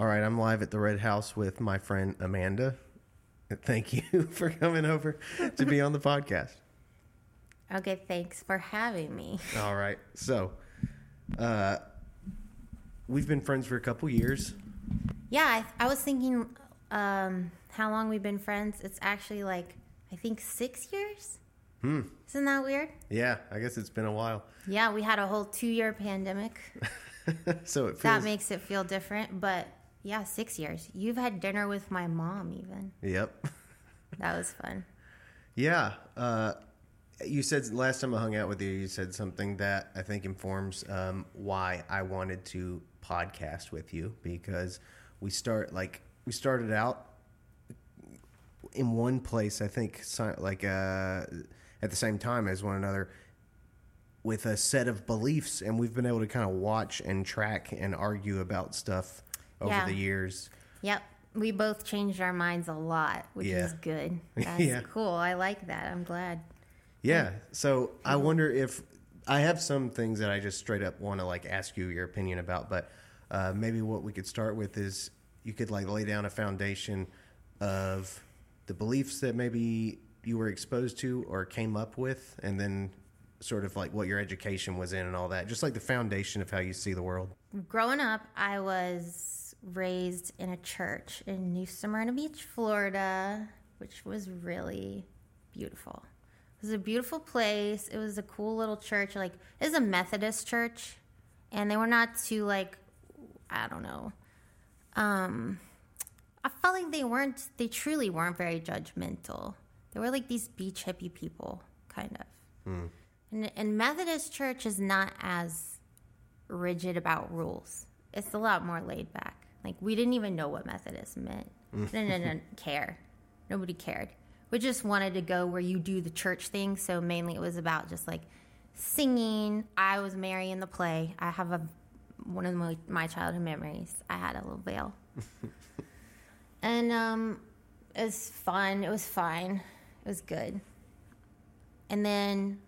All right, I'm live at the Red House with my friend Amanda. Thank you for coming over to be on the podcast. Okay, thanks for having me. All right, so uh, we've been friends for a couple years. Yeah, I, I was thinking um, how long we've been friends. It's actually like, I think six years? Hmm. Isn't that weird? Yeah, I guess it's been a while. Yeah, we had a whole two year pandemic. so it feels That makes it feel different, but yeah, six years. You've had dinner with my mom, even. Yep. That was fun. Yeah. Uh, you said last time I hung out with you, you said something that I think informs um, why I wanted to podcast with you because we start like we started out in one place. I think like uh, at the same time as one another with a set of beliefs, and we've been able to kind of watch and track and argue about stuff over Yeah. the years. Yep. We both changed our minds a lot, which Yeah. is good. That's Yeah. cool. I like that. I'm glad. Yeah. So I wonder if I have some things that I just straight up want to like ask you your opinion about, but uh, maybe what we could start with is you could like lay down a foundation of the beliefs that maybe you were exposed to or came up with, and then sort of like what your education was in and all that, just like the foundation of how you see the world. Growing up, I was raised in a church in New Smyrna Beach, Florida, which was really beautiful. It was a beautiful place. It was a cool little church. Like it was a Methodist church, and they were not too like I don't know. Um, I felt like they weren't. They truly weren't very judgmental. They were like these beach hippie people, kind of. And, and Methodist church is not as rigid about rules. It's a lot more laid back. Like we didn't even know what Methodist meant. We didn't, didn't care. Nobody cared. We just wanted to go where you do the church thing. So mainly it was about just like singing. I was Mary in the play. I have a one of my, my childhood memories. I had a little veil, and um, it was fun. It was fine. It was good. And then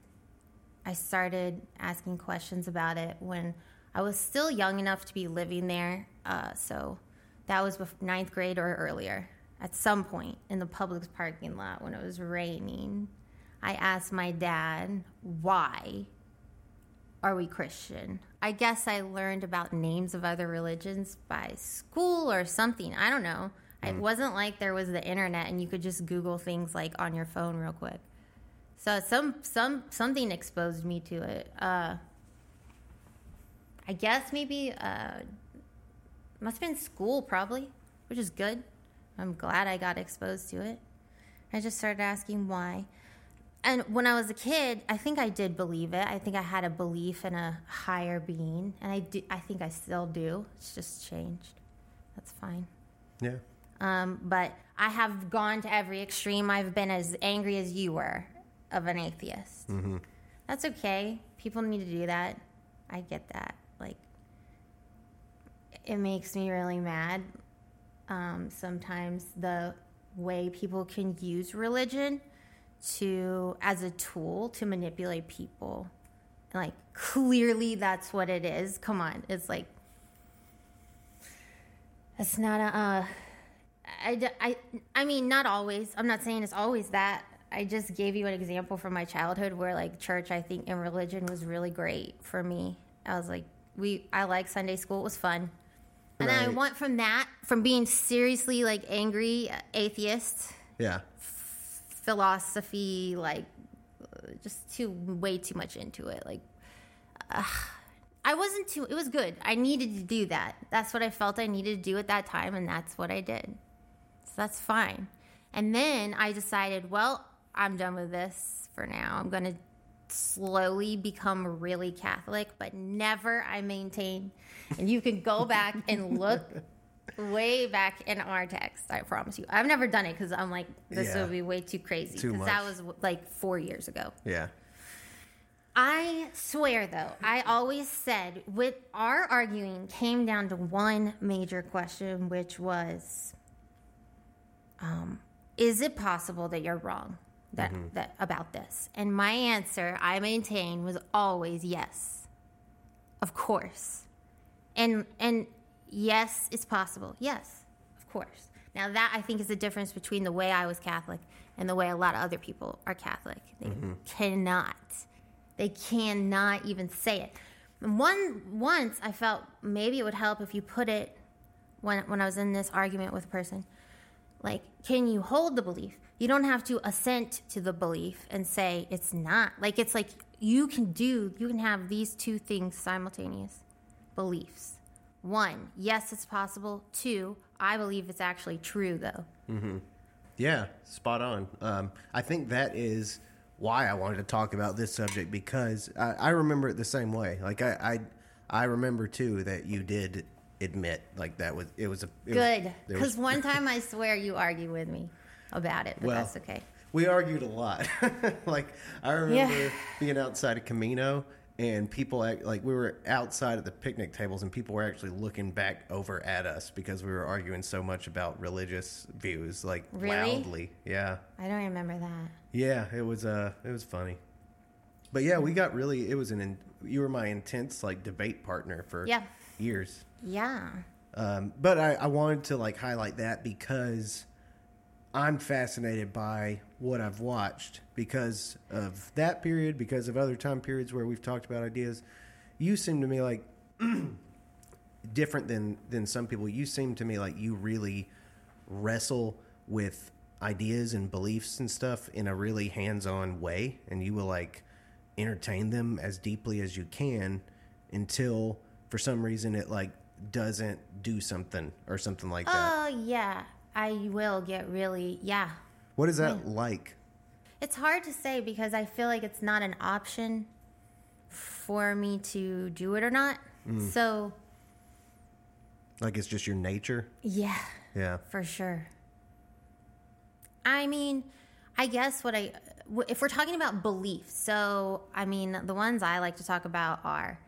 I started asking questions about it when I was still young enough to be living there. Uh, so that was bef- ninth grade or earlier. At some point in the Publix parking lot when it was raining, I asked my dad, why are we Christian? I guess I learned about names of other religions by school or something. I don't know. It wasn't like there was the internet and you could just Google things like on your phone real quick. So some some something exposed me to it. Uh, I guess maybe uh, must have been school probably, which is good. I'm glad I got exposed to it. I just started asking why. And when I was a kid, I think I did believe it. I think I had a belief in a higher being, and I do. I think I still do. It's just changed. That's fine. Yeah. Um, but I have gone to every extreme. I've been as angry as you were of an atheist. Mm-hmm. That's okay. People need to do that. I get that. Like, it makes me really mad. Um, sometimes the way people can use religion to as a tool to manipulate people. Like, clearly that's what it is. Come on, it's like it's not a. Uh, I, I, I mean, not always. I'm not saying it's always that. I just gave you an example from my childhood where, like, church, I think, and religion was really great for me. I was like, we, I like Sunday school. It was fun. And I went from that, from being seriously, like, angry atheist, Yeah. philosophy, like, just too, way too much into it. Like, uh, I wasn't too, it was good. I needed to do that. That's what I felt I needed to do at that time, and that's what I did. So that's fine. And then I decided, well, I'm done with this for now. I'm going to slowly become really Catholic, but never I maintain. And you can go back and look way back in our text. I promise you. I've never done it because I'm like, this Yeah. would be way too crazy. Because that was like four years ago. Yeah. I swear, though, I always said with our arguing came down to one major question, which was, um, is it possible that you're wrong that, mm-hmm. that about this? And my answer, I maintain, was always yes, of course. And and yes, it's possible. Yes, of course. Now that I think is the difference between the way I was Catholic and the way a lot of other people are Catholic. They mm-hmm. cannot. They cannot even say it. One once I felt maybe it would help if you put it when when I was in this argument with a person. Like, can you hold the belief? You don't have to assent to the belief and say it's not. Like it's like you can do you can have these two things simultaneous beliefs. One, yes, it's possible. Two, I believe it's actually true though. Mm-hmm. Yeah, spot on. Um, I think that is why I wanted to talk about this subject because I, I remember it the same way. Like I, I, I remember too that you did admit like that was it was a it Good. Because one time I swear you argue with me about it, but Well, that's okay. we argued a lot. like I remember Yeah. being outside of Camino and people act, like we were outside at the picnic tables and people were actually looking back over at us because we were arguing so much about religious views like Really? loudly. Yeah. I don't remember that. Yeah, it was uh it was funny. But yeah, we got really it was an in, you were my intense like debate partner for Yeah. Years. Yeah. Um, but I, I wanted to like highlight that because I'm fascinated by what I've watched because of that period, because of other time periods where we've talked about ideas. You seem to me like different than than some people. You seem to me like you really wrestle with ideas and beliefs and stuff in a really hands-on way and you will like entertain them as deeply as you can until for some reason it like doesn't do something or something like that. Oh, yeah. I will get really, yeah. what is that like? It's hard to say because I feel like it's not an option for me to do it or not. Mm. So, Like it's just your nature? yeah, Yeah. for sure. I mean, I guess what I if we're talking about beliefs, so I mean, the ones I like to talk about are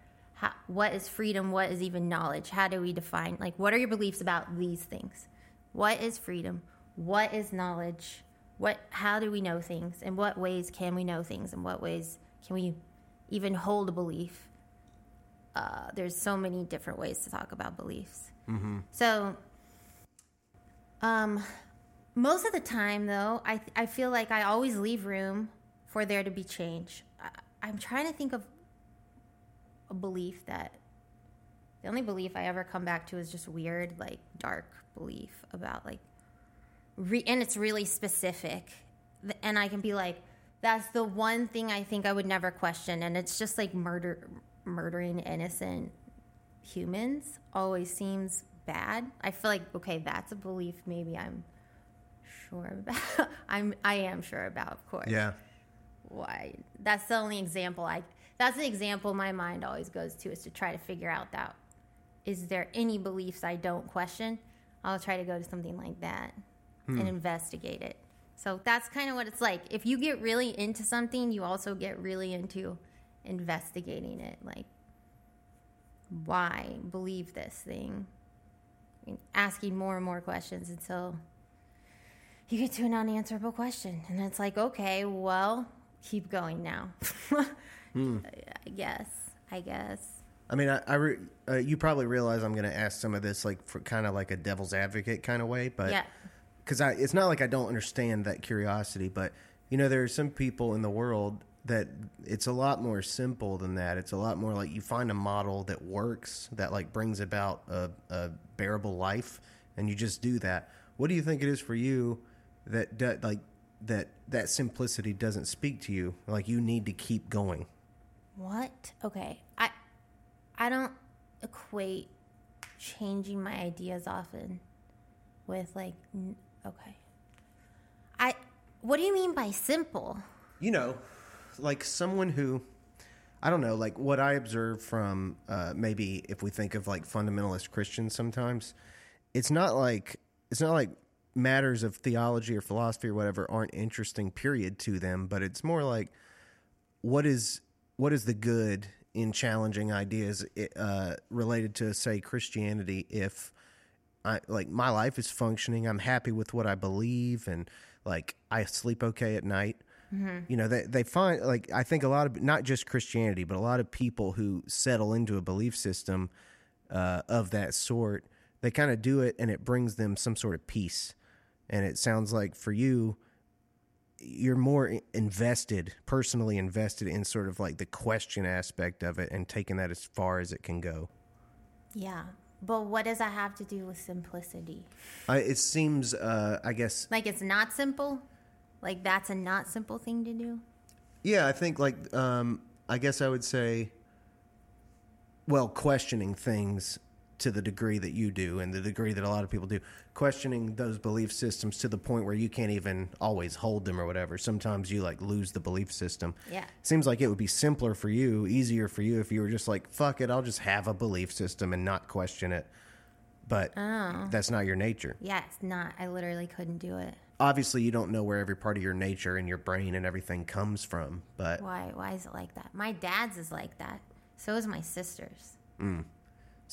how, what is freedom? What is even knowledge? How do we define, like, what are your beliefs about these things? What is freedom? What is knowledge? What, how do we know things? In what ways can we know things? In what ways can we even hold a belief? Uh, there's so many different ways to talk about beliefs. So, um, most of the time, though, I I feel like I always leave room for there to be change. I, I'm trying to think of a belief that the only belief I ever come back to is just weird, like dark belief about like, re- and it's really specific, and I can be like, that's the one thing I think I would never question, and it's just like murder, murdering innocent humans always seems bad. I feel like okay, that's a belief maybe I'm sure about. I'm I am sure about, of course. Yeah. Why? That's the only example I. That's the example my mind always goes to is to try to figure out that is there any beliefs I don't question. I'll try to go to something like that and hmm. investigate it. So that's kind of what it's like. If you get really into something, you also get really into investigating it. Like, why believe this thing? And asking more and more questions until you get to an unanswerable question. And it's like, okay, well, keep going now. I guess. I guess. I mean, I, I re, uh, you probably realize I'm going to ask some of this like for kind of like a devil's advocate kind of way, but Yeah. because I it's not like I don't understand that curiosity, but you know there are some people in the world that it's a lot more simple than that. It's a lot more like you find a model that works that like brings about a, a bearable life, and you just do that. What do you think it is for you that, that like that that simplicity doesn't speak to you? Like you need to keep going. What? Okay. I I don't equate changing my ideas often with like okay. I what do you mean by simple? you know, like someone who, I don't know, like what I observe from uh, maybe if we think of like fundamentalist Christians sometimes, it's not like it's not like matters of theology or philosophy or whatever aren't interesting period to them, but it's more like what is what is the good in challenging ideas uh, related to say Christianity if I like my life is functioning. I'm happy with what I believe, and like I sleep okay at night. You know, they they find like I think a lot of not just Christianity, but a lot of people who settle into a belief system uh, of that sort they kind of do it and it brings them some sort of peace. And it sounds like for you, you're more invested, personally invested in sort of like the question aspect of it and taking that as far as it can go. Yeah. But what does that have to do with simplicity? Uh, it seems, uh, I guess, Like it's not simple? Like that's a not simple thing to do? yeah, I think like, um, I guess I would say, well, questioning things to the degree that you do and the degree that a lot of people do, questioning those belief systems to the point where you can't even always hold them or whatever. Sometimes you like lose the belief system. Yeah. Seems like it would be simpler for you, easier for you if you were just like, fuck it, I'll just have a belief system and not question it. But oh. that's not your nature. Yeah, it's not. I literally couldn't do it. Obviously, you don't know where every part of your nature and your brain and everything comes from, but Why why is it like that? My dad's is like that. So is my sister's. Mm.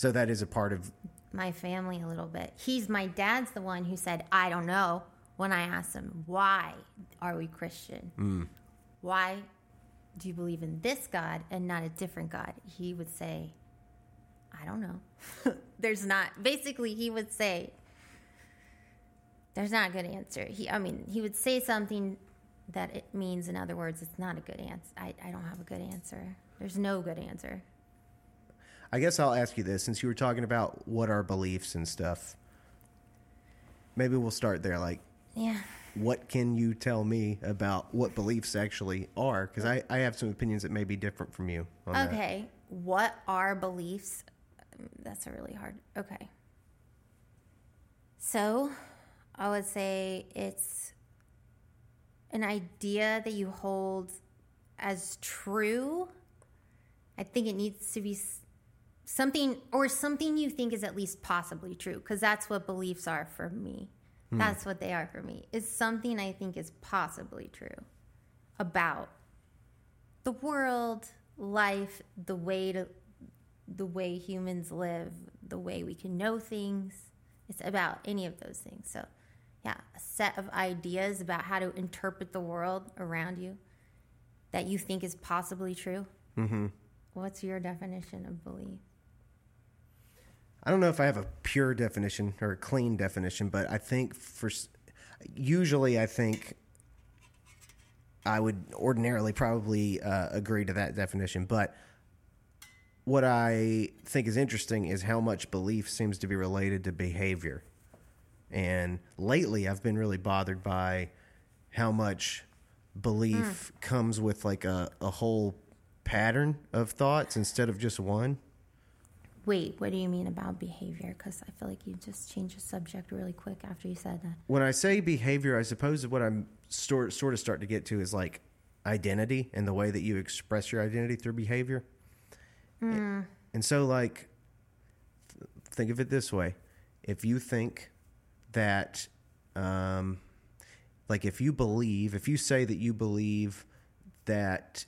So that is a part of My family a little bit. He's my dad's the one who said, I don't know when I asked him, Why are we Christian? Mm. Why do you believe in this God and not a different God? He would say, I don't know. There's not basically he would say there's not a good answer. He I mean, he would say something that it means in other words it's not a good answer. I, I don't have a good answer. There's no good answer. I guess I'll ask you this since you were talking about what are beliefs and stuff. Maybe we'll start there. Like, Yeah. what can you tell me about what beliefs actually are? Because I, I have some opinions that may be different from you. On that. Okay. What are beliefs? That's a really hard. Okay. So, I would say it's an idea that you hold as true. I think it needs to be something or something you think is at least possibly true because that's what beliefs are for me. That's what they are for me. It's something I think is possibly true about the world, life, the way to the way humans live, the way we can know things. It's about any of those things. So, yeah, a set of ideas about how to interpret the world around you that you think is possibly true. Mm-hmm. What's your definition of belief? I don't know if I have a pure definition or a clean definition, but I think for usually I think I would ordinarily probably uh, agree to that definition. But what I think is interesting is how much belief seems to be related to behavior. And lately, I've been really bothered by how much belief comes with like a, a whole pattern of thoughts instead of just one. Wait, what do you mean about behavior? Because I feel like you just changed the subject really quick after you said that. when I say behavior, I suppose what I'm sort sort of starting to get to is like identity and the way that you express your identity through behavior. And so, like, th- think of it this way: if you think that, um, like, if you believe, if you say that you believe that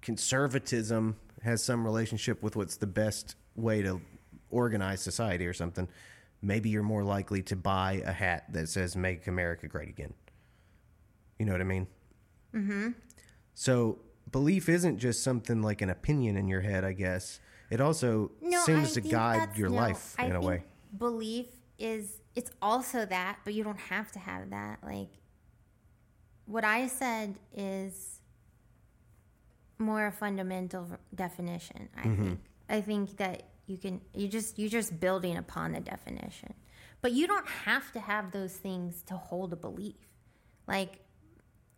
conservatism has some relationship with what's the best way to organize society or something, maybe you're more likely to buy a hat that says "Make America Great Again." You know what I mean? Mm-hmm. So belief isn't just something like an opinion in your head. I guess it also seems I to guide your no, life I in a think way. Belief is it's also that, but you don't have to have that. Like what I said is more a fundamental definition. I Mm-hmm. think. I think that you can you just you're just building upon the definition, but you don't have to have those things to hold a belief. Like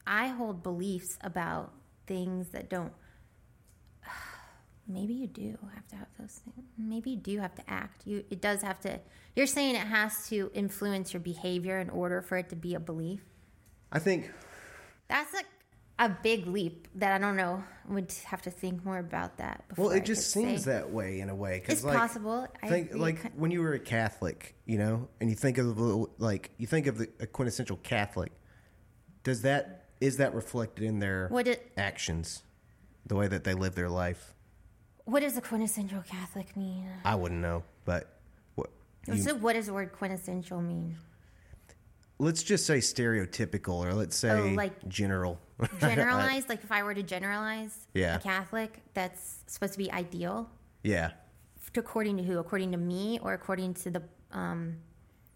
I hold beliefs about things that don't maybe you do have to have those things maybe you do have to act you it does have to you're saying it has to influence your behavior in order for it to be a belief I think that's like a big leap that i don't know would have to think more about that before Well, I it just seems say. that way in a way. 'cause, it's like, possible think agree. like when you were a Catholic, you know, and you think of the- like you think of the, a quintessential Catholic. Does that is that reflected in their what, it, actions, the way that they live their life? what does a quintessential catholic mean I wouldn't know, but what, you, so what does the word quintessential mean let's just say stereotypical, or let's oh, say Oh, like general. generalized like if i were to generalize Yeah. a catholic that's supposed to be ideal yeah, according to who? According to me or according to the um,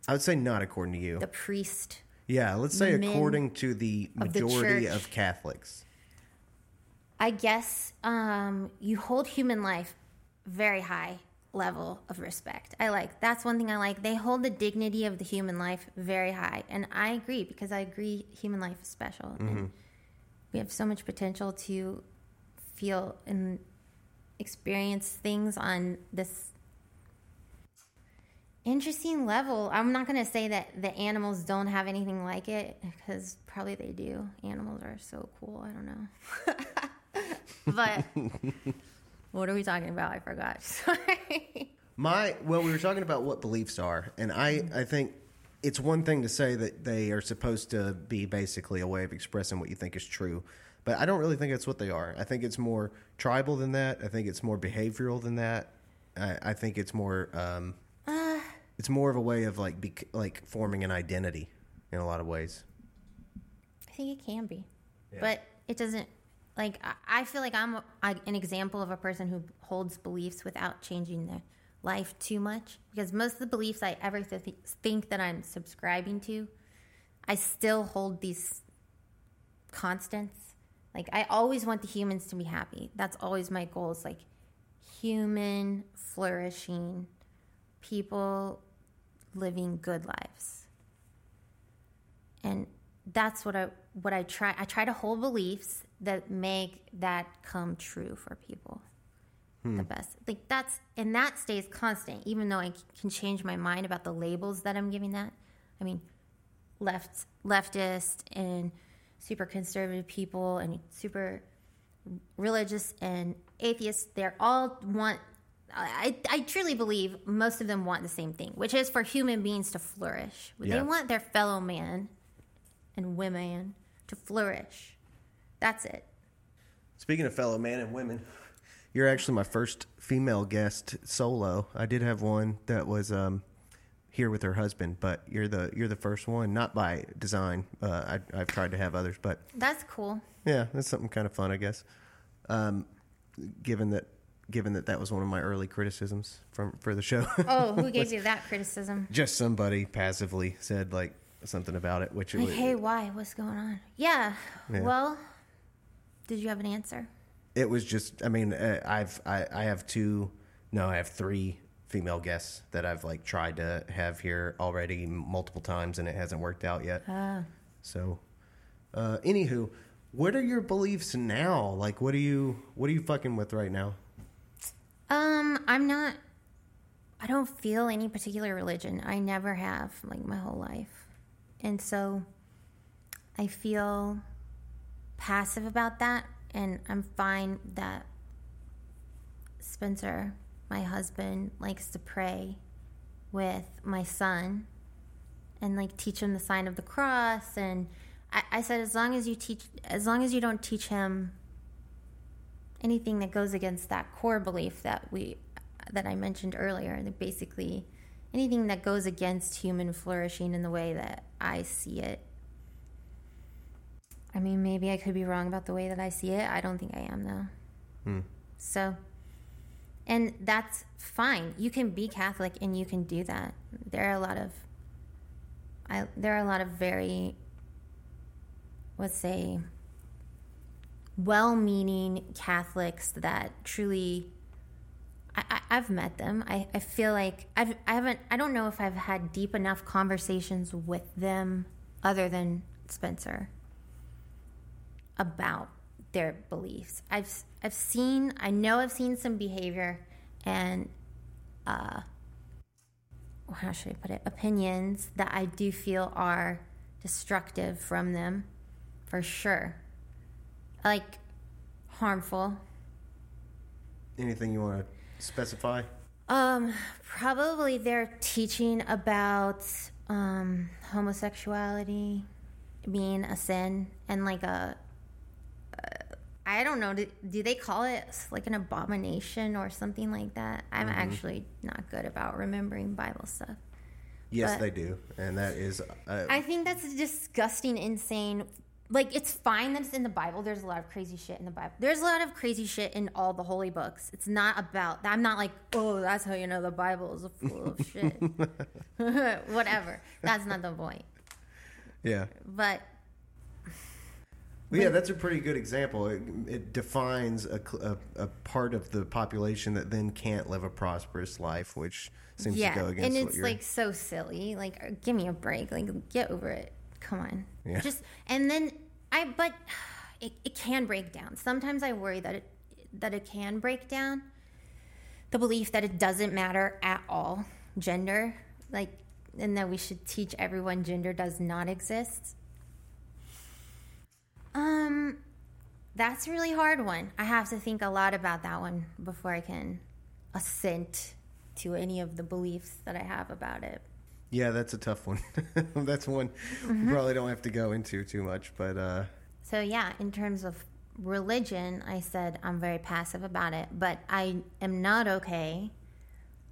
I would say not according to you. the priest? yeah, let's say according to the of the majority of Catholics. I guess um, you hold human life very high level of respect. I like that's one thing I like. They hold the dignity of the human life very high, and I agree because I agree human life is special, and we have so much potential to feel and experience things on this interesting level. I'm not going to say that the animals don't have anything like it because probably they do. Animals are so cool. I don't know. but what are we talking about? I forgot. Sorry. My well, we were talking about what beliefs are, and I I think it's one thing to say that they are supposed to be basically a way of expressing what you think is true, but I don't really think that's what they are. I think it's more tribal than that. I think it's more behavioral than that. I, I think it's more um, it's more of a way of like bec like forming an identity in a lot of ways. I think it can be, but it doesn't. Like I- I feel like I'm a, an example of a person who holds beliefs without changing their life too much. Because most of the beliefs I ever th- think that I'm subscribing to, I still hold these constants. Like I always want the humans to be happy. That's always my goal. Is like human flourishing, people living good lives and that's what I what I try I try to hold beliefs that make that come true for people Hmm. the best. Like that's and that stays constant even though I can change my mind about the labels that I'm giving that. I mean left leftist and super conservative people and super religious and atheists they're all want I, I truly believe most of them want the same thing which is for human beings to flourish. They want their fellow man and women to flourish. That's it. Speaking of fellow man and women, you're actually my first female guest solo. I did have one that was um, here with her husband, but you're the you're the first one, not by design. Uh, I, I've tried to have others, but that's cool yeah, that's something kind of fun, I guess. Um, given that given that that was one of my early criticisms from for the show, oh who gave you that criticism just somebody passively said like something about it, which it like was, hey why what's going on yeah, Yeah. well did you have an answer it was just i mean uh, i've I, I have two no i have three female guests that i've like tried to have here already multiple times and it hasn't worked out yet Ah. so uh anywho what are your beliefs now like what are you what are you fucking with right now Um, I'm not. I don't feel any particular religion. I never have, like my whole life, and so I feel passive about that, and I'm fine that Spencer, my husband, likes to pray with my son and like teach him the sign of the cross. And I, I said as long as you teach as long as you don't teach him anything that goes against that core belief that we that I mentioned earlier that basically anything that goes against human flourishing in the way that I see it I mean maybe I could be wrong about the way that I see it. I don't think I am though. Hmm. So and that's fine. You can be Catholic and you can do that. There are a lot of I there are a lot of very let's say well-meaning Catholics that truly I, I've met them. I, I feel like I've I haven't I don't know if I've had deep enough conversations with them other than Spencer about their beliefs. I've I've seen I know I've seen some behavior and uh how should I put it? Opinions that I do feel are destructive from them for sure. Like harmful. Anything you want to specify? Um probably they're teaching about um homosexuality being a sin and like a I don't know. Do, do they call it like an abomination or something like that? I'm actually not good about remembering Bible stuff. yes But- they do and that is uh, I think that's a disgusting, insane like it's fine that it's in the Bible. There's a lot of crazy shit in the Bible. There's a lot of crazy shit in all the holy books. It's not about I'm not like, oh, that's how you know the Bible is full of shit. Whatever. That's not the point. Yeah. But Well, yeah, that's a pretty good example. It, it defines a, a, a part of the population that then can't live a prosperous life, which seems yeah, to go against Yeah, and it's like so silly. Like, uh, give me a break. Like, get over it. Come on. Yeah. Just and then I, but it, it can break down. Sometimes I worry that it that it can break down. The belief that it doesn't matter at all, gender, like, and that we should teach everyone gender does not exist. Um, that's a really hard one. I have to think a lot about that one before I can assent to any of the beliefs that I have about it. yeah, that's a tough one. that's one Mm-hmm. we probably don't have to go into too much, but uh, So yeah, in terms of religion, I said I'm very passive about it, but I am not okay.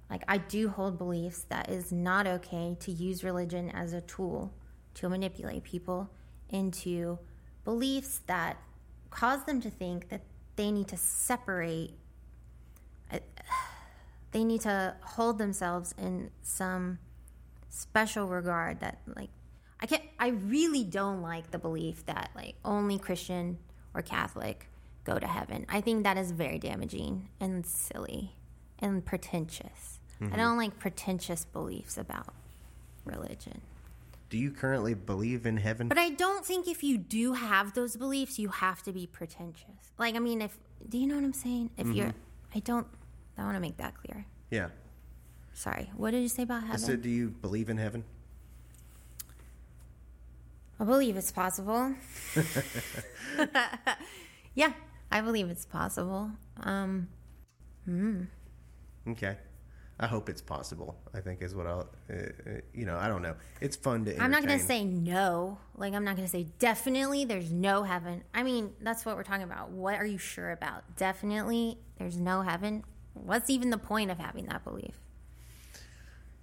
Like I do hold beliefs that is not okay to use religion as a tool to manipulate people into beliefs that cause them to think that they need to separate uh, they need to hold themselves in some special regard that like I can't I really don't like the belief that like only Christian or Catholic go to heaven. I think that is very damaging and silly and pretentious. I don't like pretentious beliefs about religion. Do you currently believe in heaven? But I don't think if you do have those beliefs, you have to be pretentious. Like I mean if do you know what I'm saying? If you're I don't I want to make that clear. yeah. Sorry. What did you say about heaven? I said, do you believe in heaven? I believe it's possible. yeah, I believe it's possible. Um, Okay. I hope it's possible. I think is what I'll. Uh, uh, you know, I don't know. It's fun to. I'm not going to say no. Like, I'm not going to say definitely there's no heaven. I mean, that's what we're talking about. What are you sure about? Definitely there's no heaven. What's even the point of having that belief?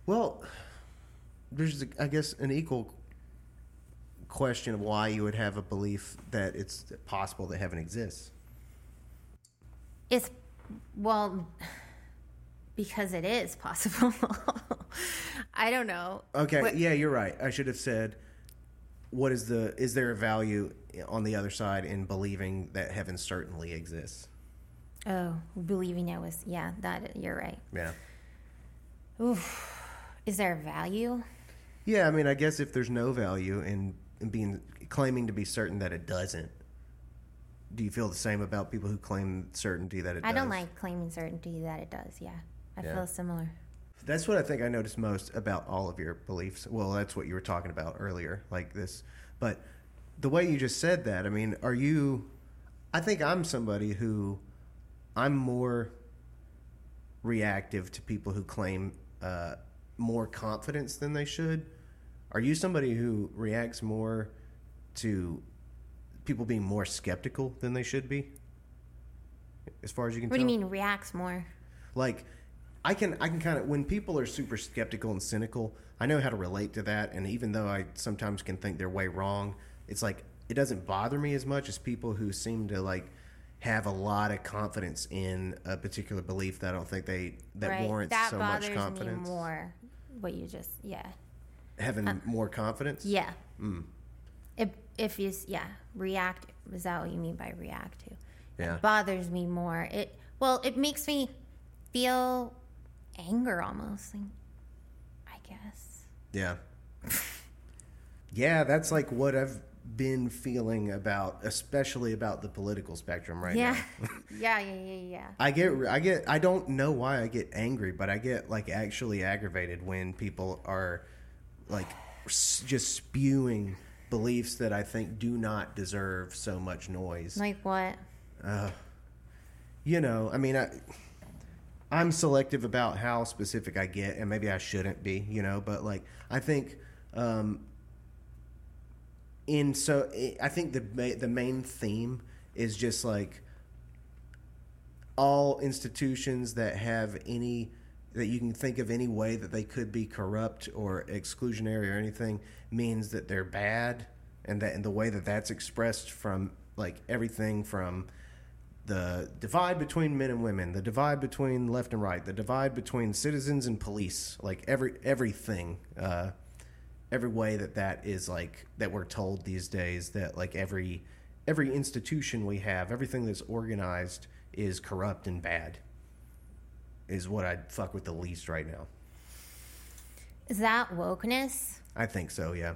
Well, there's, I guess, an equal question of why you would have a belief that it's possible that heaven exists. It's, well, because it is possible. I don't know. Okay, What- yeah, you're right. I should have said, what is the? Is there a value on the other side in believing that heaven certainly exists? Oh, believing it was, yeah, that, you're right. Yeah. Oof. Is there a value? Yeah, I mean, I guess if there's no value in, in being claiming to be certain that it doesn't, do you feel the same about people who claim certainty that it I does? I don't like claiming certainty that it does. Yeah, I Yeah. feel similar. That's what I think I noticed most about all of your beliefs. Well, that's what you were talking about earlier, like this. But the way you just said that, I mean, are you? I think I'm somebody who I'm more reactive to people who claim uh, more confidence than they should. Are you somebody who reacts more to people being more skeptical than they should be? As far as you can What tell. do you mean reacts more? like i can i can kind of when people are super skeptical and cynical i know how to relate to that and even though i sometimes can think they're way wrong it's like it doesn't bother me as much as people who seem to like have a lot of confidence in a particular belief that i don't think they that right? warrants that so much confidence me more. What you just yeah having more confidence yeah. Mm. If if you yeah react is that what you mean by react to? yeah It Bothers me more. It well it makes me feel anger almost. Like, I guess. yeah yeah that's like what i've been feeling about especially about the political spectrum right yeah. now yeah. Yeah. Yeah. Yeah. I get, I get, I don't know why I get angry, but I get like actually aggravated when people are like just spewing beliefs that I think do not deserve so much noise. Like what? Uh, you know, I mean, I, I'm selective about how specific I get, and maybe I shouldn't be, you know, but like I think, um, in so I think the the main theme is just like all institutions that have any that you can think of any way that they could be corrupt or exclusionary or anything means that they're bad and that and the way that that's expressed from like everything from the divide between men and women, the divide between left and right, the divide between citizens and police, like every everything, uh, every way that that is like that we're told these days that like every every institution we have, everything that's organized is corrupt and bad, is what I'd fuck with the least right now. Is that wokeness? I think so, yeah.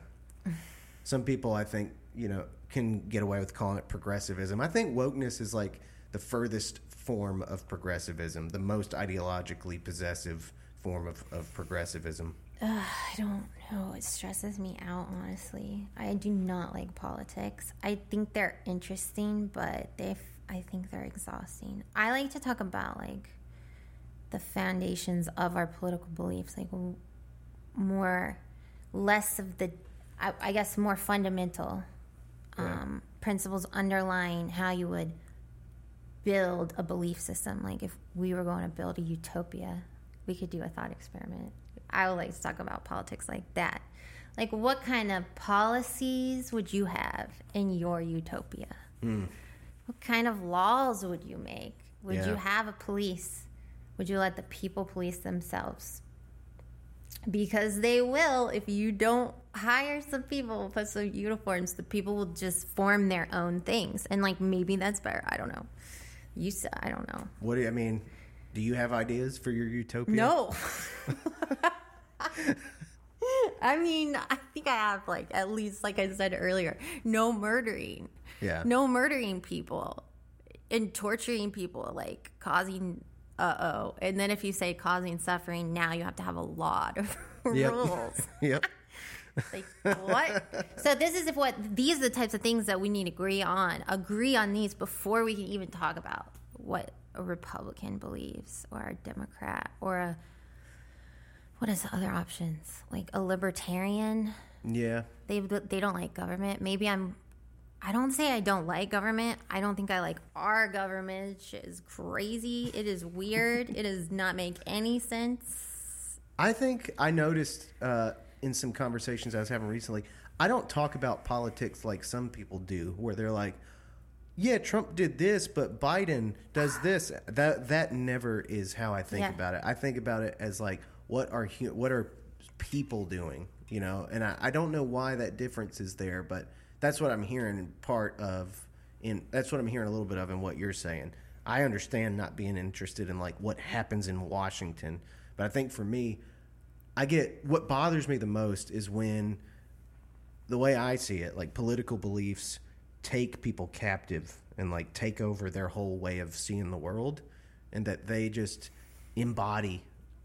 Some people, I think, you know, can get away with calling it progressivism. I think wokeness is like the furthest form of progressivism, the most ideologically possessive form of, of progressivism. I don't know. It stresses me out, honestly. I do not like politics. I think they're interesting, but they, I think they're exhausting. I like to talk about like the foundations of our political beliefs, like more, less of the, I, I guess, more fundamental um, yeah. principles underlying how you would build a belief system. Like if we were going to build a utopia, we could do a thought experiment. I would like to talk about politics like that. Like what kind of policies would you have in your utopia? Mm. What kind of laws would you make? Would yeah. you have a police? Would you let the people police themselves? Because they will if you don't hire some people, put some uniforms, the people will just form their own things. And like maybe that's better. I don't know. You said I don't know. What do you I mean? Do you have ideas for your utopia? No. I mean, I think I have like at least like I said earlier, no murdering. Yeah. No murdering people and torturing people, like causing uh oh. And then if you say causing suffering, now you have to have a lot of yep. rules. yep. Like what? so this is if what these are the types of things that we need to agree on. Agree on these before we can even talk about what a Republican believes or a Democrat or a what is the other options? Like a libertarian. Yeah. They they don't like government. Maybe I'm I don't say I don't like government. I don't think I like our government. Shit is crazy. It is weird. it does not make any sense. I think I noticed uh, in some conversations I was having recently, I don't talk about politics like some people do, where they're like, "Yeah, Trump did this, but Biden does this." That that never is how I think yeah. about it. I think about it as like, what are what are people doing, you know? And I, I don't know why that difference is there, but that's what I'm hearing. Part of in that's what I'm hearing a little bit of in what you're saying. I understand not being interested in like what happens in Washington, but I think for me, I get what bothers me the most is when the way I see it, like political beliefs take people captive and like take over their whole way of seeing the world and that they just embody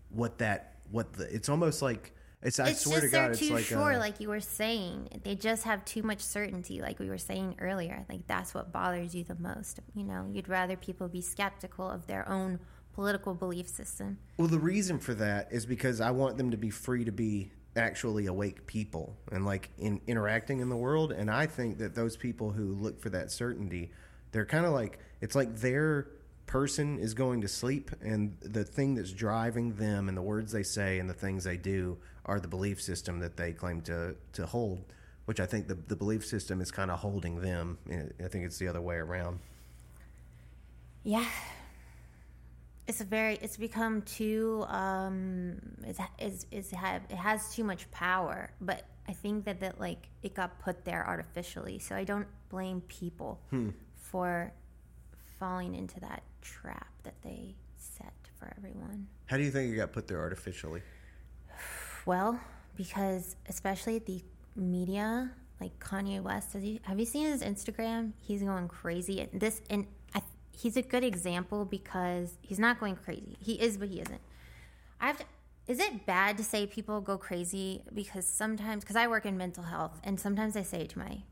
what that what the it's almost like it's, I swear just to God, they're too like sure, a, like you were saying. They just have too much certainty, like we were saying earlier. Like that's what bothers you the most. You know, you'd rather people be skeptical of their own political belief system. Well, the reason for that is because I want them to be free to be actually awake people and like in interacting in the world. And I think that those people who look for that certainty, they're kind of like it's like their person is going to sleep, and the thing that's driving them and the words they say and the things they do are the belief system that they claim to to hold. Which I think the the belief system is kind of holding them. I think it's the other way around. Yeah, it's a very it's become too um it's it's, it's have, it has too much power but i think that that like it got put there artificially. So i don't blame people hmm. for falling into that trap that they set for everyone. How do you think it got put there artificially? Well because especially the media like kanye west has he, have you seen his instagram? He's going crazy. And this and he's a good example because he's not going crazy. He is, but he isn't. I have to, is it bad to say people go crazy because sometimes because I work in mental health and sometimes I say it to my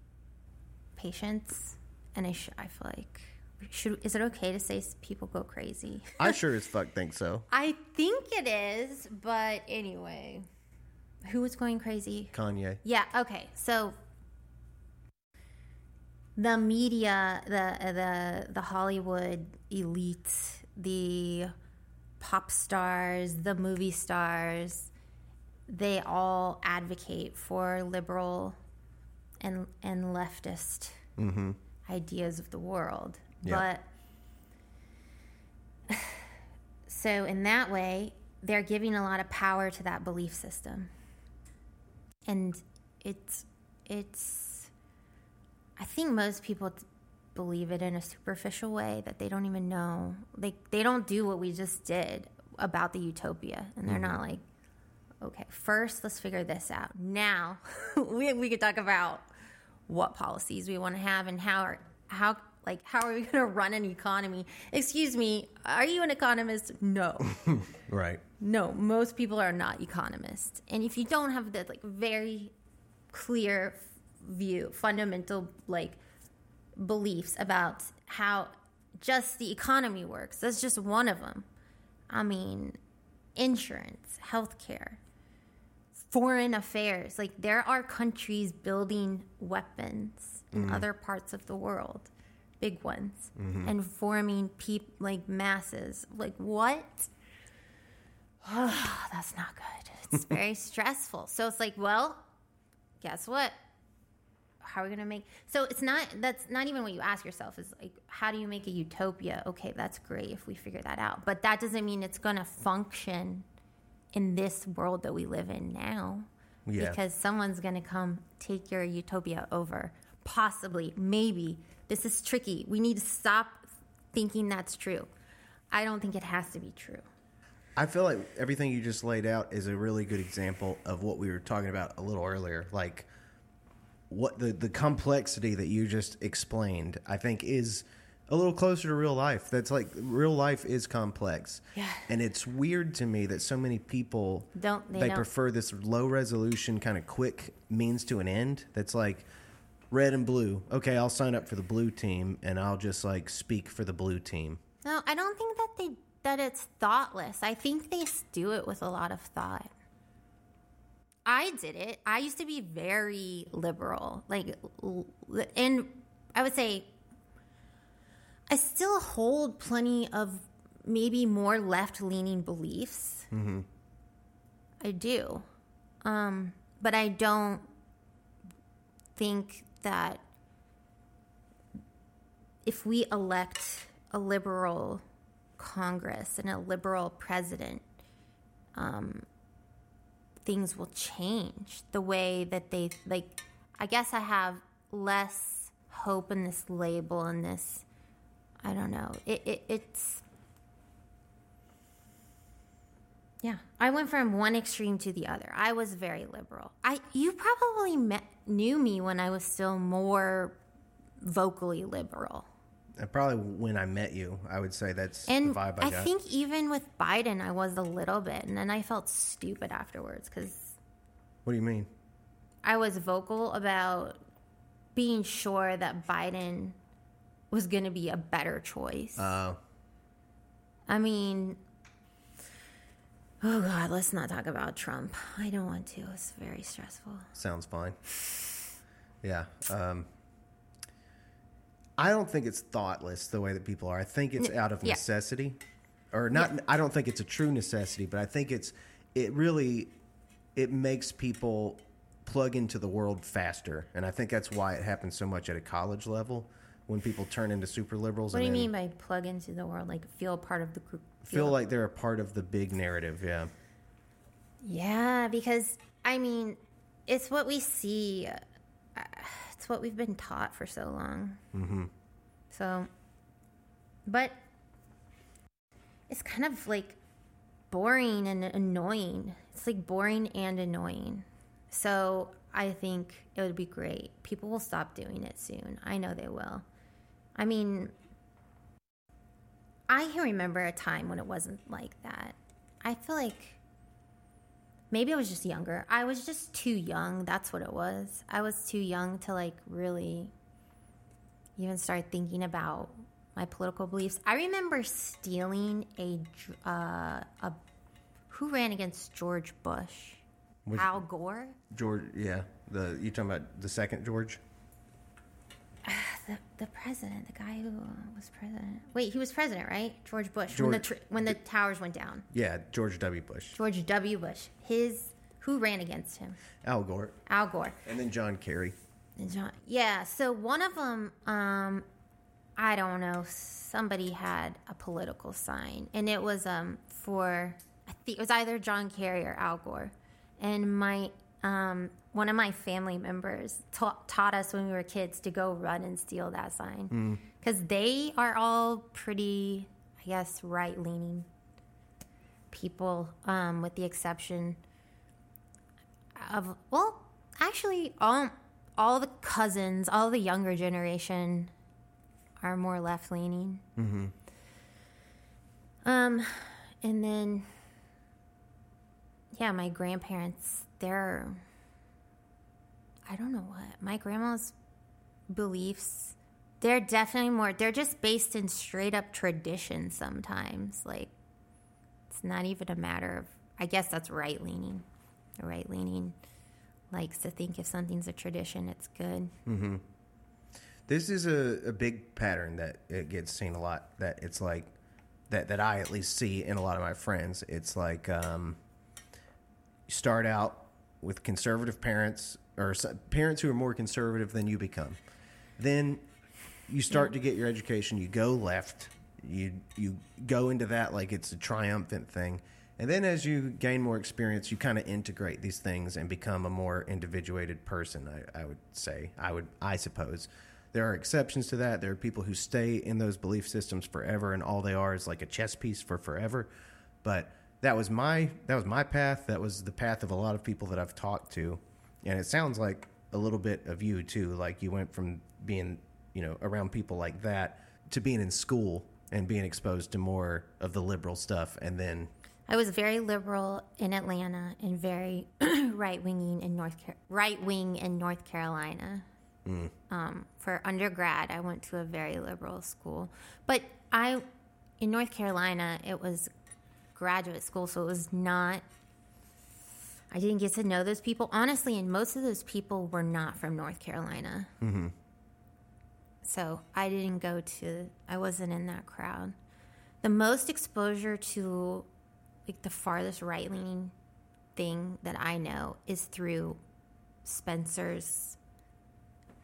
patients and I sh- I feel like should is it okay to say people go crazy? I sure as fuck think so. I think it is, but anyway, who was going crazy? Kanye. Yeah. Okay. So the media, the the the Hollywood elite, the pop stars, the movie stars, they all advocate for liberal and and leftist mm-hmm. ideas of the world. Yeah. But so in that way, they're giving a lot of power to that belief system. And it's it's I think most people believe it in a superficial way that they don't even know. They they don't do what we just did about the utopia and they're not mm-hmm. like okay, first let's figure this out. Now we we could talk about what policies we want to have and how are, how like how are we going to run an economy? Excuse me, are you an economist? No. Right. No, most people are not economists. And if you don't have the like very clear view, fundamental like beliefs about how just the economy works, that's just one of them. I mean, insurance, healthcare, foreign affairs. Like there are countries building weapons in mm-hmm. other parts of the world, big ones, mm-hmm. and forming peop- like masses. Like what? that's not good. It's very stressful. So it's like, well, guess what? How are we going to make So it's not that's not even what you ask yourself is like how do you make a utopia? Okay, that's great if we figure that out. But that doesn't mean it's going to function in this world that we live in now. Yeah. Because someone's going to come take your utopia over. Possibly, maybe. This is tricky. We need to stop thinking that's true. I don't think it has to be true. I feel like everything you just laid out is a really good example of what we were talking about a little earlier. Like what the the complexity that you just explained, I think is a little closer to real life. That's like real life is complex. Yeah. And it's weird to me that so many people Don't- they they don't. prefer this low resolution kind of quick means to an end. That's like red and blue. Okay, I'll sign up for the blue team and I'll just like speak for the blue team. No, I don't think that they that it's thoughtless. I think they do it with a lot of thought. I did it. I used to be very liberal, like, and I would say I still hold plenty of maybe more left leaning beliefs. I do, um, but I don't think that if we elect a liberal Congress and a liberal president, um, things will change the way that they like. I guess I have less hope in this label and this. I don't know. It, it it's. Yeah, I went from one extreme to the other. I was very liberal. I you probably met, knew me when I was still more vocally liberal. And probably when I met you, I would say that's And the vibe I, I, got. think even with Biden, I was a little bit, and then I felt stupid afterwards because what do you mean? I was vocal about being sure that Biden was going to be a better choice. Uh, I mean, oh God, let's not talk about Trump. I don't want to. It's very stressful. sounds fine. Yeah. Um, I don't think it's thoughtless the way that people are. I think it's out of yeah. necessity, or not. I don't think it's a true necessity, but I think it's it really it makes people plug into the world faster, and I think that's why it happens so much at a college level when people turn into super liberals. What do you mean by plug into the world? Like feel part of the group? Feel like they're a part of the big narrative. Yeah. Yeah, because I mean, it's what we see. uh, It's what we've been taught for so long. Mm-hmm. So, but it's kind of like boring and annoying. It's like boring and annoying. So I think it would be great. People will stop doing it soon. I know they will. I mean, I can remember a time when it wasn't like that. I feel like maybe I was just younger. I was just too young. That's what it was. I was too young to like really even start thinking about my political beliefs. I remember stealing a uh, a who ran against George Bush? Which- Al Gore? George. Yeah. The you talking about the second George? The, the president, the guy who was president. Wait, he was president, right? George Bush. when the tr- when the towers went down. Yeah, George W. Bush, George W. Bush. His who ran against him? Al Gore, Al Gore. and then John Kerry. And John, yeah. So one of them, um, I don't know. Somebody had a political sign, and it was um for I think it was either John Kerry or Al Gore, and my um one of my family members ta- taught us when we were kids to go run and steal that sign because they are all pretty, I guess, right leaning people, um, with the exception of well, actually, all all the cousins, all the younger generation, are more left leaning. Mm-hmm. Um, and then, yeah, my grandparents, they're, I don't know what my grandma's beliefs. They're definitely more. They're just based in straight up tradition. Sometimes, like, it's not even a matter of. I guess that's right leaning. Right leaning likes to think if something's a tradition, it's good. This is a, a big pattern that it gets seen a lot. That it's like that that I at least see in a lot of my friends. It's like um, you start out with conservative parents or parents who are more conservative than you become. Then you start to get your education. You go left. You you go into that like it's a triumphant thing. And then as you gain more experience, you kind of integrate these things and become a more individuated person. I, I would say. I would. I suppose. There are exceptions to that. There are people who stay in those belief systems forever, and all they are is like a chess piece for forever. But that was my that was my path. That was the path of a lot of people that I've talked to, and it sounds like a little bit of you too. Like you went from being you know around people like that to being in school and being exposed to more of the liberal stuff, and then I was very liberal in Atlanta and very right winging in North Car- right wing in North Carolina. Um, for undergrad, I went to a very liberal school, but I in North Carolina it was graduate school, so it was not. I didn't get to know those people honestly, and most of those people were not from North Carolina. Mm-hmm. So I didn't go to. I wasn't in that crowd. The most exposure to like the farthest right leaning thing that I know is through Spencer's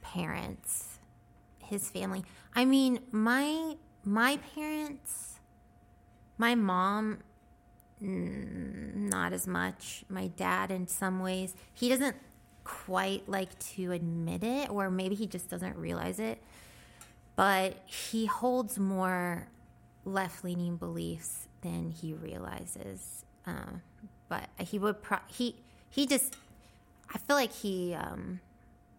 parents, his family. I mean, my my parents, my mom not as much. My dad in some ways, he doesn't quite like to admit it or maybe he just doesn't realize it. But he holds more left-leaning beliefs than he realizes. Um, but he would pro- he he just I feel like he um,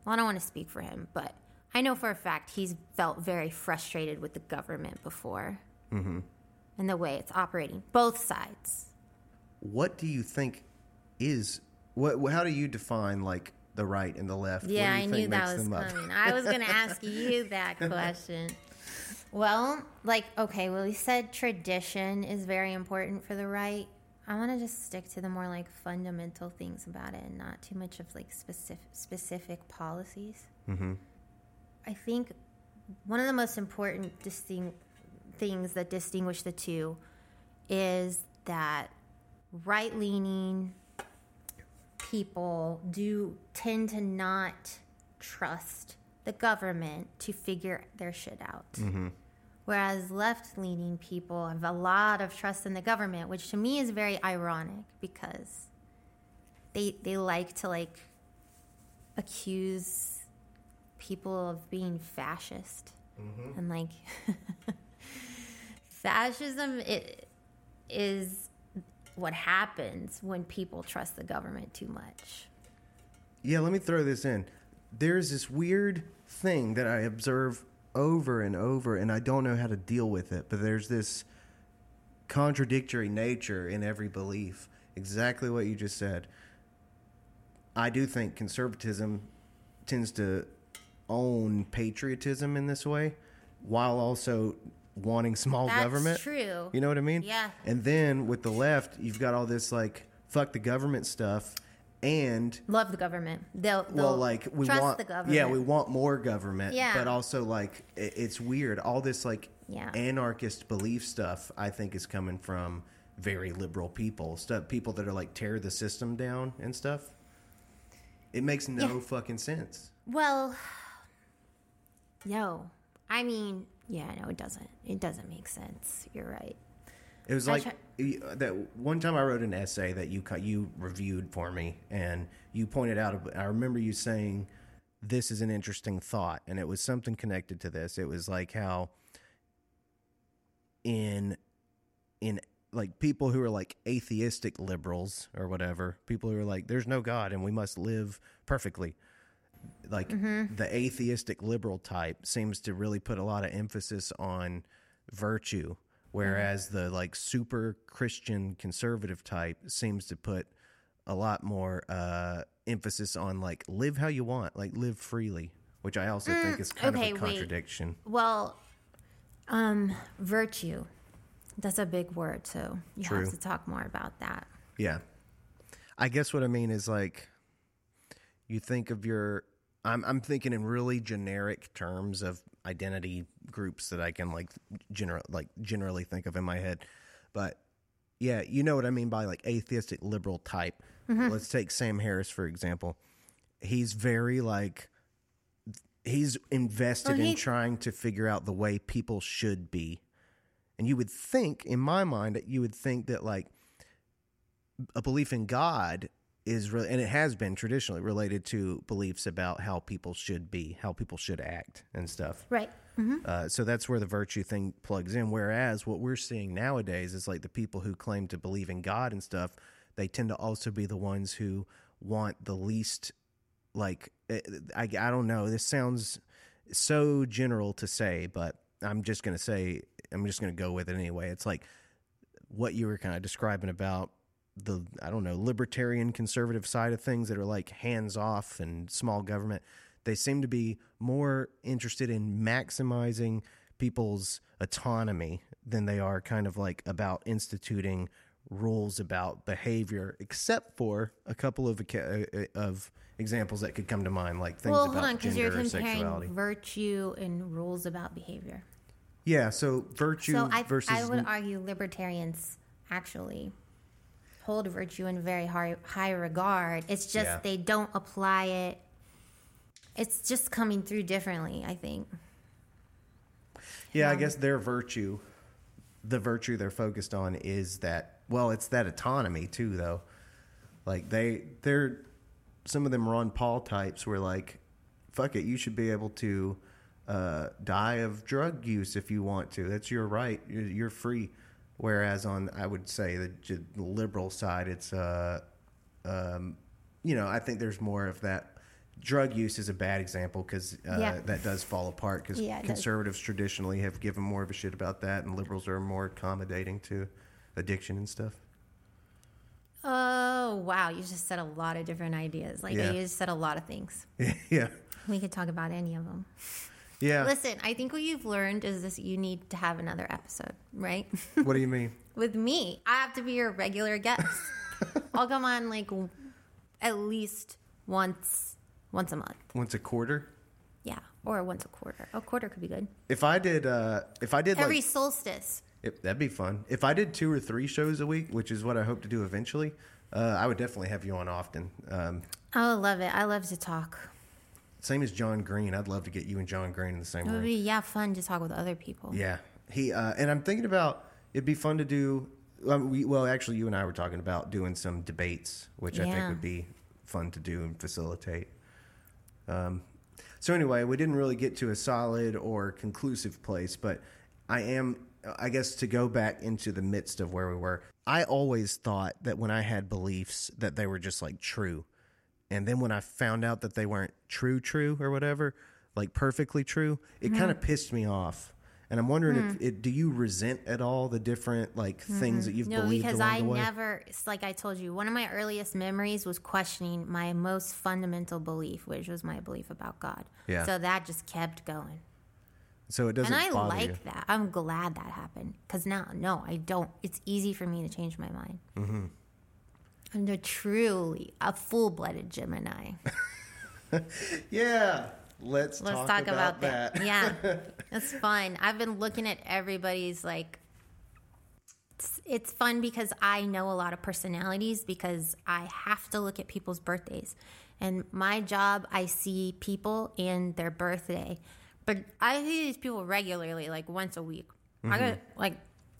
well I don't want to speak for him, but I know for a fact he's felt very frustrated with the government before mm-hmm. and the way it's operating, both sides. What do you think is what? How do you define like the right and the left? Yeah, I think knew that was coming. I was going to ask you that question. Well, like, okay, well, we said tradition is very important for the right. I want to just stick to the more like fundamental things about it and not too much of like specific specific policies. Mm-hmm. I think one of the most important distinct things that distinguish the two is that right leaning people do tend to not trust the government to figure their shit out. Mm-hmm. Whereas left leaning people have a lot of trust in the government, which to me is very ironic because they they like to like accuse people of being fascist. Mm-hmm. And like fascism it is what happens when people trust the government too much Yeah, let me throw this in. There's this weird thing that I observe over and over, and I don't know how to deal with it, but there's this contradictory nature in every belief. Exactly what you just said. I do think conservatism tends to own patriotism in this way while also wanting small That's government. true. You know what I mean? Yeah. And then with the left, you've got all this like fuck the government stuff and love the government they'll, they'll well like we trust want the government yeah we want more government Yeah. but also like it, it's weird all this like Yeah. anarchist belief stuff i think is coming from very liberal people stuff people that are like tear the system down and stuff It makes no Yeah. fucking sense. Well, no. I mean, yeah, no, it doesn't. It doesn't make sense. You're right. It was like try- that one time I wrote an essay that you you reviewed for me, and you pointed out. I remember you saying, "This is an interesting thought," and it was something connected to this. It was like how in in like people who are like atheistic liberals or whatever, people who are like, "There's no God and we must live perfectly." Like the atheistic liberal type seems to really put a lot of emphasis on virtue, whereas the like super Christian conservative type seems to put a lot more uh, emphasis on like live how you want, like live freely, which I also think is kind okay, of a wait. contradiction. Well, um, virtue. That's a big word, too. You True. have to talk more about that. Yeah. I guess what I mean is like you think of your I'm I'm thinking in really generic terms of identity groups that I can like general like generally think of in my head. But yeah, you know what I mean by like atheistic liberal type. Mm-hmm. Let's take Sam Harris for example. He's very like he's invested Well, in trying to figure out the way people should be. And you would think in my mind that you would think that like a belief in God is really and it has been traditionally related to beliefs about how people should be, how people should act and stuff. Right. Uh, so that's where the virtue thing plugs in. Whereas what we're seeing nowadays is like the people who claim to believe in God and stuff, they tend to also be the ones who want the least, like, eh, I, I don't know. This sounds so general to say, but I'm just going to say, I'm just going to go with it anyway. It's like what you were kind of describing about the I don't know libertarian conservative side of things that are like hands off and small government. They seem to be more interested in maximizing people's autonomy than they are kind of like about instituting rules about behavior, except for a couple of uh, of examples that could come to mind, like things Well, about hold on, because you're gender or comparing sexuality. virtue and rules about behavior. Yeah, so virtue So I, versus I would argue libertarians actually hold virtue in very high, high regard. It's just Yeah. they don't apply it. It's just coming through differently, I think. Yeah, I guess their virtue, the virtue they're focused on is that. Well, it's that autonomy too, though. Like they, they're some of them Ron Paul types were like, "Fuck it, you should be able to uh, die of drug use if you want to. That's your right. You're, you're free." Whereas on, I would say the, liberal side, it's uh, um, you know, I think there's more of that. Drug use is a bad example because uh, Yeah. that does fall apart because Yeah, it does. conservatives traditionally have given more of a shit about that, and liberals are more accommodating to addiction and stuff. Oh, wow. You just said a lot of different ideas. Like, Yeah. you just said a lot of things. yeah, We could talk about any of them. Yeah. Listen, I think what you've learned is this you need to have another episode, right? what do you mean? With me, I have to be your regular guest. I'll come on like w- at least once once a month. Once a quarter? Yeah, or once a quarter. A quarter could be good. If I did, uh, if I did Every like, solstice. if, that'd be fun. If I did two or three shows a week, which is what I hope to do eventually, uh, I would definitely have you on often. Um, I would love it. I love to talk. Same as John Green. I'd love to get you and John Green in the same It would room. be yeah fun to talk with other people. Yeah, he uh, and I'm thinking about it'd be fun to do. Um, we, well, actually, you and I were talking about doing some debates, which I think would be fun to do and facilitate. Um, so anyway, we didn't really get to a solid or conclusive place, but I am, I guess, to go back into the midst of where we were. I always thought that when I had beliefs that they were just like true, and then when I found out that they weren't true, true or whatever, like perfectly true, it mm-hmm. kind of pissed me off. And I'm wondering if hmm. it, do you resent at all the different like things that mm-hmm. you've No, believed because along I the way? never, like I told you, one of my earliest memories was questioning my most fundamental belief, which was my belief about God. Yeah. So that just kept going. so it doesn't and I like you. that. I'm glad that happened. Because now, no, I don't. It's easy for me to change my mind. Mm-hmm. I'm a truly a full blooded Gemini. Yeah, let's, Let's talk, talk, about, about, that. yeah, that's fun. I've been looking at everybody's like it's, it's fun because I know a lot of personalities because I have to look at people's birthdays. And my job, I see people and their birthday. But I see these people regularly, like once a week. I mm-hmm. got like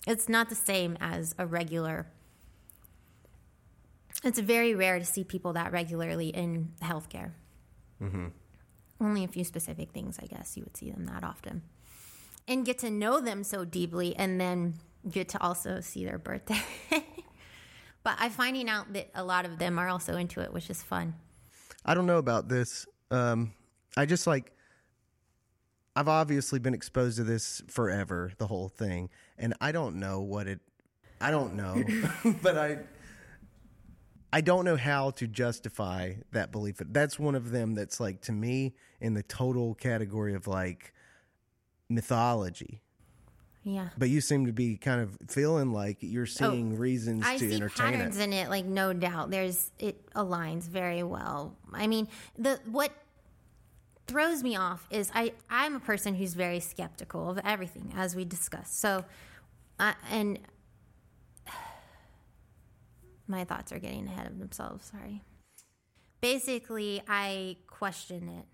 it's not the same as a regular. It's very rare to see people that regularly in healthcare. Only a few specific things, I guess, you would see them that often. And get to know them so deeply and then get to also see their birthday. but I'm finding out that a lot of them are also into it, which is fun. I don't know about this. Um, I just like I've obviously been exposed to this forever, the whole thing, and I don't know what it. I don't know, but I. I don't know how to justify that belief. That's one of them that's like to me in the total category of like mythology. Yeah. But you seem to be kind of feeling like you're seeing reasons Oh, I to see entertain patterns it. in it, like no doubt. There's it aligns very well. I mean, the what throws me off is I I'm a person who's very skeptical of everything, as we discussed. So, uh, and my thoughts are getting ahead of themselves. Sorry. Basically, I question it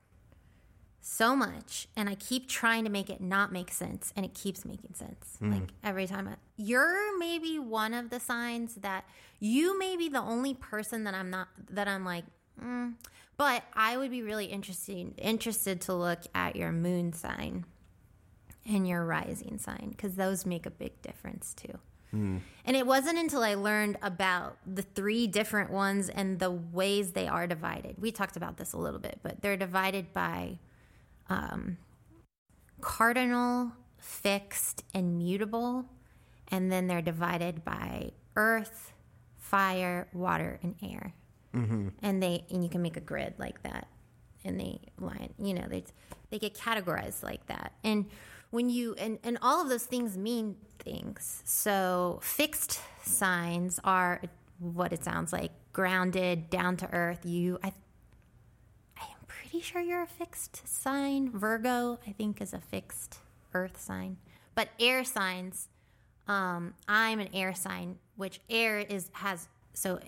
so much and I keep trying to make it not make sense and it keeps making sense. Like every time I, you're maybe one of the signs that you may be the only person that I'm not that I'm like mm. but I would be really interested interested to look at your moon sign and your rising sign cuz those make a big difference too. And it wasn't until I learned about the three different ones and the ways they are divided. We talked about this a little bit, but they're divided by um, cardinal, fixed, and mutable. And then they're divided by earth, fire, water, and air. Mm-hmm. And they and you can make a grid like that, and they line. You know, they they get categorized like that. And when you and and all of those things mean things. So fixed signs are what it sounds like: grounded, down to earth. You, I I am pretty sure you're a fixed sign. Virgo, I think, is a fixed earth sign. But air signs, um, I'm an air sign, which air is has so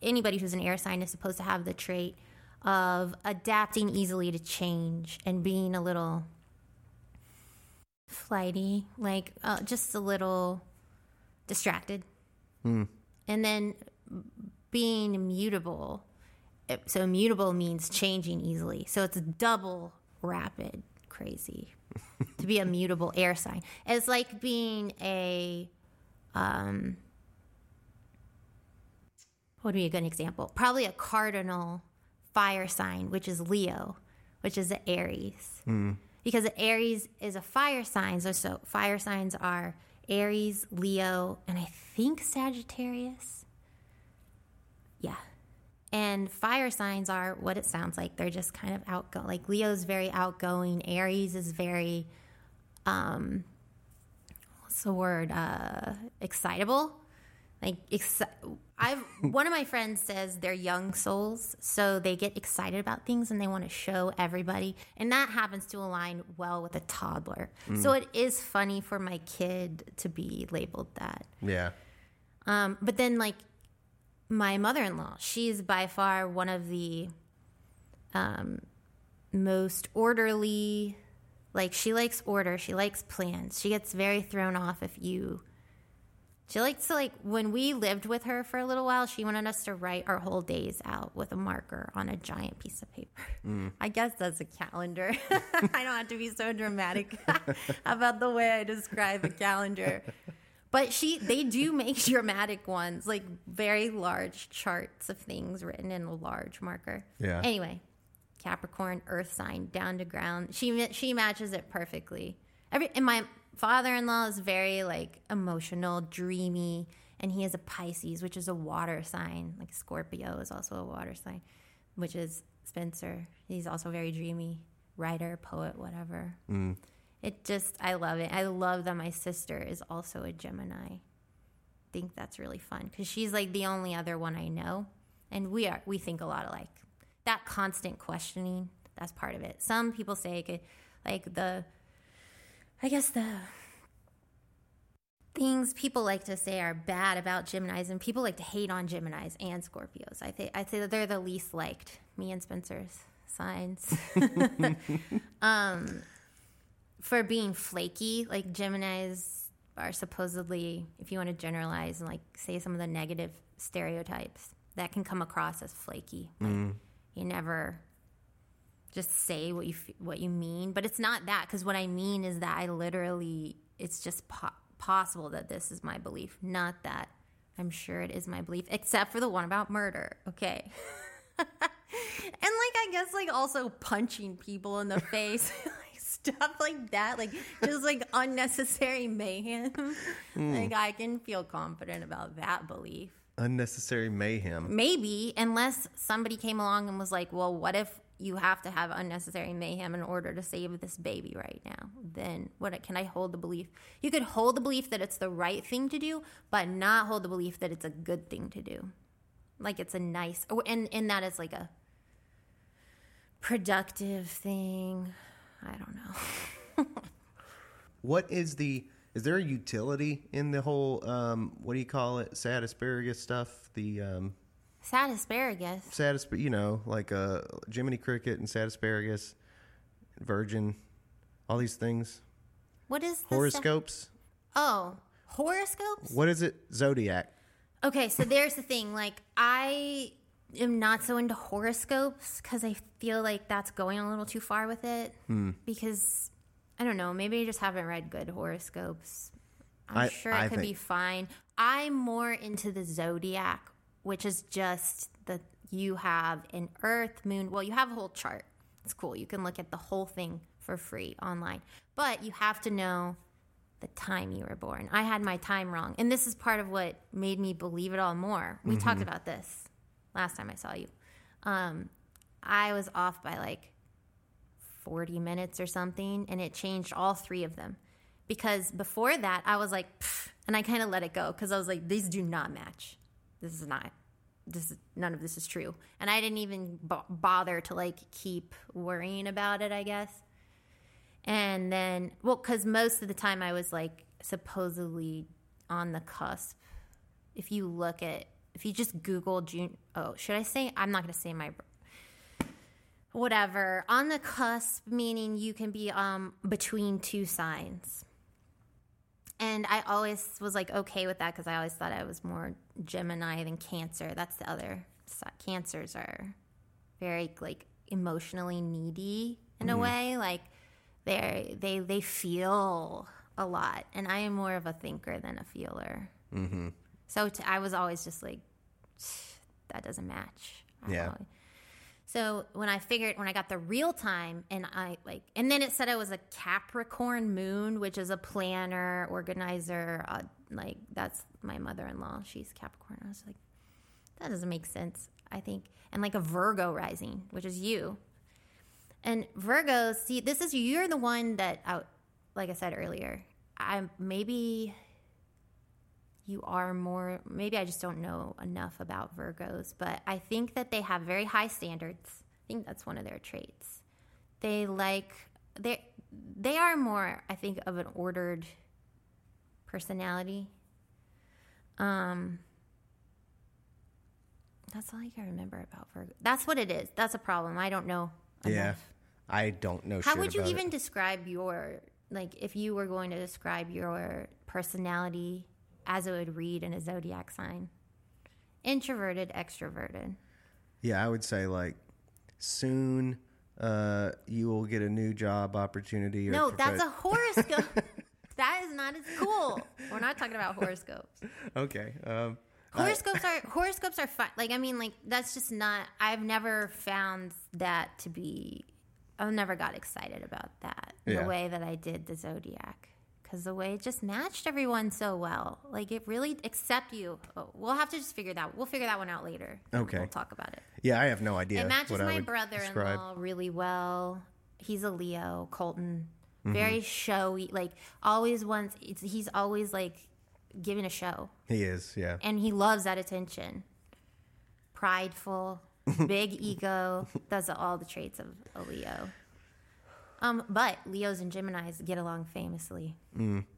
anybody who's an air sign is supposed to have the trait of adapting easily to change and being a little flighty, like uh, just a little distracted. And then being immutable. It- So immutable means changing easily. So it's double rapid crazy to be a mutable air sign. It's like being a um what would be a good example? Probably a cardinal fire sign, which is Leo, which is the Aries. Because Aries is a fire sign. So, so fire signs are Aries, Leo, and I think Sagittarius. Yeah. And fire signs are what it sounds like. They're just kind of outgoing. Like Leo's very outgoing. Aries is very, um, what's the word? Uh, excitable. Like exci- I've one of my friends says they're young souls, so they get excited about things and they want to show everybody, and that happens to align well with a toddler. So it is funny for my kid to be labeled that. Yeah. Um, but then, like, my mother in law, she's by far one of the um, most orderly. Like, she likes order, she likes plans. She gets very thrown off if you. She likes to, like, when we lived with her for a little while, she wanted us to write our whole days out with a marker on a giant piece of paper. Mm. I guess that's a calendar. I don't have to be so dramatic about the way I describe a calendar. But she, they do make dramatic ones, like very large charts of things written in a large marker. Yeah. Anyway, Capricorn, Earth sign, down to ground. She she matches it perfectly. Every and my father-in-law is very like emotional, dreamy, and he is a Pisces, which is a water sign. Like Scorpio is also a water sign, which is Spencer. He's also very dreamy, writer, poet, whatever. Mm. It just, I love it. I love that my sister is also a Gemini. I think that's really fun because she's like the only other one I know, and we are we think a lot alike. That constant questioning, that's part of it. Some people say like the, I guess the things people like to say are bad about Geminis, and people like to hate on Geminis and Scorpios. I think I'd say that they're the least liked. Me and Spencer's signs. um, for being flaky, like Geminis are supposedly, if you want to generalize and like say some of the negative stereotypes, that can come across as flaky. Like you never just say what you what you mean, but it's not that because what I mean is that I literally it's just po- possible that this is my belief, not that I'm sure it is my belief, except for the one about murder. Okay. and like I guess like also punching people in the face. like, Stuff like that, like just like unnecessary mayhem. Hmm. Like I can feel confident about that belief. Unnecessary mayhem. Maybe, unless somebody came along and was like, well, what if you have to have unnecessary mayhem in order to save this baby right now? Then what can I hold the belief? You could hold the belief that it's the right thing to do, but not hold the belief that it's a good thing to do. Like it's a nice, or- and, and that is like a productive thing. I don't know. What is the? Is there a utility in the whole? Um, what do you call it? Sad asparagus stuff. The um, Sad asparagus. sad asp- You know, like uh, Jiminy Cricket and sad asparagus, Virgin, all these things. What is the Horoscopes. oh, horoscopes? What is it? Zodiac. Okay, so there's the thing. Like, I am not so into horoscopes because I feel like that's going a little too far with it. Because I don't know, maybe I just haven't read good horoscopes. I'm I- sure it I could be fine. I'm more into the zodiac, which is just that you have an Earth, Moon. Well, you have a whole chart. It's cool. You can look at the whole thing for free online, but you have to know the time you were born. I had my time wrong. And this is part of what made me believe it all more. We talked about this last time I saw you. Um, I was off by like 40 minutes or something, and it changed all three of them. Because before that, I was like, and I kind of let it go because I was like, these do not match. This is not. This is none of this is true, and I didn't even bo- bother to like keep worrying about it. I guess. And then, well, because most of the time I was like supposedly on the cusp. If you look at, if you just Google June, oh, should I say? I'm not going to say my, whatever. On the cusp, meaning you can be um between two signs. And I always was like okay with that because I always thought I was more Gemini than Cancer. That's the other. Cancers are very like emotionally needy in a way. Like they they they feel a lot, and I am more of a thinker than a feeler. Mm-hmm. So t- I was always just like, that doesn't match. I Yeah. So when I figured, when I got the real time, and I like, and then it said I was a Capricorn moon, which is a planner, organizer. Uh, like that's my mother-in-law. She's Capricorn. I was like, that doesn't make sense. I think, and like a Virgo rising, which is you. And Virgos, see, this is you're the one that, I, like I said earlier, I maybe you are more. Maybe I just don't know enough about Virgos, but I think that they have very high standards. I think that's one of their traits. They like they they are more, I think, of an ordered personality. Um, that's all I can remember about Virgo. That's what it is. That's a problem. I don't know. Yeah. I don't know. How would you even It. describe your like if you were going to describe your personality as it would read in a zodiac sign? Introverted, extroverted. Yeah, I would say like soon uh, you will get a new job opportunity. Or No, that's a horoscope. that is not as cool. We're not talking about horoscopes. okay. Um, I- Horoscopes are horoscopes are fun. Like I mean, like that's just not. I've never found that to be. I've never got excited about that Yeah. the way that I did the zodiac because the way it just matched everyone so well. Like it really, except you. Oh, we'll have to just figure that. We'll figure that one out later. Okay. we'll talk about it. yeah, I have no idea. It matches my brother-in-law describe. really well. He's a Leo, Colton. Mm-hmm. Very showy. Like always wants. It's, he's always like giving a show He is. Yeah. and he loves that attention. Prideful, big ego, does all the traits of a Leo. Um, but Leos and Geminis get along famously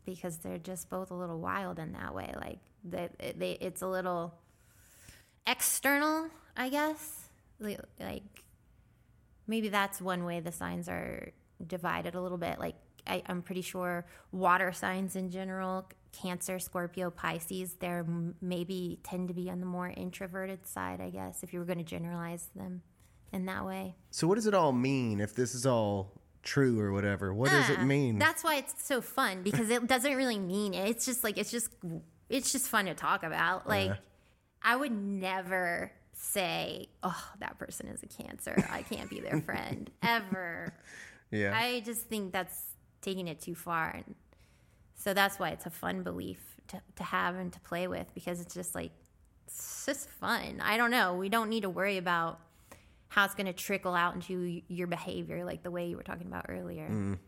because they're just both a little wild in that way. Like they, they it's a little external, I guess. Li- Like maybe that's one way the signs are divided a little bit. Like I, I'm pretty sure water signs in general, Cancer, Scorpio, Pisces, they're m- maybe tend to be on the more introverted side. I guess if you were going to generalize them in that way. So what does it all mean if this is all true or whatever? What does it Ah, mean? That's why it's so fun because it doesn't really mean it. It's just like it's just it's just fun to talk about. Like. I would never say, "Oh, that person is a cancer. I can't be their friend." Ever. Yeah. I just think that's taking it too far. And so that's why it's a fun belief to, to have and to play with because it's just like, it's just fun. I don't know. We don't need to worry about how it's going to trickle out into your behavior, like the way you were talking about earlier. Mm.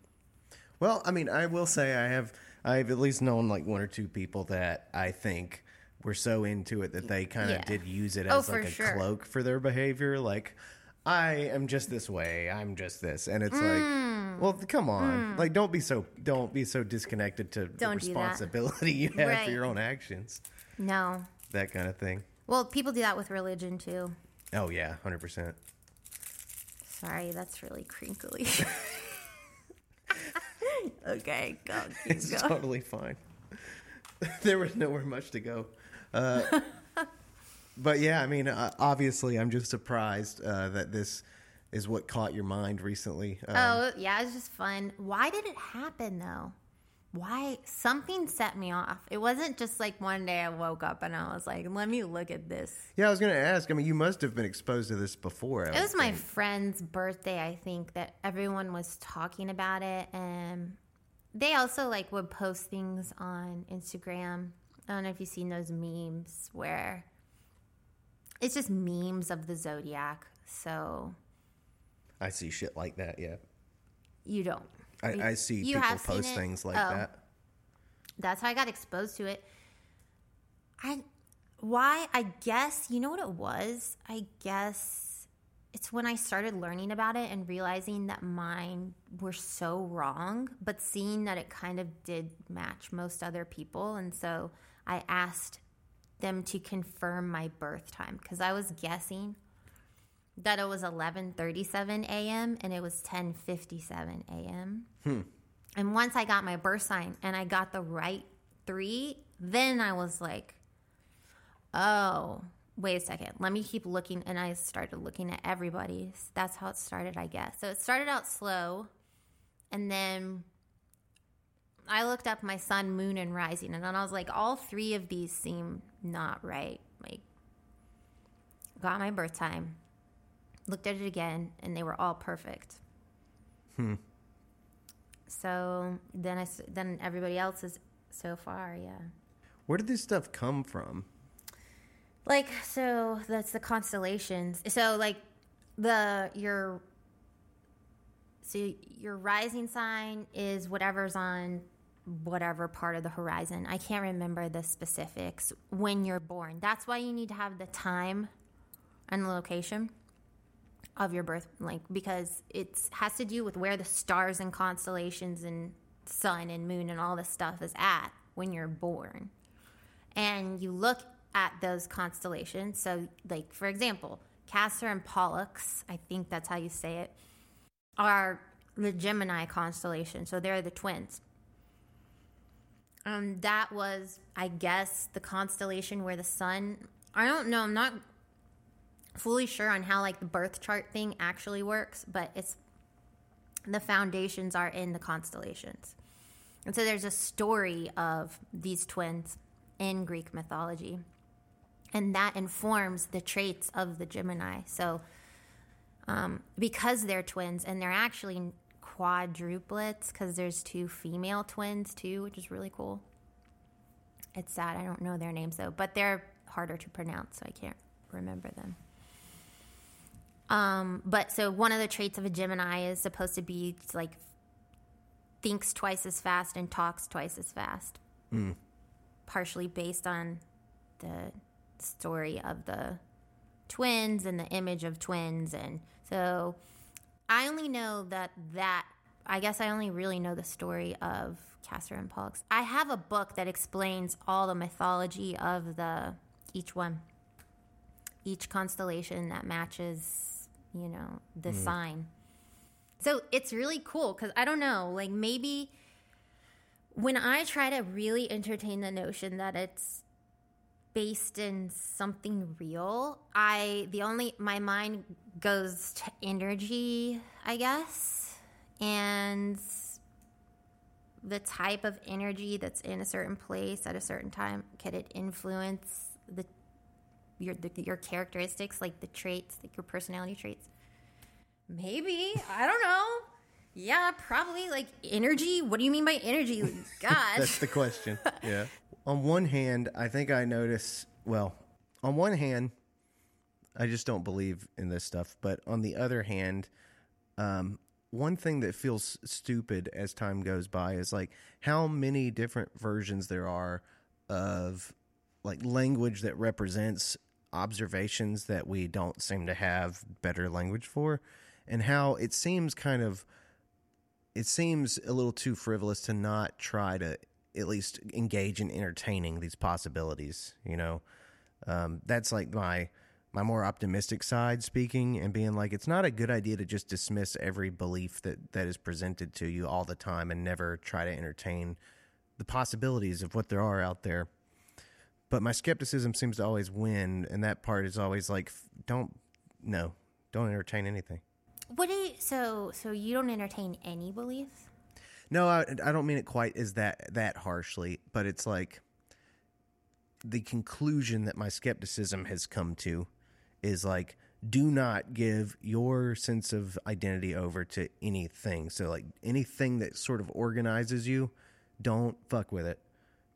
Well, I mean, I will say I have I've at least known like one or two people that I think were so into it that they kind of Yeah. did use it Oh, as like a sure. cloak for their behavior. Like, I am just this way. I'm just this, and it's Mm. like, well, come on, like don't be so don't be so disconnected to Don't the responsibility you have Right. for your own actions, No. that kind of thing. Well, people do that with religion too. Oh yeah, hundred percent. Sorry, that's really crinkly. okay, go. It's going. totally fine. there was nowhere much to go. Uh, but yeah, I mean, uh, obviously, I'm just surprised uh, that this is what caught your mind recently. Um, Oh, yeah, it's just fun. Why did it happen though? Why something set me off? It wasn't just like one day I woke up and I was like, "Let me look at this." Yeah, I was going to ask. I mean, you must have been exposed to this before. I It was my think. friend's birthday, I think, that everyone was talking about it, and they also like would post things on Instagram. I don't know if you've seen those memes where it's just memes of the zodiac. So I see shit like that. Yeah, you don't. I, I see You people post things like Oh. that. That's how I got exposed to it. I why I guess you know what it was? I guess it's when I started learning about it and realizing that mine were so wrong, but seeing that it kind of did match most other people and so I asked them to confirm my birth time because I was guessing that it was 11:37 a.m. and it was 10:57 a.m. Hmm. And once I got my birth sign and I got the right three, then I was like, oh, wait a second. Let me keep looking. And I started looking at everybody's. That's how it started, I guess. So it started out slow. And then I looked up my sun, moon, and rising. And then I was like, all three of these seem not right. Like, got my birth time, looked at it again, and they were all perfect. Hmm. So then I then everybody else is so far, yeah. Where did this stuff come from? Like so that's the constellations. So like the your so your rising sign is whatever's on whatever part of the horizon. I can't remember the specifics when you're born. That's why you need to have the time and the location of your birth like because it has to do with where the stars and constellations and sun and moon and all this stuff is at when you're born and you look at those constellations. So, like for example, Castor and Pollux, I think that's how you say it, are the Gemini constellation. So they're the twins. Um, that was, I guess, the constellation where the sun. I don't know. I'm not fully sure on how like the birth chart thing actually works, but it's the foundations are in the constellations. And so there's a story of these twins in Greek mythology. And that informs the traits of the Gemini. So, um, because they're twins and they're actually quadruplets, because there's two female twins too, which is really cool. It's sad. I don't know their names though, but they're harder to pronounce, so I can't remember them. Um, but so one of the traits of a Gemini is supposed to be like thinks twice as fast and talks twice as fast. mm. Partially based on the story of the twins and the image of twins. And so I only know that that I guess I only really know the story of Castor and Pollux. I have a book that explains all the mythology of the each one, each constellation that matches, you know, the mm-hmm. sign. So it's really cool because I don't know, like maybe when I try to really entertain the notion that it's based in something real, I the only my mind goes to energy, I guess, and the type of energy that's in a certain place at a certain time can it influence the your the, your characteristics, like the traits, like your personality traits. Maybe I don't know. Yeah, probably like energy. What do you mean by energy? Gosh, that's the question. yeah. On one hand, I think I notice, well, on one hand, I just don't believe in this stuff. But on the other hand, um, one thing that feels stupid as time goes by is like how many different versions there are of like language that represents observations that we don't seem to have better language for, and how it seems kind of it seems a little too frivolous to not try to at least engage in entertaining these possibilities. You know, um, that's like my my more optimistic side speaking and being like, it's not a good idea to just dismiss every belief that that is presented to you all the time and never try to entertain the possibilities of what there are out there. But my skepticism seems to always win, and that part is always like, don't no, don't entertain anything. What do you, so so you don't entertain any beliefs? No, I, I don't mean it quite as that that harshly, but it's like the conclusion that my skepticism has come to is like do not give your sense of identity over to anything. So like anything that sort of organizes you, don't fuck with it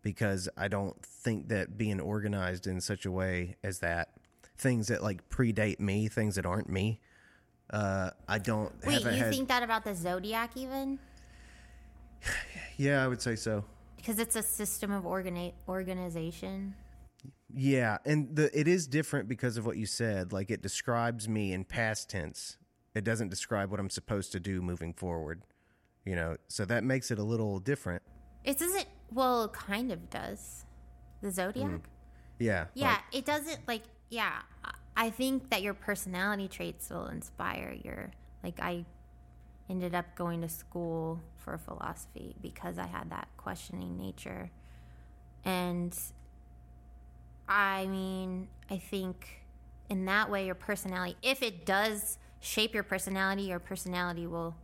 because I don't think that being organized in such a way as that things that like predate me, things that aren't me, uh, I don't Wait, you had. think that about the zodiac even? yeah, I would say so. Because it's a system of organi- organization. Yeah, and the it is different because of what you said. Like it describes me in past tense. It doesn't describe what I'm supposed to do moving forward. You know, so that makes it a little different. It doesn't. Well, it kind of does. The zodiac. Mm-hmm. Yeah. Yeah, like- it doesn't like. Yeah, I think that your personality traits will inspire your. Like I ended up going to school for philosophy because I had that questioning nature, and I mean, I think in that way, your personality, if it does shape your personality, your personality will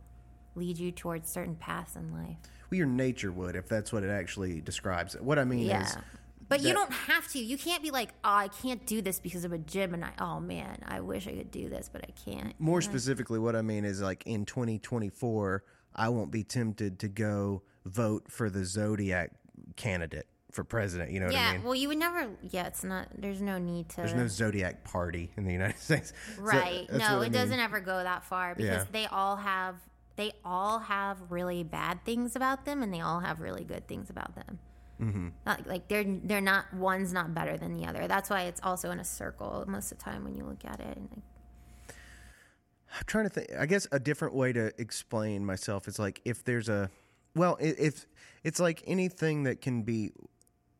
lead you towards certain paths in life. well, your nature would if that's what it actually describes. What I mean Yeah. is, But you don't have to. You can't be like, oh, I can't do this because of a Gemini. Oh man, I wish I could do this, but I can't. more specifically, what I mean is like in 2024, I won't be tempted to go vote for the Zodiac candidate for president. You know what I mean? well, you would never. Yeah, it's not. There's no need to. There's no Zodiac party in the United States. Right. that's no, it mean. doesn't ever go that far because Yeah. they all have. They all have really bad things about them, and they all have really good things about them. Mm-hmm. Not, like they're they're not one's not better than the other. That's why it's also in a circle most of the time when you look at it. And like, I'm trying to think. I guess a different way to explain myself is like if there's a, well, if it's like anything that can be,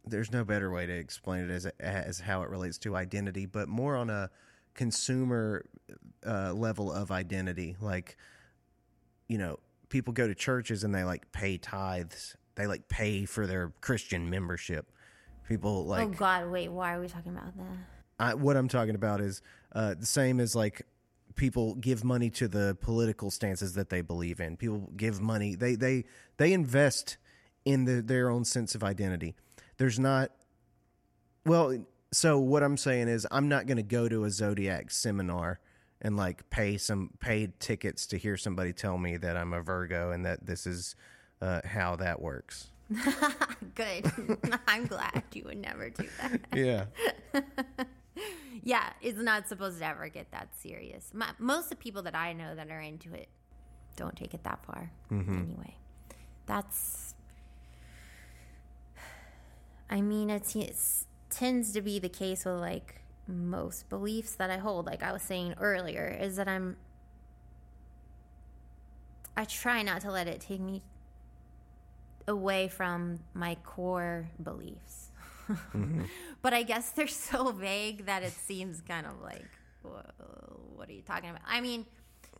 there's no better way to explain it as as how it relates to identity, but more on a consumer uh, level of identity. Like, you know, people go to churches and they like pay tithes. They like pay for their Christian membership. People like oh God, wait, why are we talking about that? I, what I'm talking about is uh, the same as like people give money to the political stances that they believe in. People give money. They they they invest in the, their own sense of identity. There's not. Well, so what I'm saying is I'm not going to go to a zodiac seminar and like pay some paid tickets to hear somebody tell me that I'm a Virgo and that this is uh, how that works. Good. I'm glad you would never do that. Yeah. Yeah, it's not supposed to ever get that serious. My, most of the people that I know that are into it don't take it that far. Anyway, that's. I mean, it's tends to be the case with like most beliefs that I hold. Like I was saying earlier, is that I'm. I try not to let it take me away from my core beliefs. Mm-hmm. But I guess they're so vague that it seems kind of like, what are you talking about? I mean,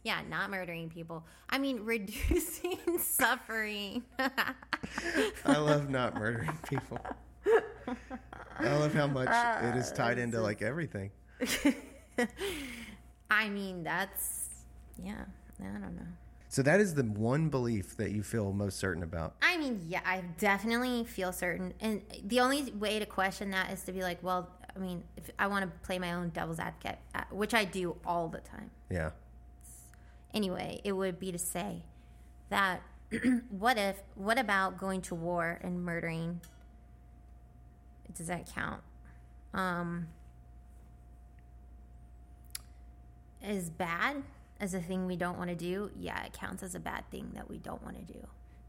yeah, not murdering people. I mean, reducing suffering. I love not murdering people. I love how much it is uh, tied into like everything. I mean, that's, yeah, I don't know. So that is the one belief that you feel most certain about. I mean, yeah, I definitely feel certain. And the only way to question that is to be like, well, I mean, if I want to play my own devil's advocate, uh, which I do all the time. Yeah. Anyway, it would be to say that what if, what about going to war and murdering? Does that count? Um, is bad as a thing we don't want to do? Yeah, it counts as a bad thing that we don't want to do.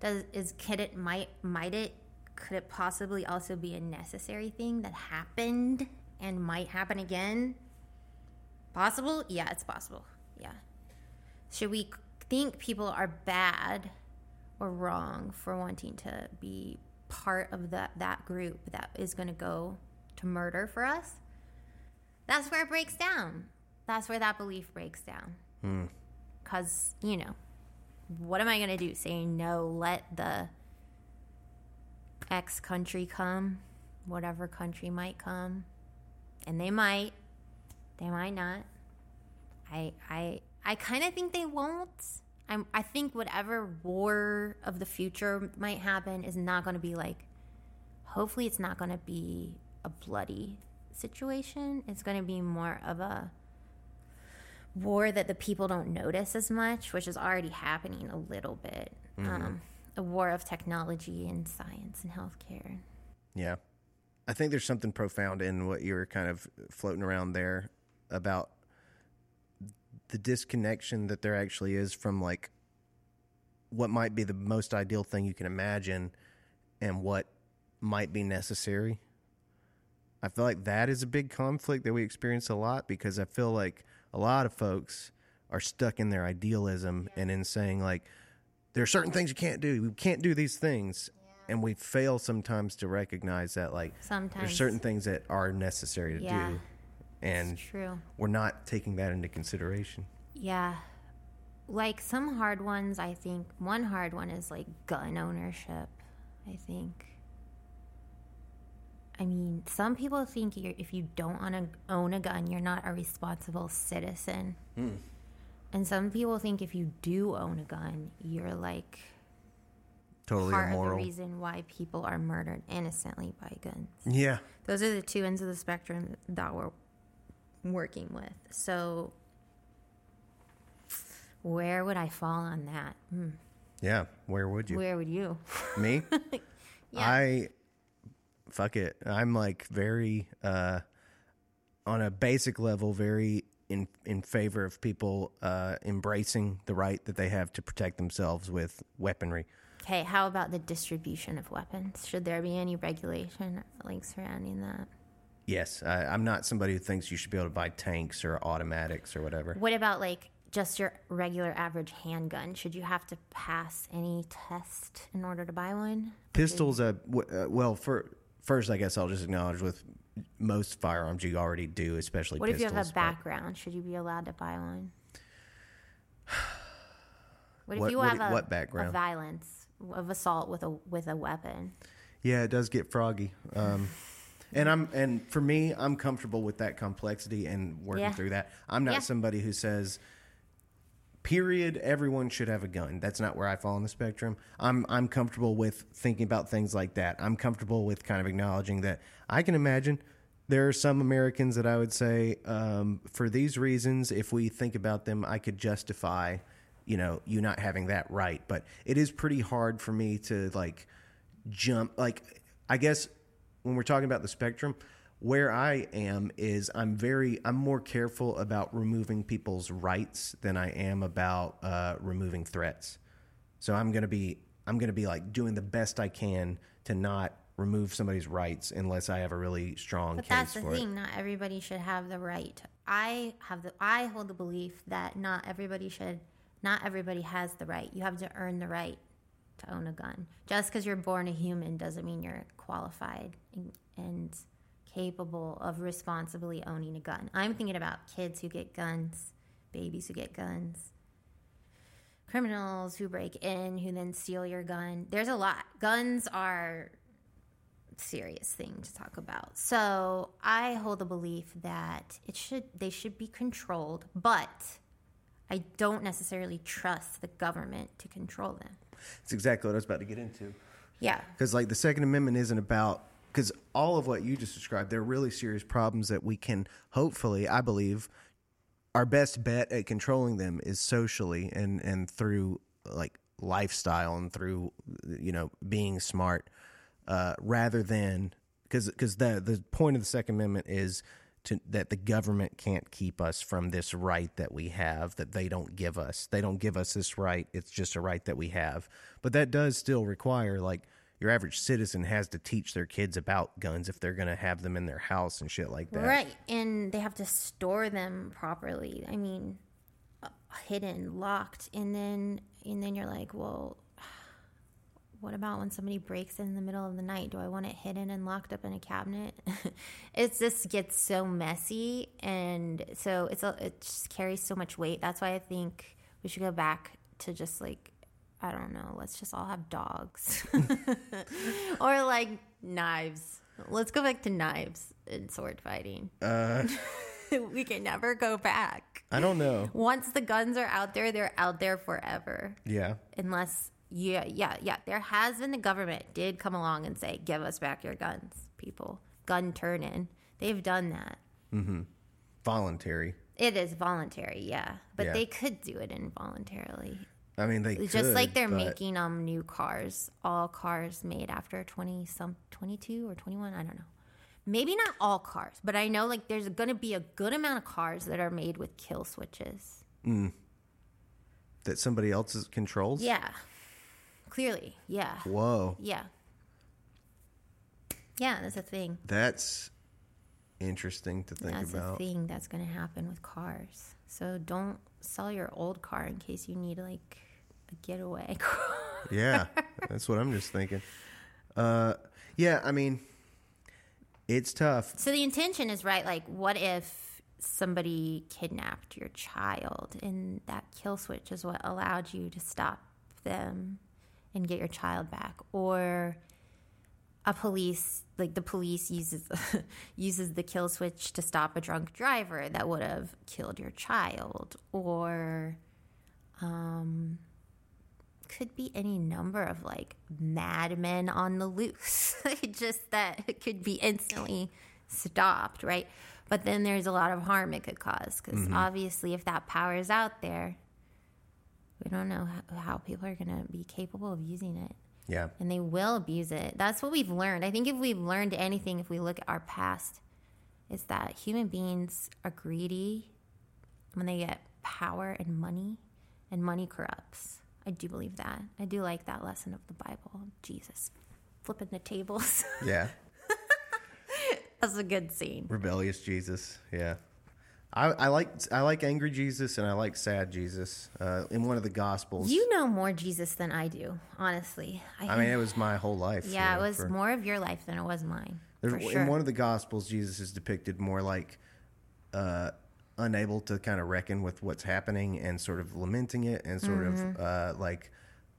Does is could it might might it could it possibly also be a necessary thing that happened and might happen again? Possible? Yeah, it's possible. Yeah. Should we think people are bad or wrong for wanting to be part of that that group that is going to go to murder for us? That's where it breaks down. That's where that belief breaks down. Mm. Because, you know, what am I going to do? Say no, let the X country come, whatever country might come. And they might, they might not. I, I, I kind of think they won't. I'm, I think whatever war of the future might happen is not going to be like, hopefully, it's not going to be a bloody situation. It's going to be more of a war that the people don't notice as much, which is already happening a little bit. Um, a war of technology and science and healthcare. Yeah. I think there's something profound in what you were kind of floating around there about the disconnection that there actually is from like what might be the most ideal thing you can imagine and what might be necessary. I feel like that is a big conflict that we experience a lot because I feel like a lot of folks are stuck in their idealism and in saying like there are certain things you can't do. We can't do these things. And we fail sometimes to recognize that like Sometimes. there's certain things that are necessary to Yeah. do. And we're not taking that into consideration. Yeah. Like some hard ones, I think one hard one is like gun ownership. I think. I mean, some people think you're, if you don't own a, own a gun, you're not a responsible citizen. And some people think if you do own a gun, you're like Totally part of immoral. the reason why people are murdered innocently by guns. Yeah. Those are the two ends of the spectrum that we're working with. So, where would I fall on that? Hmm. Yeah. Where would you? Where would you? Me? Yeah. I fuck it. I'm like very uh on a basic level very in in favor of people uh embracing the right that they have to protect themselves with weaponry. Okay, how about the distribution of weapons? Should there be any regulation like surrounding that? Yes, I, I'm not somebody who thinks you should be able to buy tanks or automatics or whatever. What about like just your regular average handgun? Should you have to pass any test in order to buy one? Pistols, uh, w- uh well, for first, I guess I'll just acknowledge with most firearms you already do, especially What if you have a background? Should you be allowed to buy one? What if What- you what- have a, what background? a violence of assault with a with a weapon? Yeah, it does get froggy. Um, and I'm and for me, I'm comfortable with that complexity and working Yeah. through that. I'm not Yeah. somebody who says, "Period." Everyone should have a gun. That's not where I fall on the spectrum. I'm I'm comfortable with thinking about things like that. I'm comfortable with kind of acknowledging that I can imagine. There are some Americans that I would say, um, for these reasons, if we think about them, I could justify, you know, you not having that right. But it is pretty hard for me to like jump like i guess when we're talking about the spectrum where i am is i'm very i'm more careful about removing people's rights than i am about uh, removing threats so i'm gonna be i'm gonna be like doing the best i can to not remove somebody's rights unless i have a really strong But case that's the thing. Not everybody should have the right. I have the. I hold the belief that not everybody should Not everybody has the right. You have to earn the right to own a gun. Just because you're born a human doesn't mean you're qualified and, and capable of responsibly owning a gun. I'm thinking about kids who get guns, babies who get guns, criminals who break in, who then steal your gun. There's a lot. Guns are serious thing to talk about. So I hold the belief that it should they should be controlled, but I don't necessarily trust the government to control them. It's exactly what I was about to get into. Yeah. Because like the Second Amendment isn't about because all of what you just described, they're really serious problems that we can hopefully, I believe, our best bet at controlling them is socially and and through like lifestyle and through you know being smart uh, rather than because because the the point of the Second Amendment is to, that the government can't keep us from this right that we have that they don't give us. They don't give us this right. It's just a right that we have. But that does still require like your average citizen has to teach their kids about guns if they're going to have them in their house and shit like that. Right. And they have to store them properly. I mean, uh, hidden, locked, and then and then you're like, "Well, what about when somebody breaks in the middle of the night? Do I want it hidden and locked up in a cabinet? it just gets so messy, and so it's a, it just carries so much weight. That's why I think we should go back to just like I don't know. Let's just all have dogs, or like knives. Let's go back to knives and sword fighting. Uh, we can never go back. I don't know. Once the guns are out there, they're out there forever. Yeah. Unless yeah, yeah, yeah. There has been the government did come along and say, "Give us back your guns, people." Gun turn in. They've done that. Mm-hmm. Voluntary. It is voluntary, yeah, but Yeah. they could do it involuntarily. I mean, they Just could, like they're but- making um new cars, all cars made after twenty some twenty two or twenty one. I don't know. Maybe not all cars, but I know like there's going to be a good amount of cars that are made with kill switches. that somebody else controls. Yeah, clearly, yeah, Whoa, yeah, yeah. That's a thing. that's interesting to think That's about. a thing that's going to happen with cars. So don't sell your old car in case you need like a getaway. Yeah, that's what I'm just thinking. Uh, yeah, I mean, it's tough. so the intention is right. Like, what if somebody kidnapped your child and that kill switch is what allowed you to stop them and get your child back? Or a police like the police uses uses the kill switch to stop a drunk driver that would have killed your child or um could be any number of like madmen on the loose just that it could be instantly stopped right but then there's a lot of harm it could cause because mm-hmm. obviously if that power is out there we don't know how, how people are going to be capable of using it Yeah, and they will abuse it. That's what we've learned. I think if we've learned anything, if we look at our past, is that human beings are greedy when they get power and money, and money corrupts. I do believe that. I do like that lesson of the Bible. Jesus flipping the tables. yeah. That's a good scene. Rebellious Jesus. Yeah. I, I like I like angry Jesus and I like sad Jesus. Uh, in one of the Gospels, You know more Jesus than I do, honestly. I mean, it was my whole life. yeah, you know, it was for- more of your life than it was mine. There's, For sure. In one of the Gospels, Jesus is depicted more like uh, unable to kind of reckon with what's happening and sort of lamenting it and sort Mm-hmm. of uh, like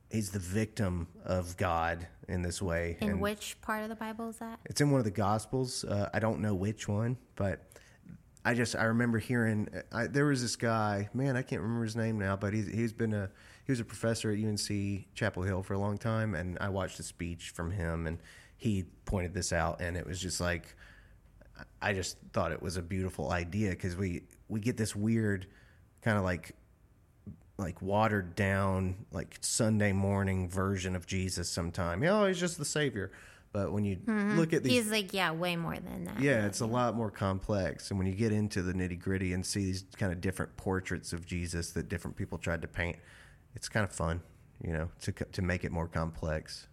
he's the victim of God in this way. In and which part of the Bible is that? it's in one of the Gospels. Uh, I don't know which one, but I just I remember hearing I, there was this guy. Man, I can't remember his name now, but he's he's been a he was a professor at UNC Chapel Hill for a long time, and I watched a speech from him, and he pointed this out, and it was just like I just thought it was a beautiful idea because we we get this weird kind of like like watered down like Sunday morning version of Jesus. Sometime, you oh, know, he's just the savior. But when you mm-hmm. look at these He's like, yeah, way more than that. yeah, it's a lot more complex. And when you get into the nitty gritty and see these kind of different portraits of Jesus that different people tried to paint, it's kind of fun, you know, to to make it more complex.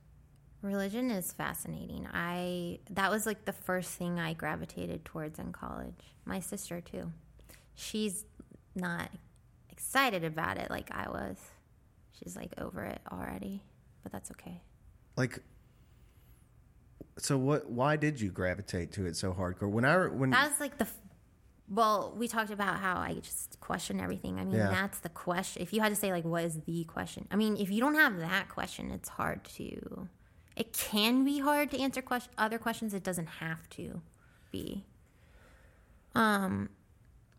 Religion is fascinating. I that was like the first thing I gravitated towards in college. My sister too. She's not excited about it like I was. She's like over it already, but that's okay. Like, so what? Why did you gravitate to it so hardcore? When I when That was like the. Well, we talked about how I just question everything. I mean, Yeah. that's the question. If you had to say like, what is the question? I mean, if you don't have that question, it's hard to. It can be hard to answer question, other questions. It doesn't have to be. Um,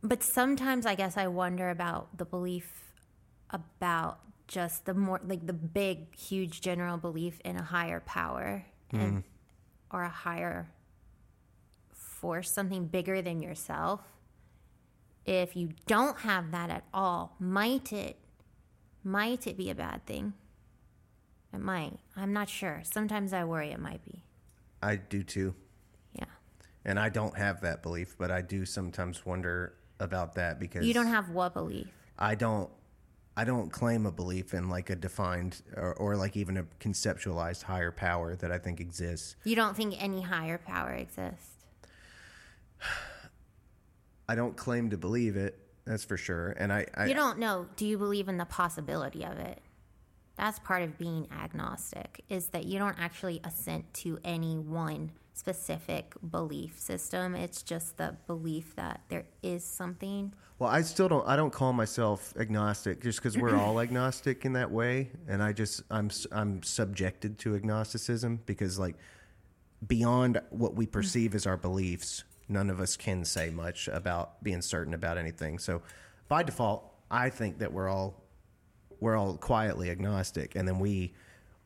but sometimes I guess I wonder about the belief about just the more like the big, huge general belief in a higher power and mm-hmm. or a higher force, something bigger than yourself. If you don't have that at all, might it might it be a bad thing? It might. I'm not sure. Sometimes I worry it might be. I do too, Yeah. and I don't have that belief, but I do sometimes wonder about that because You don't have what belief? I don't. I don't claim a belief in like a defined or, or like even a conceptualized higher power that I think exists. You don't think any higher power exists? I don't claim to believe it. That's for sure. And I, I You don't know. Do you believe in the possibility of it? That's part of being agnostic, is that you don't actually assent to any one specific belief system. It's just the belief that there is something. Well, I still don't. I don't call myself agnostic just because we're all agnostic in that way, and I just I'm I'm subjected to agnosticism because like beyond what we perceive as our beliefs, none of us can say much about being certain about anything. So by default, I think that we're all we're all quietly agnostic, and then we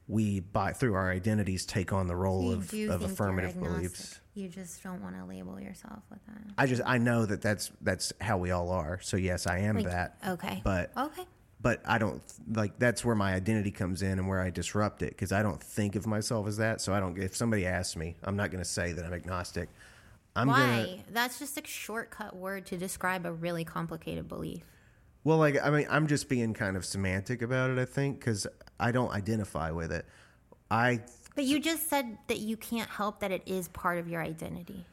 we by through our identities take on the role You of, of affirmative beliefs. You just don't want to label yourself with that. I just I know that that's that's how we all are. So yes, I am Like, that. Okay. But okay. but I don't like that's where my identity comes in and where I disrupt it because I don't think of myself as that. So I don't. If somebody asks me, I'm not going to say that I'm agnostic. I'm Why? gonna That's just a shortcut word to describe a really complicated belief. well, like I mean, I'm just being kind of semantic about it. I think because I don't identify with it. I But you just said that you can't help that it is part of your identity.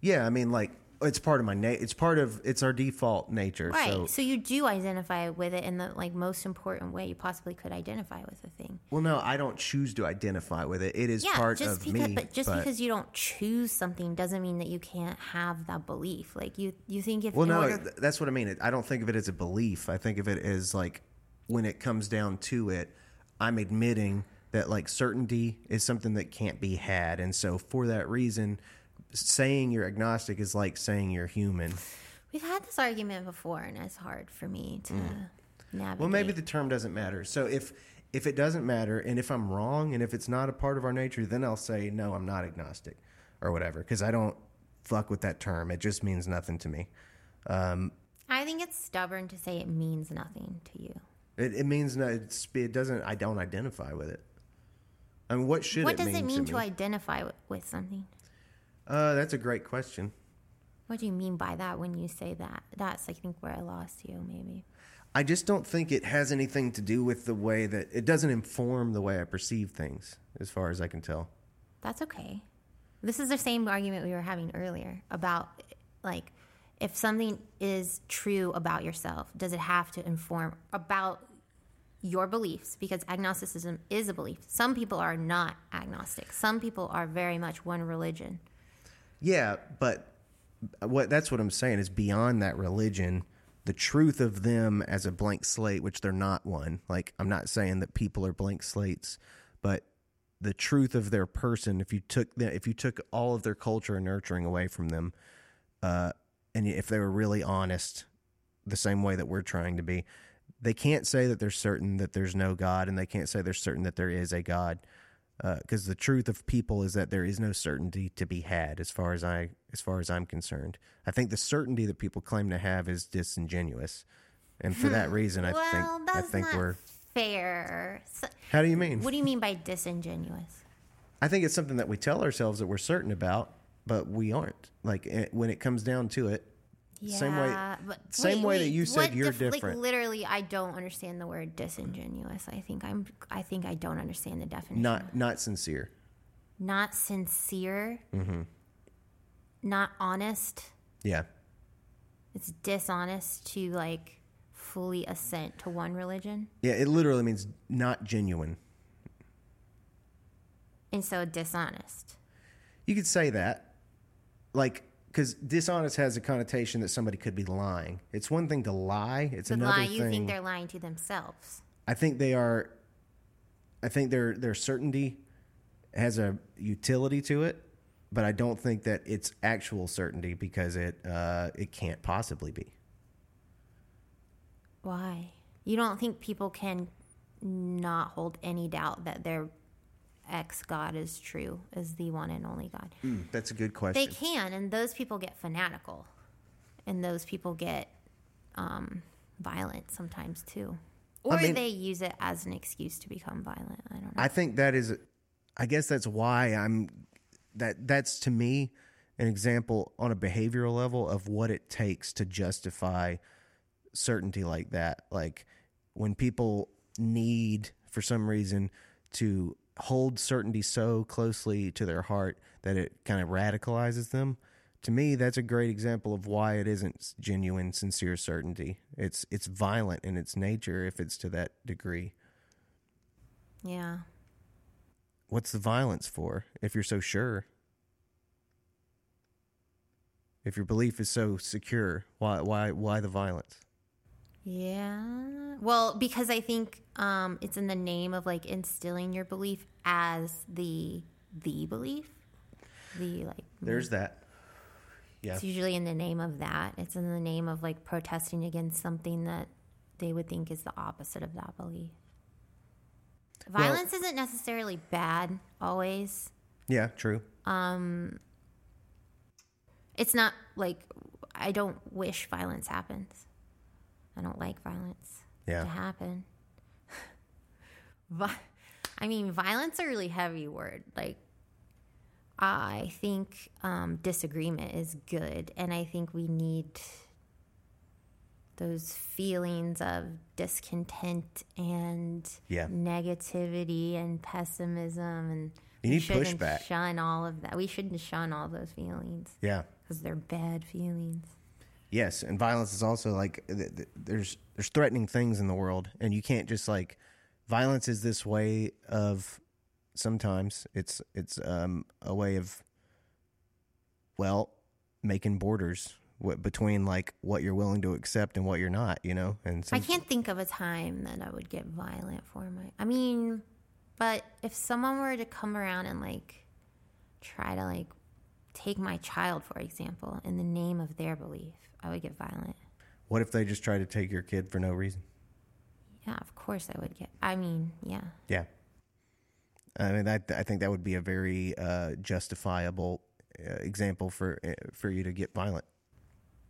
yeah, I mean like it's part of my na- It's part of it's our default nature. Right. So So, you do identify with it in the like most important way you possibly could identify with a thing. well, no, I don't choose to identify with it. It is Yeah, part of because me. but just because you don't choose something doesn't mean that you can't have that belief. Like you you think if Well, no, order- that's what I mean. I don't think of it as a belief. I think of it as like when it comes down to it, I'm admitting that like certainty is something that can't be had, and so for that reason, saying you're agnostic is like saying you're human. we've had this argument before and it's hard for me to navigate. Mm. Well, maybe the term doesn't matter. So if if it doesn't matter, and if I'm wrong, and if it's not a part of our nature, then I'll say no, I'm not agnostic, or whatever, because I don't fuck with that term. It just means nothing to me. Um, I think it's stubborn to say it means nothing to you. It, it means no. It's, it doesn't. I don't identify with it. I mean, what should what it does mean it mean to to, me? identify with, with something? uh, that's a great question. What do you mean by that when you say that? That's I think where I lost you maybe. I just don't think it has anything to do with the way that it doesn't inform the way I perceive things, as far as I can tell. That's okay. This is the same argument we were having earlier about like if something is true about yourself, does it have to inform about your beliefs? Because agnosticism is a belief. Some people are not agnostic. Some people are very much one religion. Yeah, but what that's what I'm saying is beyond that religion, the truth of them as a blank slate, which they're not one. Like I'm not saying that people are blank slates, but the truth of their person, if you took the, if you took all of their culture and nurturing away from them, uh, and if they were really honest, the same way that we're trying to be, they can't say that they're certain that there's no God, and they can't say they're certain that there is a God uh, because the truth of people is that there is no certainty to be had as far as I as far as I'm concerned. I think the certainty that people claim to have is disingenuous, and for that hmm. reason, I well, think I think we're. fair. So, How do you mean? what do you mean by disingenuous? I think it's something that we tell ourselves that we're certain about, but we aren't. Like eh, when it comes down to it, Same way- but same wait, way that you said you're def- different. Like literally, I don't understand the word disingenuous. I think I'm. I think I don't understand the definition. not not sincere. not sincere. Mm-hmm. Not honest. Yeah, It's dishonest to like fully assent to one religion, Yeah, it literally means not genuine. and so dishonest. You could say that, like, because dishonest has a connotation that somebody could be lying. It's one thing to lie. It's But another lie, you thing. think they're lying to themselves. I think they are. I think their their certainty has a utility to it, but I don't think that it's actual certainty because it uh, it can't possibly be. Why? You don't think people can not hold any doubt that their ex God is true, is the one and only God? That's a good question. They can, and those people get fanatical, and those people get um, violent sometimes too, or mean- they use it as an excuse to become violent. I don't know. I think that is, I guess that's why I'm, that that's to me an example on a behavioral level of what it takes to justify certainty like that. Like when people need, for some reason, to hold certainty so closely to their heart that it kind of radicalizes them. To me, that's a great example of why it isn't genuine, sincere certainty. It's it's violent in its nature if it's to that degree. yeah, What's the violence for if you're so sure? If your belief is so secure, why why why the violence? Yeah. Well, because I think um, it's in the name of like instilling your belief as the the belief, the like There's that. Yeah. It's usually in the name of that. It's in the name of like protesting against something that they would think is the opposite of that belief. Violence isn't necessarily bad always. Yeah, true. Um it's not like I don't wish violence happens. I don't like violence Yeah. to happen. I mean, violence is a really heavy word. Like, I think um, disagreement is good, and I think we need those feelings of discontent and Yeah. negativity and pessimism and You we need shouldn't pushback. Shun all of that. We shouldn't shun all those feelings Yeah. because they're bad feelings. Yes, and violence is also like th- th- there's there's threatening things in the world, and you can't just like violence is this way of sometimes it's it's um, a way of well making borders w- between like what you're willing to accept and what you're not, you know. And I can't think of a time that I would get violent for my. I mean, but if someone were to come around and like try to like take my child, for example, in the name of their belief, I would get violent. what if they just try to take your kid for no reason? Yeah, of course I would get. I mean, yeah. Yeah. I mean, I, I think that would be a very uh, justifiable uh, example for uh, for you to get violent.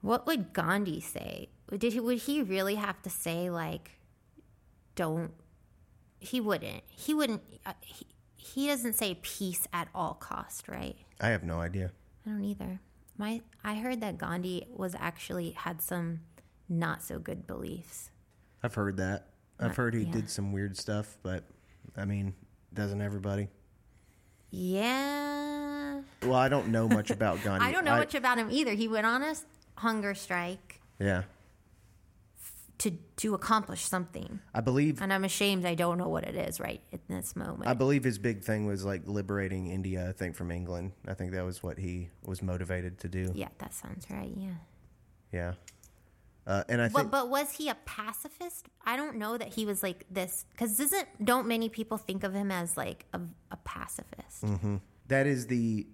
What would Gandhi say? Did he would he really have to say like, don't? He wouldn't. He wouldn't. Uh, he, he doesn't say peace at all cost, right? I have no idea. I don't either. My I heard that Gandhi was actually had some not so good beliefs. I've heard that. I've Not- heard he yeah. did some weird stuff, but I mean, doesn't everybody? Yeah. Well, I don't know much about Gandhi. I don't know much about him either. He went on a hunger strike Yeah, to to accomplish something. I believe. And I'm ashamed I don't know what it is right in this moment. I believe his big thing was like liberating India. I think from England. I think that was what he was motivated to do. yeah, that sounds right. Yeah. Yeah, uh, and I But think but was he a pacifist? I don't know that he was like this because doesn't don't many people think of him as like a, a pacifist? that is the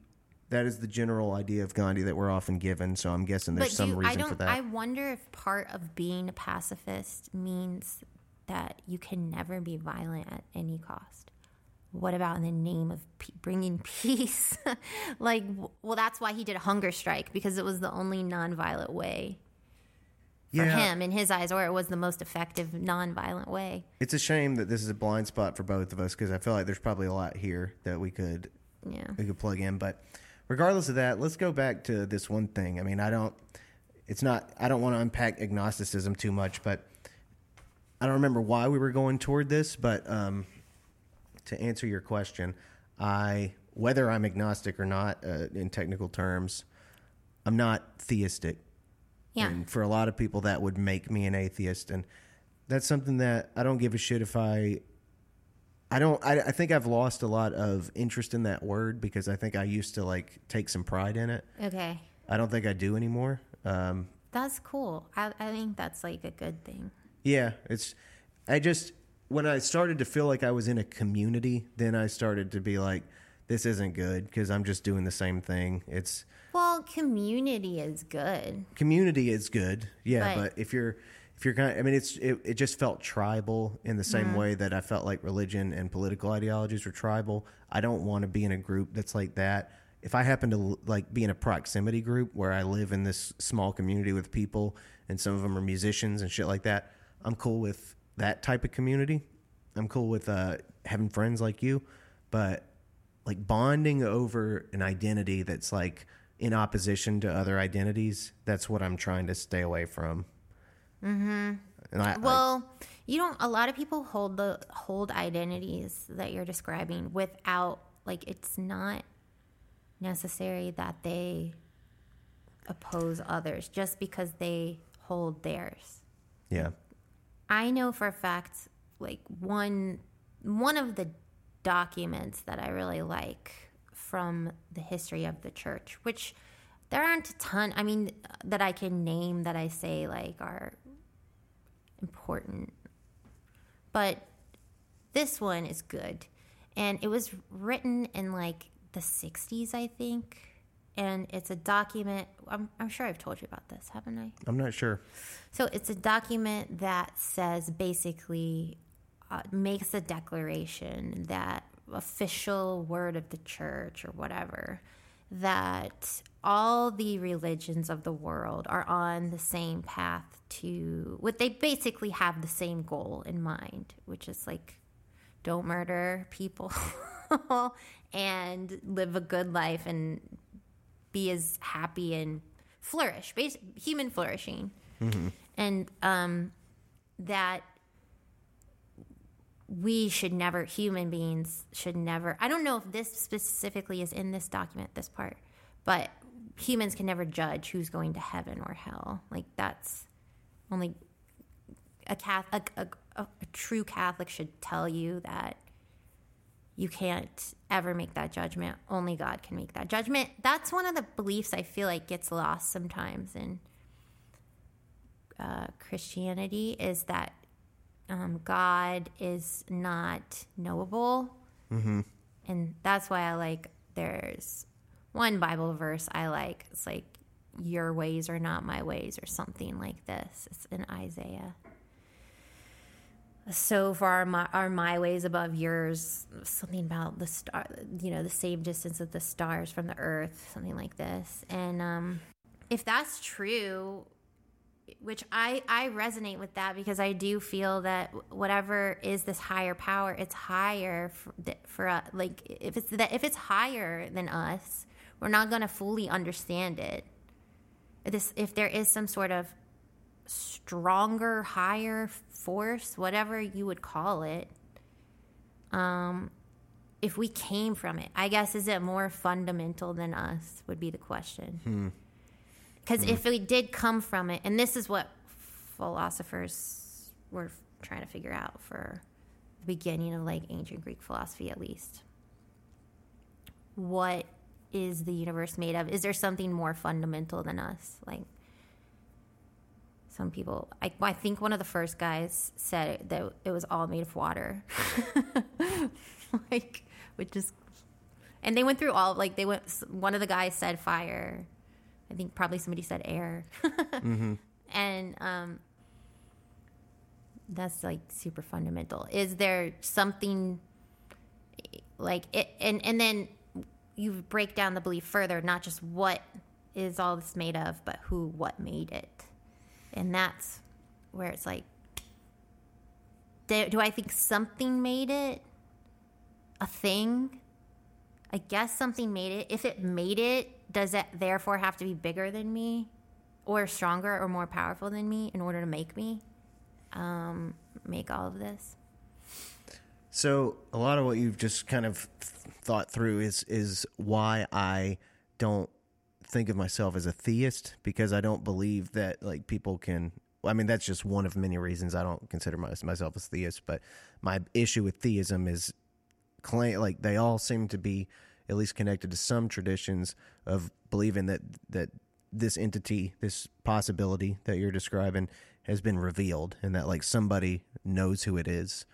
that is the general idea of Gandhi that we're often given. So I'm guessing there's some do, I reason don't. for that. I wonder if part of being a pacifist means that you can never be violent at any cost. What about in the name of pe- bringing peace? like, well, that's why he did a hunger strike because it was the only nonviolent way for Yeah. him in his eyes, or it was the most effective nonviolent way. It's a shame that this is a blind spot for both of us because I feel like there's probably a lot here that we could Yeah. we could plug in. But regardless of that, let's go back to this one thing. I mean, I don't. It's not. I don't want to unpack agnosticism too much, but I don't remember why we were going toward this. But um, to answer your question, I whether I'm agnostic or not uh, in technical terms, I'm not theistic. Yeah. And for a lot of people, that would make me an atheist. And that's something that I don't give a shit if I. I don't. I, I think I've lost a lot of interest in that word because I think I used to like take some pride in it. Okay. I don't think I do anymore. Um, That's cool. I, I think that's like a good thing. Yeah, it's. I just when I started to feel like I was in a community, then I started to be like, this isn't good because I'm just doing the same thing. It's Well, community is good. community is good, yeah, But- but if you're if you're kind, I mean, it's it, it just felt tribal in the same way that I felt like religion and political ideologies were tribal. I don't want to be in a group that's like that. If I happen to like be in a proximity group where I live in this small community with people and some of them are musicians and shit like that, I'm cool with that type of community. I'm cool with uh, having friends like you, but like bonding over an identity that's like in opposition to other identities that's what i'm trying to stay away from mm-hmm. and I, I Well, you don't. A lot of people hold the hold identities that you're describing without like it's not necessary that they oppose others just because they hold theirs. yeah I know for a fact, like one one of the documents that I really like from the history of the church, which there aren't a ton. I mean, that I can name that I say like are important, but this one is good, and it was written in like the '60s, I think. And it's a document. I'm, I'm sure I've told you about this, haven't I? i'm not sure So it's a document that says basically uh, makes a declaration that official word of the church or whatever that all the religions of the world are on the same path to what they basically have the same goal in mind, which is like don't murder people and live a good life and be as happy and flourish, bas- human flourishing, and um, that we should never, human beings should never. I don't know if this specifically is in this document, this part, but humans can never judge who's going to heaven or hell. Like that's only a Catholic, a, a, a true Catholic should tell you that you can't ever make that judgment. Only God can make that judgment. That's one of the beliefs I feel like gets lost sometimes in uh, Christianity is that um, God is not knowable. Mm-hmm. And that's why I like, there's one Bible verse I like. It's like, your ways are not my ways, or something like this. It's in Isaiah so far my, are my ways above yours something about the star you know the same distance of the stars from the earth something like this and um if that's true which i i resonate with that because i do feel that whatever is this higher power it's higher for, for uh, like if it's that if it's higher than us we're not going to fully understand it this if there is some sort of stronger, higher force, whatever you would call it. Um, if we came from it, I guess is it more fundamental than us? Would be the question. Because mm-hmm. if we did come from it, and this is what philosophers were trying to figure out for the beginning of like ancient Greek philosophy, at least. What is the universe made of? Is there something more fundamental than us? Like some people I, I think one of the first guys said that it was all made of water like which is and they went through all like they went one of the guys said fire i think probably somebody said air. And um that's like super fundamental. Is there something like it and and then you break down the belief further not just what is all this made of but who what made it. And that's where it's like do, do i think something made it a thing? I guess something made it. If it made it does it therefore have to be bigger than me or stronger or more powerful than me in order to make me um, make all of this So a lot of what you've just kind of thought through is is why I don't think of myself as a theist because I don't believe that like people can. I mean, that's just one of many reasons I don't consider my, myself as theist. But my issue with theism is claim like they all seem to be at least connected to some traditions of believing that that this entity, this possibility that you're describing, has been revealed, and that like somebody knows who it is.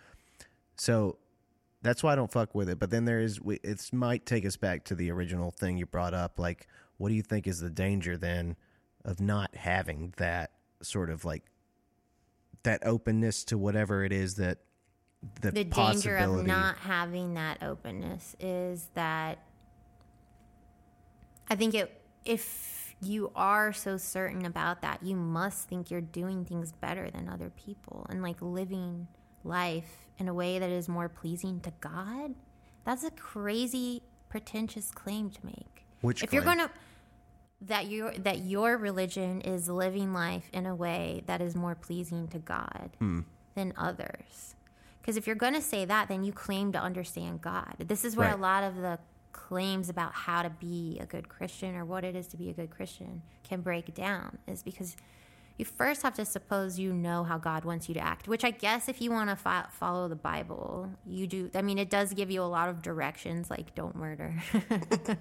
So that's why I don't fuck with it. But then there is, it might take us back to the original thing you brought up. Like, what do you think is the danger then of not having that sort of like that openness to whatever it is that the, the danger of not having that openness is that I think it if you are so certain about that, you must think you're doing things better than other people and like living life in a way that is more pleasing to God. That's a crazy pretentious claim to make. Which if claim? you're going to that your that your religion is living life in a way that is more pleasing to God hmm. than others. Because if you're going to say that, then you claim to understand God. This is where Right. a lot of the claims about how to be a good Christian or what it is to be a good Christian can break down, is because you first have to suppose you know how God wants you to act, which I guess if you want to fo- follow the Bible, you do. I mean, it does give you a lot of directions, like don't murder.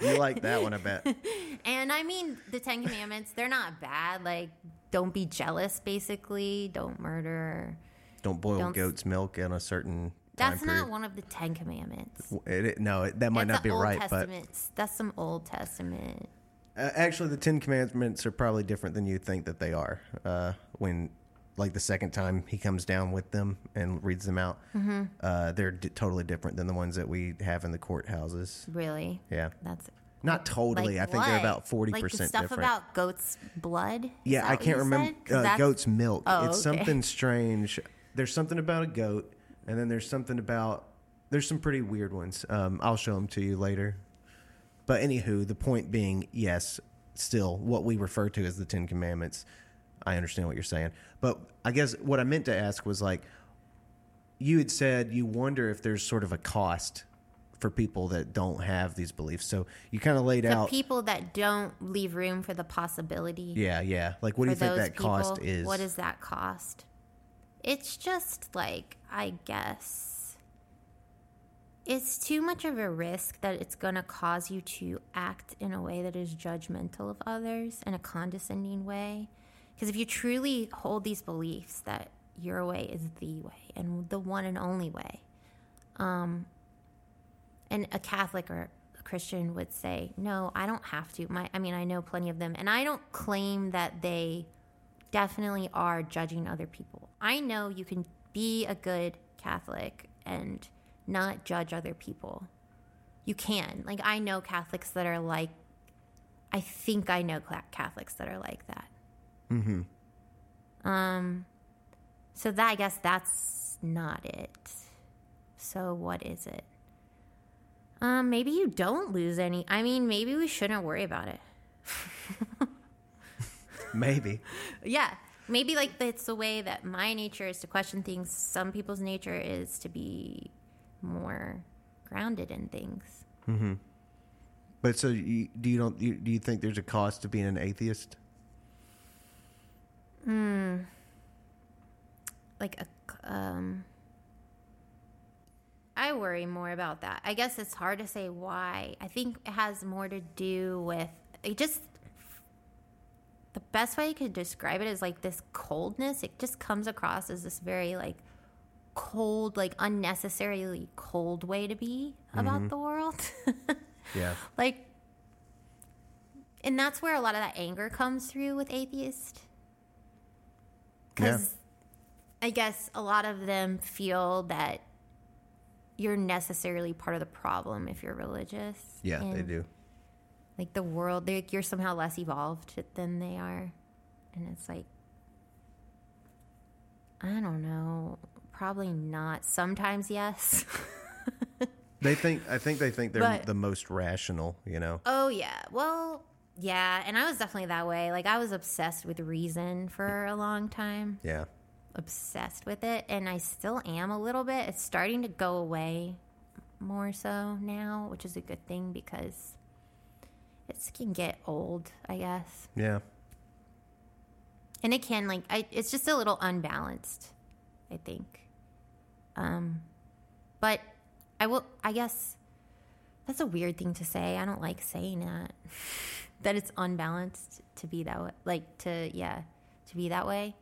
You like that one, I bet. And I mean, the Ten Commandments, they're not bad. Like, don't be jealous, basically. Don't murder. Don't boil Don't goat's milk in a certain time That's not one of the Ten Commandments. It, it- no, it, that might That's not be Old right, but That's some Old Testament. Uh, actually, the Ten Commandments are probably different than you think that they are. Uh, when, like, the second time he comes down with them and reads them out, Mm-hmm. uh, they're d- totally different than the ones that we have in the courthouses. Really? Yeah, That's not totally. like I think they're about forty like percent stuff different. about goat's blood. Yeah, I can't remember uh, goat's milk. Oh, it's okay. something strange. There's something about a goat, and then there's something about there's some pretty weird ones. Um, I'll show them to you later. But anywho, the point being, yes, still what we refer to as the Ten Commandments. I understand what you're saying, but I guess what I meant to ask was like, you had said you wonder if there's sort of a cost for people that don't have these beliefs. So you kind of laid out, people that don't leave room for the possibility. yeah, yeah. Like, what do you think that cost people, is? What is that cost? It's just like, I guess, it's too much of a risk that it's going to cause you to act in a way that is judgmental of others in a condescending way. Because if you truly hold these beliefs that your way is the way and the one and only way, um, and a Catholic or a Christian would say, "No, I don't have to." My, I mean, I know plenty of them, and I don't claim that they definitely are judging other people. I know you can be a good Catholic and not judge other people. You can. Like I know Catholics that are like I think I know Catholics that are like that. mm-hmm. Um so that I guess that's not it. So what is it? Um maybe you don't lose any. I mean, maybe we shouldn't worry about it. Maybe. Yeah. Maybe like it's the way that my nature is to question things. Some people's nature is to be more grounded in things. Mm-hmm. But so you, do you don't you, do you think there's a cost to being an atheist? Hmm. Like a um I worry more about that. I guess it's hard to say why. I think it has more to do with it just the best way I could describe it is like this coldness. It just comes across as this very like cold, like unnecessarily cold way to be about mm-hmm. the world. Yeah. like and that's where a lot of that anger comes through with atheists because i guess a lot of them feel that you're necessarily part of the problem if you're religious Yeah, they do. Like the world like you're somehow less evolved than they are and it's like i don't know probably not sometimes yes They think I think they think they're But- the most rational, you know. Oh yeah. Well, yeah, and I was definitely that way. Like I was obsessed with reason for a long time. Yeah. Obsessed with it, and I still am a little bit. It's starting to go away more so now, which is a good thing because it can get old, I guess. Yeah. And it can like I it's just a little unbalanced, I think. Um but I will I guess that's a weird thing to say. I don't like saying that. that it's unbalanced to be that way. Like to yeah, to be that way.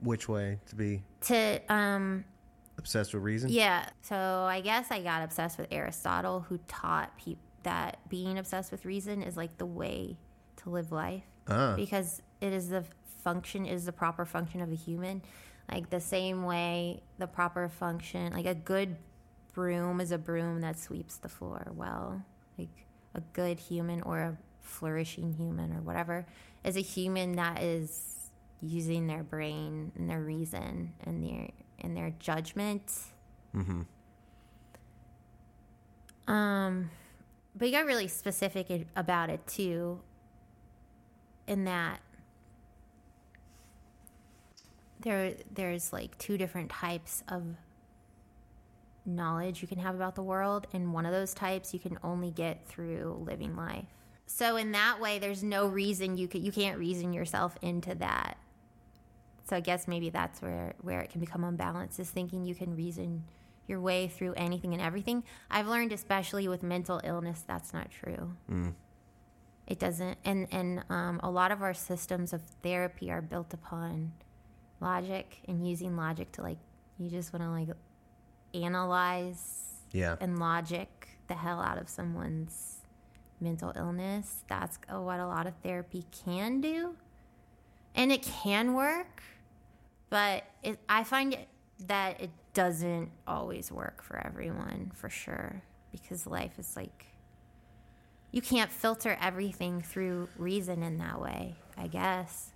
Which way to be To um obsessed with reason? yeah, so I guess I got obsessed with Aristotle who taught people that being obsessed with reason is like the way to live life Ah. because it is the function is the proper function of a human like the same way the proper function like a good broom is a broom that sweeps the floor well like a good human or a flourishing human or whatever is a human that is using their brain and their reason and their and their judgment Mm-hmm. um, but you got really specific about it too. In that there, there's like two different types of knowledge you can have about the world, and one of those types you can only get through living life. So in that way, there's no reason you could you can't reason yourself into that. So I guess maybe that's where where it can become unbalanced is thinking you can reason your way through anything and everything. I've learned, especially with mental illness, that's not true. It doesn't, and and um, a lot of our systems of therapy are built upon logic and using logic to like you just want to like analyze Yeah. and logic the hell out of someone's mental illness. That's what a lot of therapy can do. And it can work, but it, I find it, that it doesn't always work for everyone, for sure, because life is like you can't filter everything through reason in that way, I guess.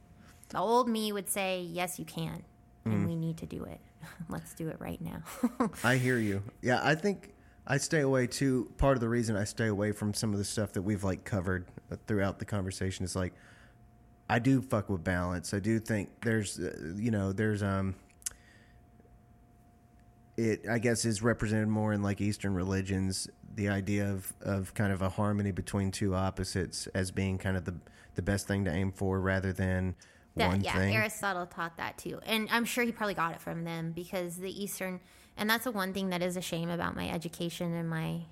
The old me would say, yes, you can, and we need to do it. Let's do it right now. I hear you. Yeah, I think I stay away too. Part of the reason I stay away from some of the stuff that we've like covered uh, throughout the conversation is like I do fuck with balance. I do think there's uh, you know, there's um it I guess is represented more in like Eastern religions, the idea of of kind of a harmony between two opposites as being kind of the the best thing to aim for rather than That, one yeah, thing. Aristotle taught that too. And I'm sure he probably got it from them because the Eastern, and that's the one thing that is a shame about my education in my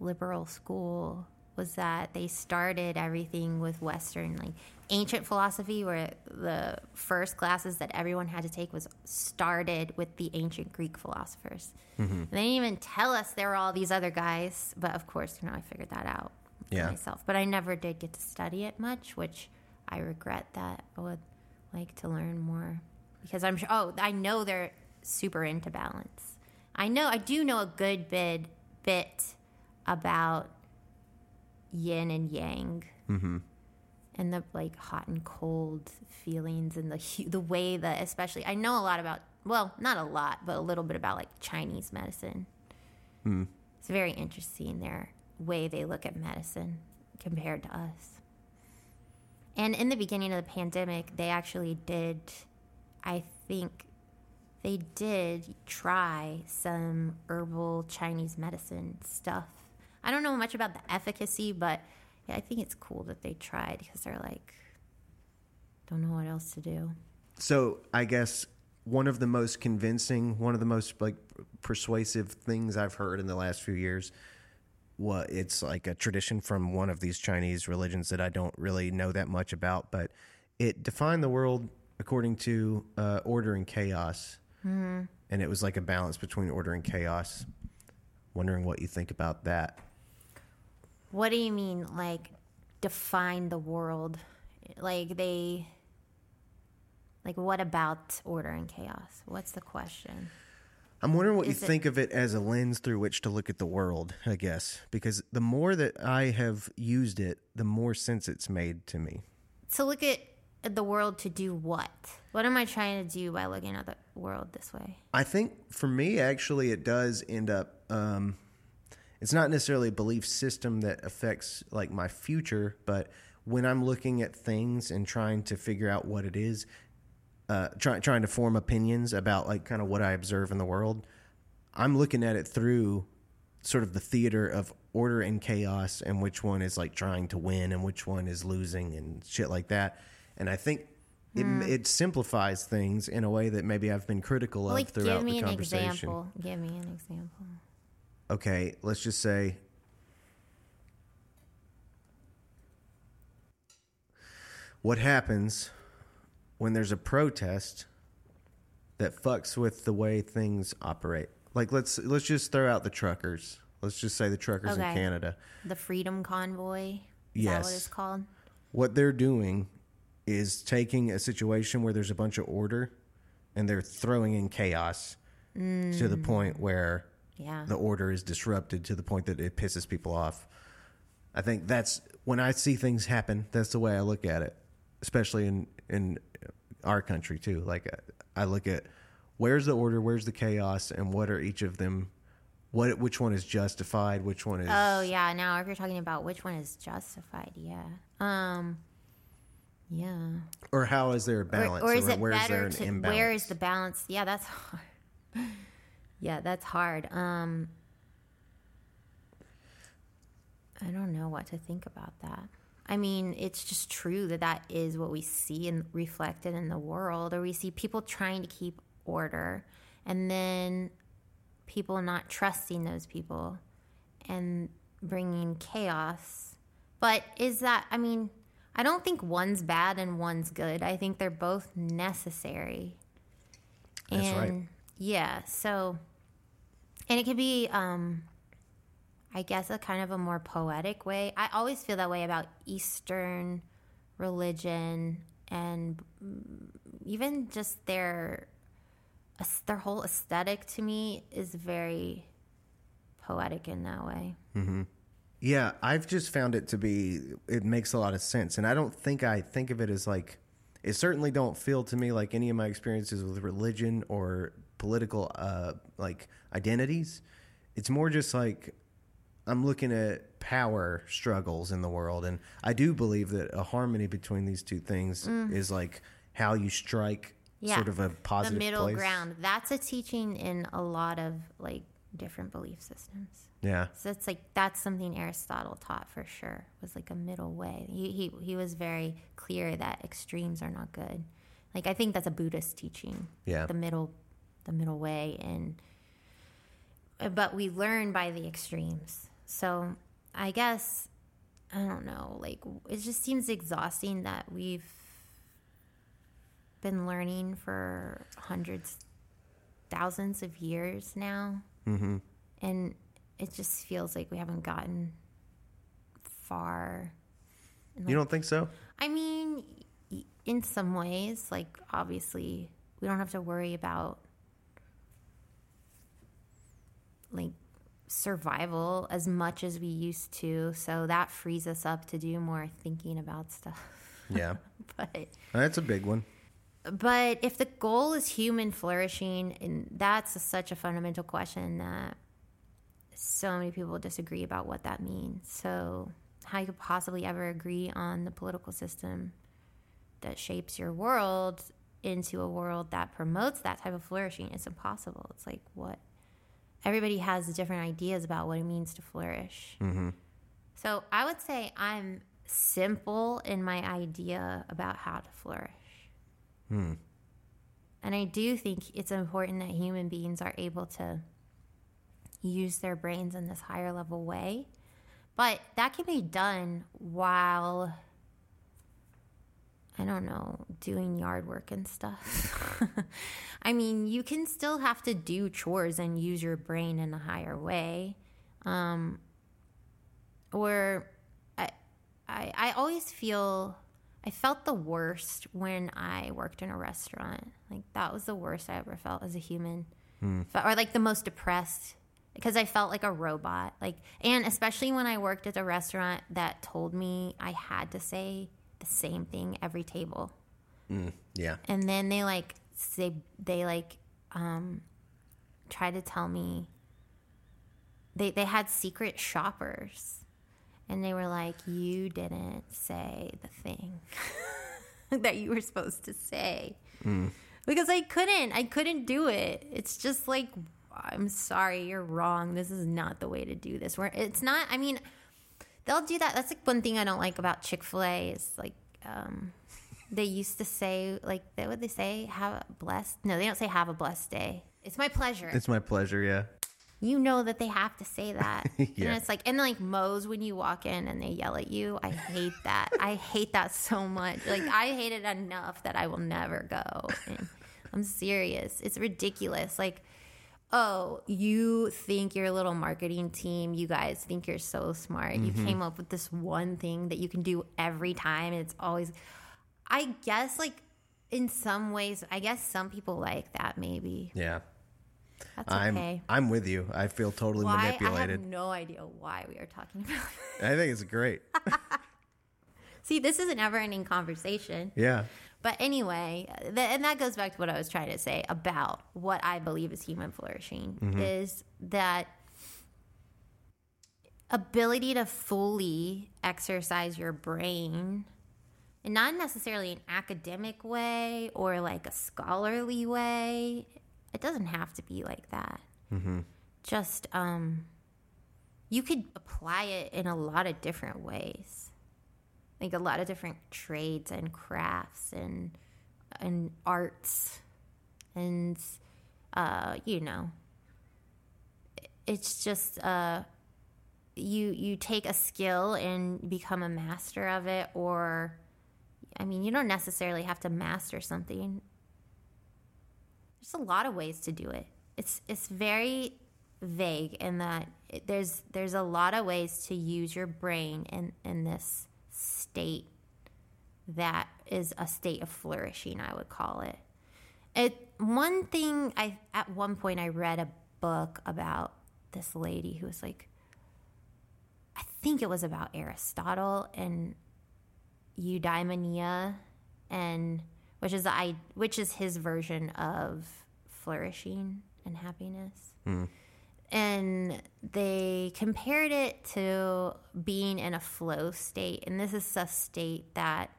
liberal school was that they started everything with Western, like ancient philosophy, where the first classes that everyone had to take was started with the ancient Greek philosophers. Mm-hmm. They didn't even tell us there were all these other guys, but of course, you know, I figured that out Yeah. myself. But I never did get to study it much, which I regret that. I would like to learn more because I'm sure. Oh, I know they're super into balance. I know. I do know a good bit bit about yin and yang. Mm-hmm. And the like hot and cold feelings and the the way that especially I know a lot about well not a lot but a little bit about like Chinese medicine. Hmm. It's very interesting their way they look at medicine compared to us. And in the beginning of the pandemic, they actually did, I think, they did try some herbal Chinese medicine stuff. I don't know much about the efficacy, but yeah, I think it's cool that they tried because they're like, don't know what else to do. So I guess one of the most convincing, one of the most like persuasive things I've heard in the last few years, what it's like a tradition from one of these Chinese religions that I don't really know that much about, but it defined the world according to uh, order and chaos, mm. and it was like a balance between order and chaos. Wondering what you think about that. What do you mean, like, define the world? Like, they. Like, what about order and chaos? What's the question? I'm wondering what Is you it- think of it as a lens through which to look at the world, I guess. Because the more that I have used it, the more sense it's made to me. To look at the world to do what? What am I trying to do by looking at the world this way? I think for me, actually, it does end up. Um, it's not necessarily a belief system that affects like my future, but when I'm looking at things and trying to figure out what it is, uh, trying trying to form opinions about like kind of what I observe in the world, I'm looking at it through sort of the theater of order and chaos and which one is like trying to win and which one is losing and shit like that. And I think it, Hmm. it simplifies things in a way that maybe I've been critical of like, throughout give me an example. Give me an example. Okay, let's just say what happens when there's a protest that fucks with the way things operate. Like let's let's just throw out the truckers. Let's just say the truckers in Canada. The Freedom Convoy. Is that what Yes. it's called? What they're doing is taking a situation where there's a bunch of order and they're throwing in chaos to the mm. point where Yeah. the order is disrupted to the point that it pisses people off. I think that's when I see things happen. That's the way I look at it, especially in in our country too. Like I look at where's the order, where's the chaos, and what are each of them. What which one is justified? Which one is? Oh yeah, now if you're talking about which one is justified, yeah. Um yeah. or how is there a balance? or is it where is better there an to imbalance? where is the balance? Yeah, that's hard. Yeah, that's hard. Um I don't know what to think about that. I mean, it's just true that that is what we see and reflected in the world, or we see people trying to keep order, and then people not trusting those people and bringing chaos. But is that, I mean, I don't think one's bad and one's good. I think they're both necessary. That's and right. yeah, so, and it could be, um, I guess, a kind of a more poetic way. I always feel that way about Eastern religion and mm, even just their their whole aesthetic to me is very poetic in that way. Yeah, I've just found it to be it makes a lot of sense and I don't think I think of it as like it certainly don't feel to me like any of my experiences with religion or political uh like identities. It's more just like I'm looking at power struggles in the world and I do believe that a harmony between these two things is like how you strike Mm. Yeah, sort of a positive the middle place. ground. That's a teaching in a lot of like different belief systems. Yeah. So it's like that's something Aristotle taught for sure. Was like a middle way. He he he was very clear that extremes are not good. Like I think that's a Buddhist teaching. Yeah. The middle the middle way and but we learn by the extremes. So I guess I don't know, like it just seems exhausting that we've been learning for hundreds thousands of years now Mm-hmm. and it just feels like we haven't gotten far. You don't think so? I mean, in some ways, like obviously, we don't have to worry about like survival as much as we used to. So that frees us up to do more thinking about stuff. Yeah. but That's a big one. but if the goal is human flourishing, and that's a, such a fundamental question that so many people disagree about what that means. So, how you could possibly ever agree on the political system that shapes your world into a world that promotes that type of flourishing? It's impossible. It's like what everybody has different ideas about what it means to flourish. Mm-hmm. So, I would say I'm simple in my idea about how to flourish. Hmm. And I do think it's important that human beings are able to use their brains in this higher level way. But that can be done while, I don't know, doing yard work and stuff. I mean, you can still have to do chores and use your brain in a higher way. Um, or I, I, I always feel I felt the worst when I worked in a restaurant. Like that was the worst I ever felt as a human, Fe- or like the most depressed because I felt like a robot. Like, and especially when I worked at a restaurant that told me I had to say the same thing every table Yeah. and then they like they they like um try to tell me they they had secret shoppers and they were like you didn't say the thing that you were supposed to say because I couldn't I couldn't do it it's just like I'm sorry, you're wrong. This is not the way to do this. Where it's not. I mean, they'll do that. That's like one thing I don't like about Chick Fil A is like um, they used to say like what would they say? Have a blessed? No, they don't say have a blessed day. It's my pleasure. It's my pleasure. Yeah. you know that they have to say that. Yeah. And it's like, and like Moe's when you walk in and they yell at you. I hate that. I hate that so much. Like, I hate it enough that I will never go. And I'm serious. It's ridiculous. Like, oh, you think your little marketing team, you guys think you're so smart. You mm-hmm. came up with this one thing that you can do every time. And it's always, I guess, like, in some ways, I guess some people like that maybe. Yeah. That's I'm okay. I'm with you. I feel totally Why? I manipulated. have no idea why we are talking about. It. I think it's great. See, this is an ever ending conversation. Yeah. But anyway, th- and that goes back to what I was trying to say about what I believe is human flourishing is that ability to fully exercise your brain and not necessarily an academic way or like a scholarly way. It doesn't have to be like that. Just um you could apply it in a lot of different ways. Like a lot of different trades and crafts and and arts and uh you know it's just uh you you take a skill and become a master of it or I mean you don't necessarily have to master something. There's a lot of ways to do it. It's it's very vague in that there's there's a lot of ways to use your brain in in this state that is a state of flourishing i would call it. It one thing i at one point i read a book about this lady who was like i think it was about aristotle and eudaimonia and which is i which is his version of flourishing and happiness hmm. And they compared it to being in a flow state. And this is a state that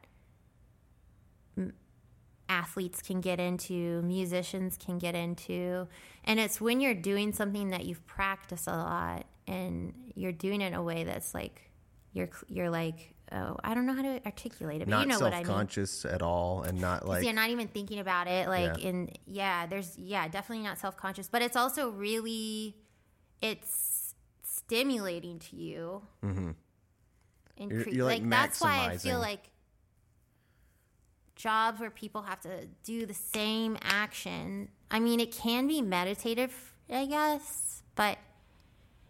athletes can get into musicians can get into. And it's when you're doing something that you've practiced a lot and you're doing it in a way that's like you're you're like oh i don't know how to articulate it but Not you know what i mean. self-conscious at all, and not like you're not even thinking about it like Yeah. in yeah there's yeah definitely not self-conscious but it's also really it's stimulating to you. Mm-hmm. You're- cre- you're, like, that's why i feel like jobs where people have to do the same action i mean it can be meditative i guess but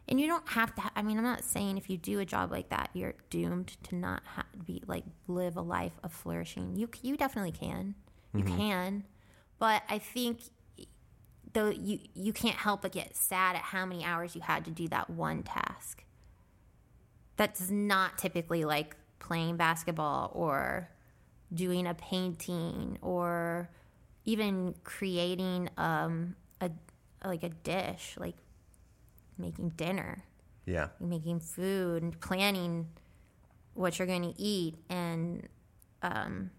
and you don't have to ha- i mean i'm not saying if you do a job like that you're doomed to not ha- be like live a life of flourishing. You you definitely can. You can but i think though you you can't help but get sad at how many hours you had to do that one task that's not typically like playing basketball or doing a painting or even creating um a like a dish like making dinner yeah, making food and planning what you're going to eat and um,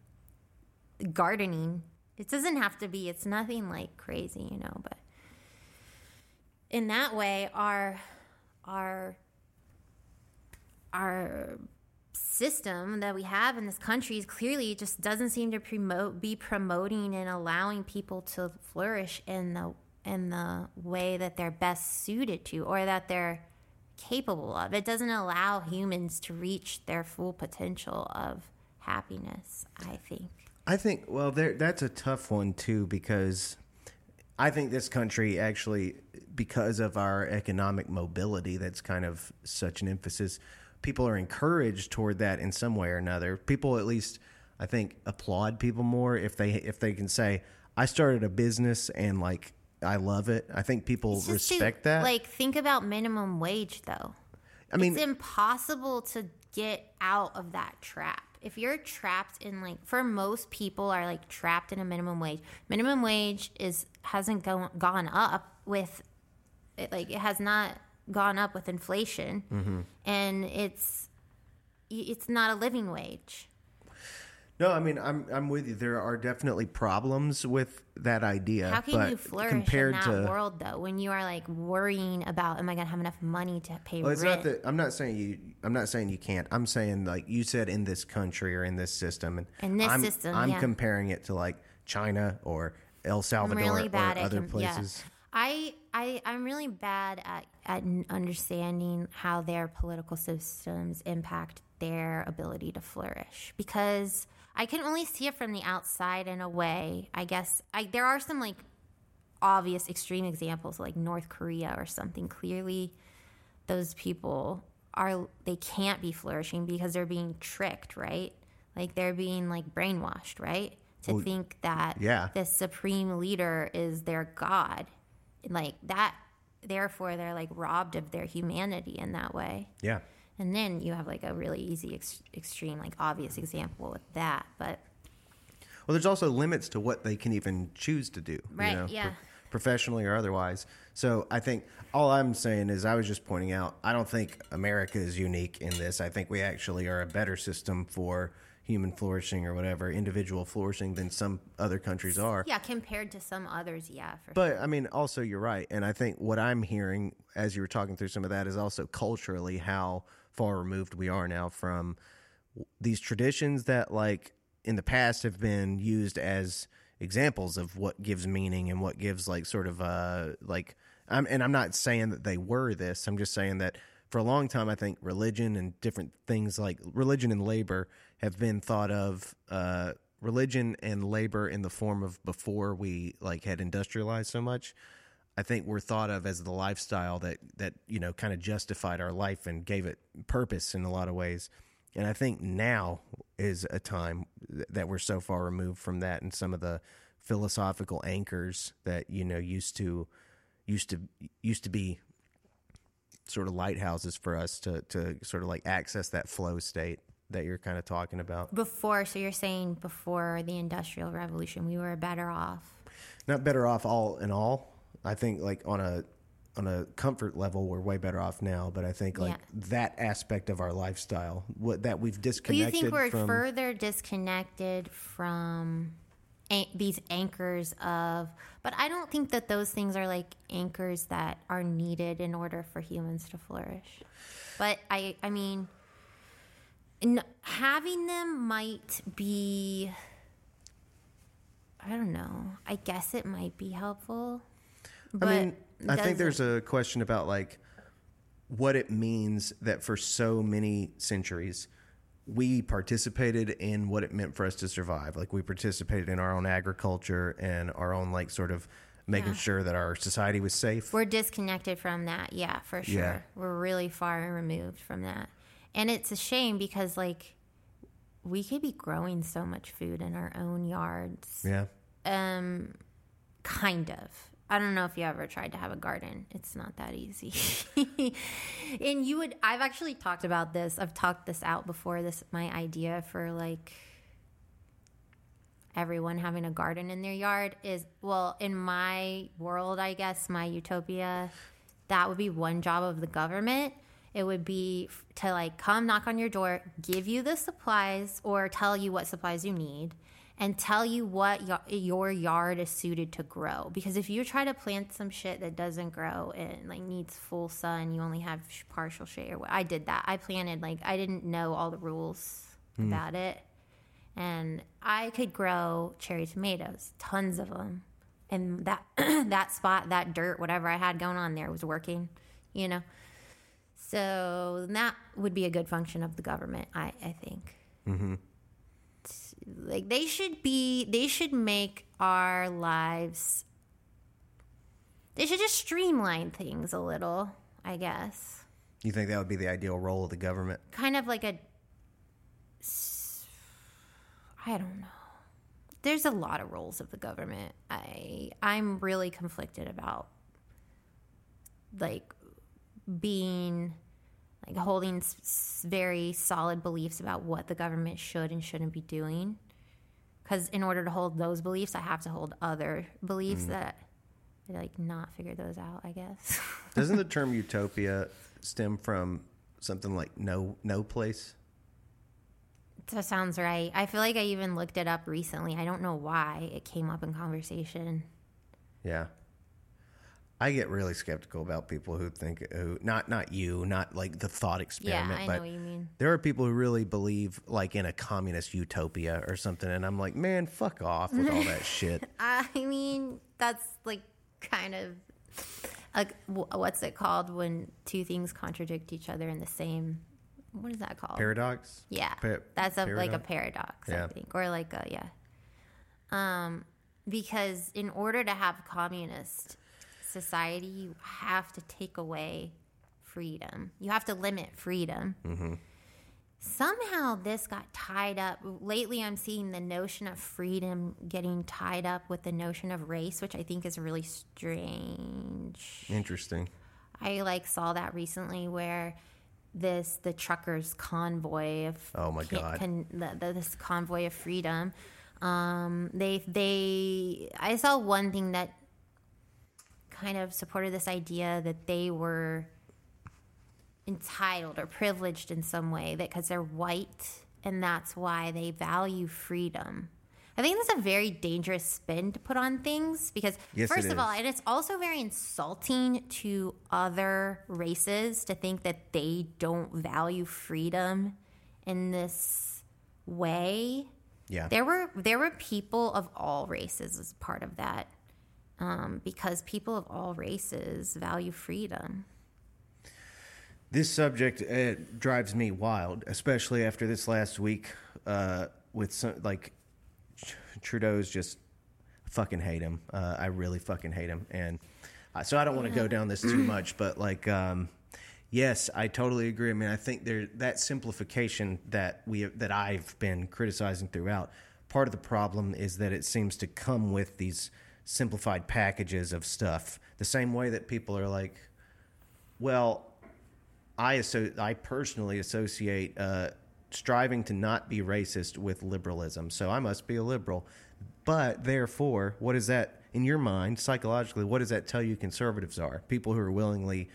gardening. It doesn't have to be, it's nothing like crazy, you know, but in that way, our, our, our system that we have in this country is clearly just doesn't seem to promote be promoting and allowing people to flourish in the in the way that they're best suited to or that they're capable of. It doesn't allow humans to reach their full potential of happiness, I think. I think well, there that's a tough one too because I think this country actually, because of our economic mobility, that's kind of such an emphasis. People are encouraged toward that in some way or another. People at least, I think, applaud people more if they if they can say, "I started a business and like I love it." I think people It's just to, respect that. Like, think about minimum wage, though. I mean, it's impossible to get out of that trap. If you're trapped in like for most people are like trapped in a minimum wage. Minimum wage is hasn't gone gone up with it like it has not gone up with inflation. Mm-hmm. And it's it's not a living wage. No, I mean I'm I'm with you. There are definitely problems with that idea. How can but you flourish compared in that to, world though when you are like worrying about oh am I gonna have enough money to pay Well, it's rent? not that I'm not saying you. I'm not saying you can't. I'm saying like you said in this country or in this system, and In this I'm, system, I'm yeah. comparing it to like China or El Salvador really or other com- yeah. places. I I I'm really bad at at understanding how their political systems impact their ability to flourish because I can only see it from the outside in a way. I guess I there are some like obvious extreme examples like North Korea or something. Clearly, those people are they can't be flourishing because they're being tricked, right? Like they're being like brainwashed, right? To think that yeah. the supreme leader is their god. Like that therefore they're like robbed of their humanity in that way. Yeah. And then you have like a really easy ex- extreme like obvious example with that, but Well, there's also limits to what they can even choose to do. Right, You know, yeah. professionally or otherwise. So I think all I'm saying is I was just pointing out. I don't think America is unique in this. I think we actually are a better system for human flourishing or whatever individual flourishing than some other countries are. yeah, compared to some others, yeah, But I mean, also you're right, and I think what I'm hearing as you were talking through some of that is also culturally how far removed we are now from these traditions that, like in the past, have been used as examples of what gives meaning and what gives like sort of uh like. I'm, and I'm not saying that they were this. I'm just saying that for a long time, I think religion and different things like religion and labor have been thought of. Uh, religion and labor in the form of before we like had industrialized so much i think we're thought of as the lifestyle that that you know kind of justified our life and gave it purpose in a lot of ways and i think now is a time that we're so far removed from that and some of the philosophical anchors that you know used to used to used to be sort of lighthouses for us to to sort of like access that flow state that you're kind of talking about before so you're saying before the industrial revolution we were better off not better off all in all. I think like on a on a comfort level, we're way better off now. But I think like Yeah. that aspect of our lifestyle, what that we've disconnected. Do you think we're from. further disconnected from an- these anchors of but i don't think that those things are like anchors that are needed in order for humans to flourish but i i mean n- having them might be i don't know i guess it might be helpful I mean, I think there's a question about like what it means that for so many centuries we participated in what it meant for us to survive. Like we participated in our own agriculture and our own like sort of making Yeah. sure that our society was safe. We're disconnected from that. Yeah, for sure. Yeah. We're really far removed from that. And it's a shame because, like, we could be growing so much food in our own yards. yeah. Um, kind of. I don't know if you ever tried to have a garden. It's not that easy. and you would, I've actually talked about this. I've talked this out before. This, my idea for like everyone having a garden in their yard is, well, in my world, I guess, my utopia, that would be one job of the government. It would be to like come knock on your door, give you the supplies, or tell you what supplies you need, and tell you what y- your yard is suited to grow. Because if you try to plant some shit that doesn't grow and like needs full sun, you only have sh- partial shade. Or I did that. I planted like I didn't know all the rules about it, and I could grow cherry tomatoes, tons of them, and that that spot, that dirt, whatever I had going on there was working, you know. So that would be a good function of the government, I, I think. Mm-hmm. Like they should be, they should make our lives. They should just streamline things a little, I guess. You think that would be the ideal role of the government? Kind of like a I don't know. There's a lot of roles of the government. I I'm really conflicted about like being like holding s- very solid beliefs about what the government should and shouldn't be doing. Because in order to hold those beliefs, I have to hold other beliefs mm. that I like not figure those out. I guess. Doesn't the term utopia stem from something like no no place? That sounds right. I feel like I even looked it up recently. I don't know why it came up in conversation. Yeah. I get really skeptical about people who think who not not you, not like the thought experiment, Yeah, I but know what you mean. there are people who really believe like in a communist utopia or something and I'm like, "Man, fuck off with all that shit." I mean, that's like kind of like what's it called when two things contradict each other in the same. What is that called? Paradox? Yeah, Pa- that's a, like a paradox? paradox, Yeah. I think, or like a yeah. Um, because in order to have communist society, you have to take away freedom. You have to limit freedom. Mm-hmm. Somehow this got tied up. Lately, I'm seeing the notion of freedom getting tied up with the notion of race, which I think is really strange. Interesting. I like saw that recently where this the truckers convoy of Oh my God. con, the, the, this convoy of freedom um they they i saw one thing that kind of supported this idea that they were entitled or privileged in some way that because they're white and that's why they value freedom. I think that's a very dangerous spin to put on things because Yes, first of all and it's also very insulting to other races to think that they don't value freedom in this way. Yeah. there were there were people of all races as part of that um, because people of all races value freedom This subject uh, drives me wild, especially after this last week uh, with some like Trudeau's just fucking hate him. Uh, I really fucking hate him, and so I don't want to go down this too much. But like, um, yes, I totally agree. I mean, I think there that simplification that we that I've been criticizing throughout. Part of the problem is that it seems to come with these simplified packages of stuff. The same way that people are like, well, I asso- I personally associate uh, striving to not be racist with liberalism. So I must be a liberal. But therefore, what is that in your mind psychologically? What does that tell you conservatives are? People who are willingly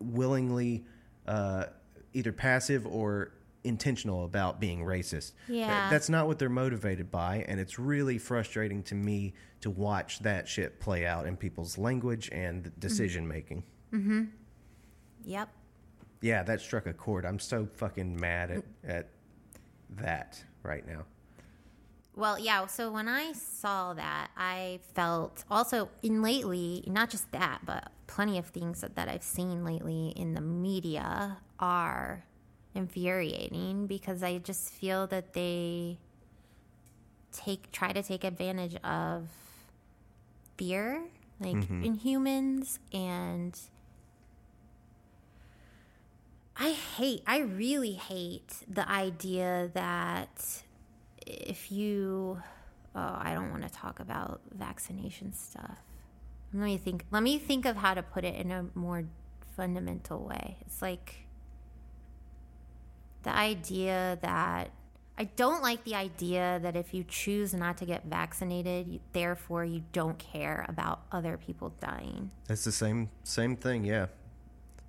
willingly uh, either passive or intentional about being racist. Yeah. That- that's not what they're motivated by, and it's really frustrating to me to watch that shit play out in people's language and decision making. Mm hmm. Yep Yeah, that struck a chord. I'm so fucking mad at, at that right now. Well, yeah. So when I saw that, I felt also in lately, not just that, but plenty of things that, that I've seen lately in the media are infuriating because I just feel that they take try to take advantage of fear, like mm-hmm. in humans, and I hate, I really hate the idea that if you, oh, I don't want to talk about vaccination stuff. Let me think. Let me think of how to put it in a more fundamental way. It's like the idea that I don't like the idea that if you choose not to get vaccinated, you, therefore you don't care about other people dying. That's the same same thing, yeah.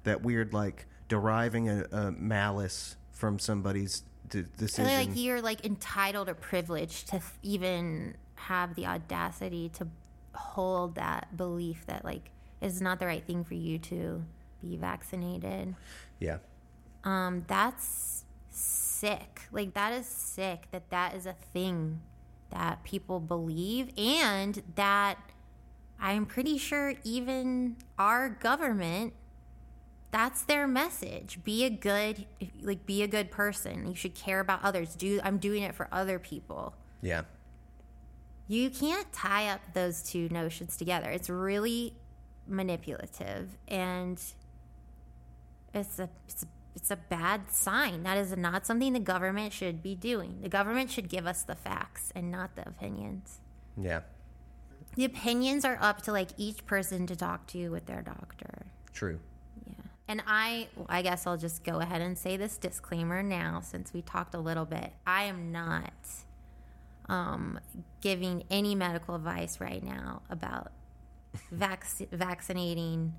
That weird like deriving a, a malice from somebody's d- decision. And like you're like entitled or privileged to even have the audacity to hold that belief that like it's not the right thing for you to be vaccinated. yeah. Um, that's sick. Like that is sick that that is a thing that people believe and that I'm pretty sure even our government that's their message. Be a good like be a good person. You should care about others. Do I'm doing it for other people. Yeah. You can't tie up those two notions together. It's really manipulative and it's a it's a, it's a bad sign. That is not something the government should be doing. The government should give us the facts and not the opinions. Yeah. The opinions are up to like each person to talk to with their doctor. True. Yeah. And I I guess I'll just go ahead and say this disclaimer now since we talked a little bit. I am not um, giving any medical advice right now about vac- vaccinating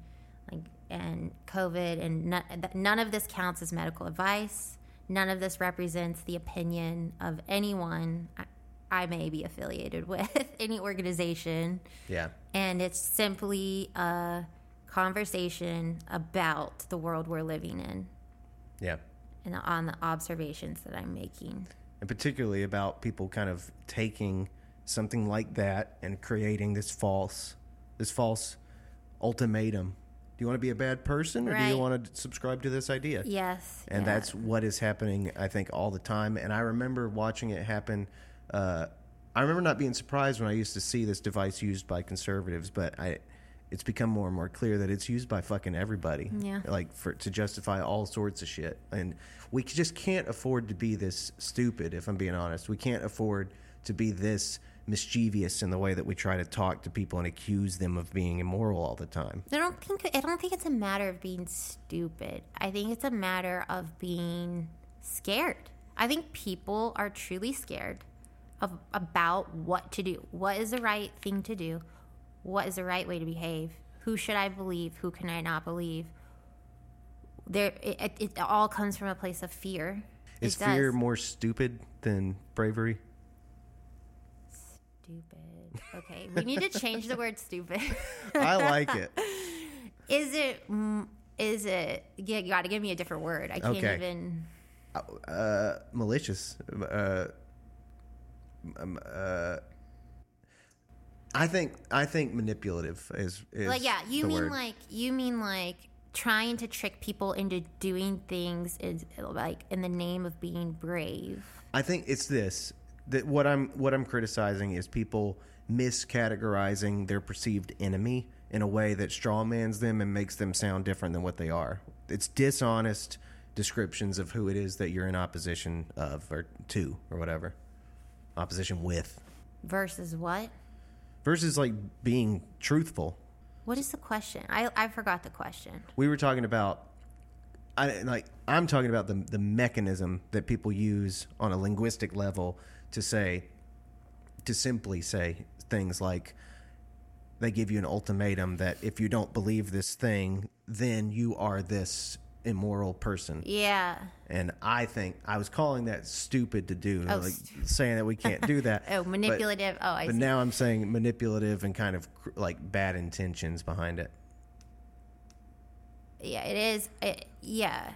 like and COVID and none, none of this counts as medical advice. none of this represents the opinion of anyone I, I may be affiliated with, any organization. Yeah. And it's simply a conversation about the world we're living in Yeah. and on the observations that I'm making. and particularly about people kind of taking something like that and creating this false this false ultimatum do you want to be a bad person or do you want to subscribe to this idea Yes. and yeah. that's what is happening i think all the time and i remember watching it happen uh, i remember not being surprised when i used to see this device used by conservatives but i it's become more and more clear that it's used by fucking everybody Yeah. like for to justify all sorts of shit and we just can't afford to be this stupid if i'm being honest we can't afford to be this mischievous in the way that we try to talk to people and accuse them of being immoral all the time I don't think I don't think it's a matter of being stupid. I think it's a matter of being scared. I think people are truly scared of about what to do. What is the right thing to do? What is the right way to behave? Who should I believe? Who can I not believe? There, it, it, it all comes from a place of fear. Is fear more stupid than bravery stupid? Okay, we need to change the word stupid. i like it Is it? mm, it? Yeah, you got to give me a different word. I can't Okay. even. uh, malicious. Uh, um, uh, I think I think manipulative is, is Like, yeah, you mean word. like you mean like trying to trick people into doing things is like in the name of being brave. I think it's this that what I'm what I'm criticizing is people miscategorizing their perceived enemy in a way that strawmans them and makes them sound different than what they are. It's dishonest descriptions of who it is that you're in opposition of or to or whatever. Opposition with Versus what? versus like being truthful. What is the question? I I forgot the question. we were talking about I like I'm talking about the the mechanism that people use on a linguistic level to say to simply say things like they give you an ultimatum that if you don't believe this thing then you are this immoral person Yeah. and I think I was calling that stupid to do Oh, like stu- saying that we can't do that Oh, But- manipulative. oh, I but see. now I'm saying manipulative and kind of cr- like bad intentions behind it yeah, it is. It, yeah.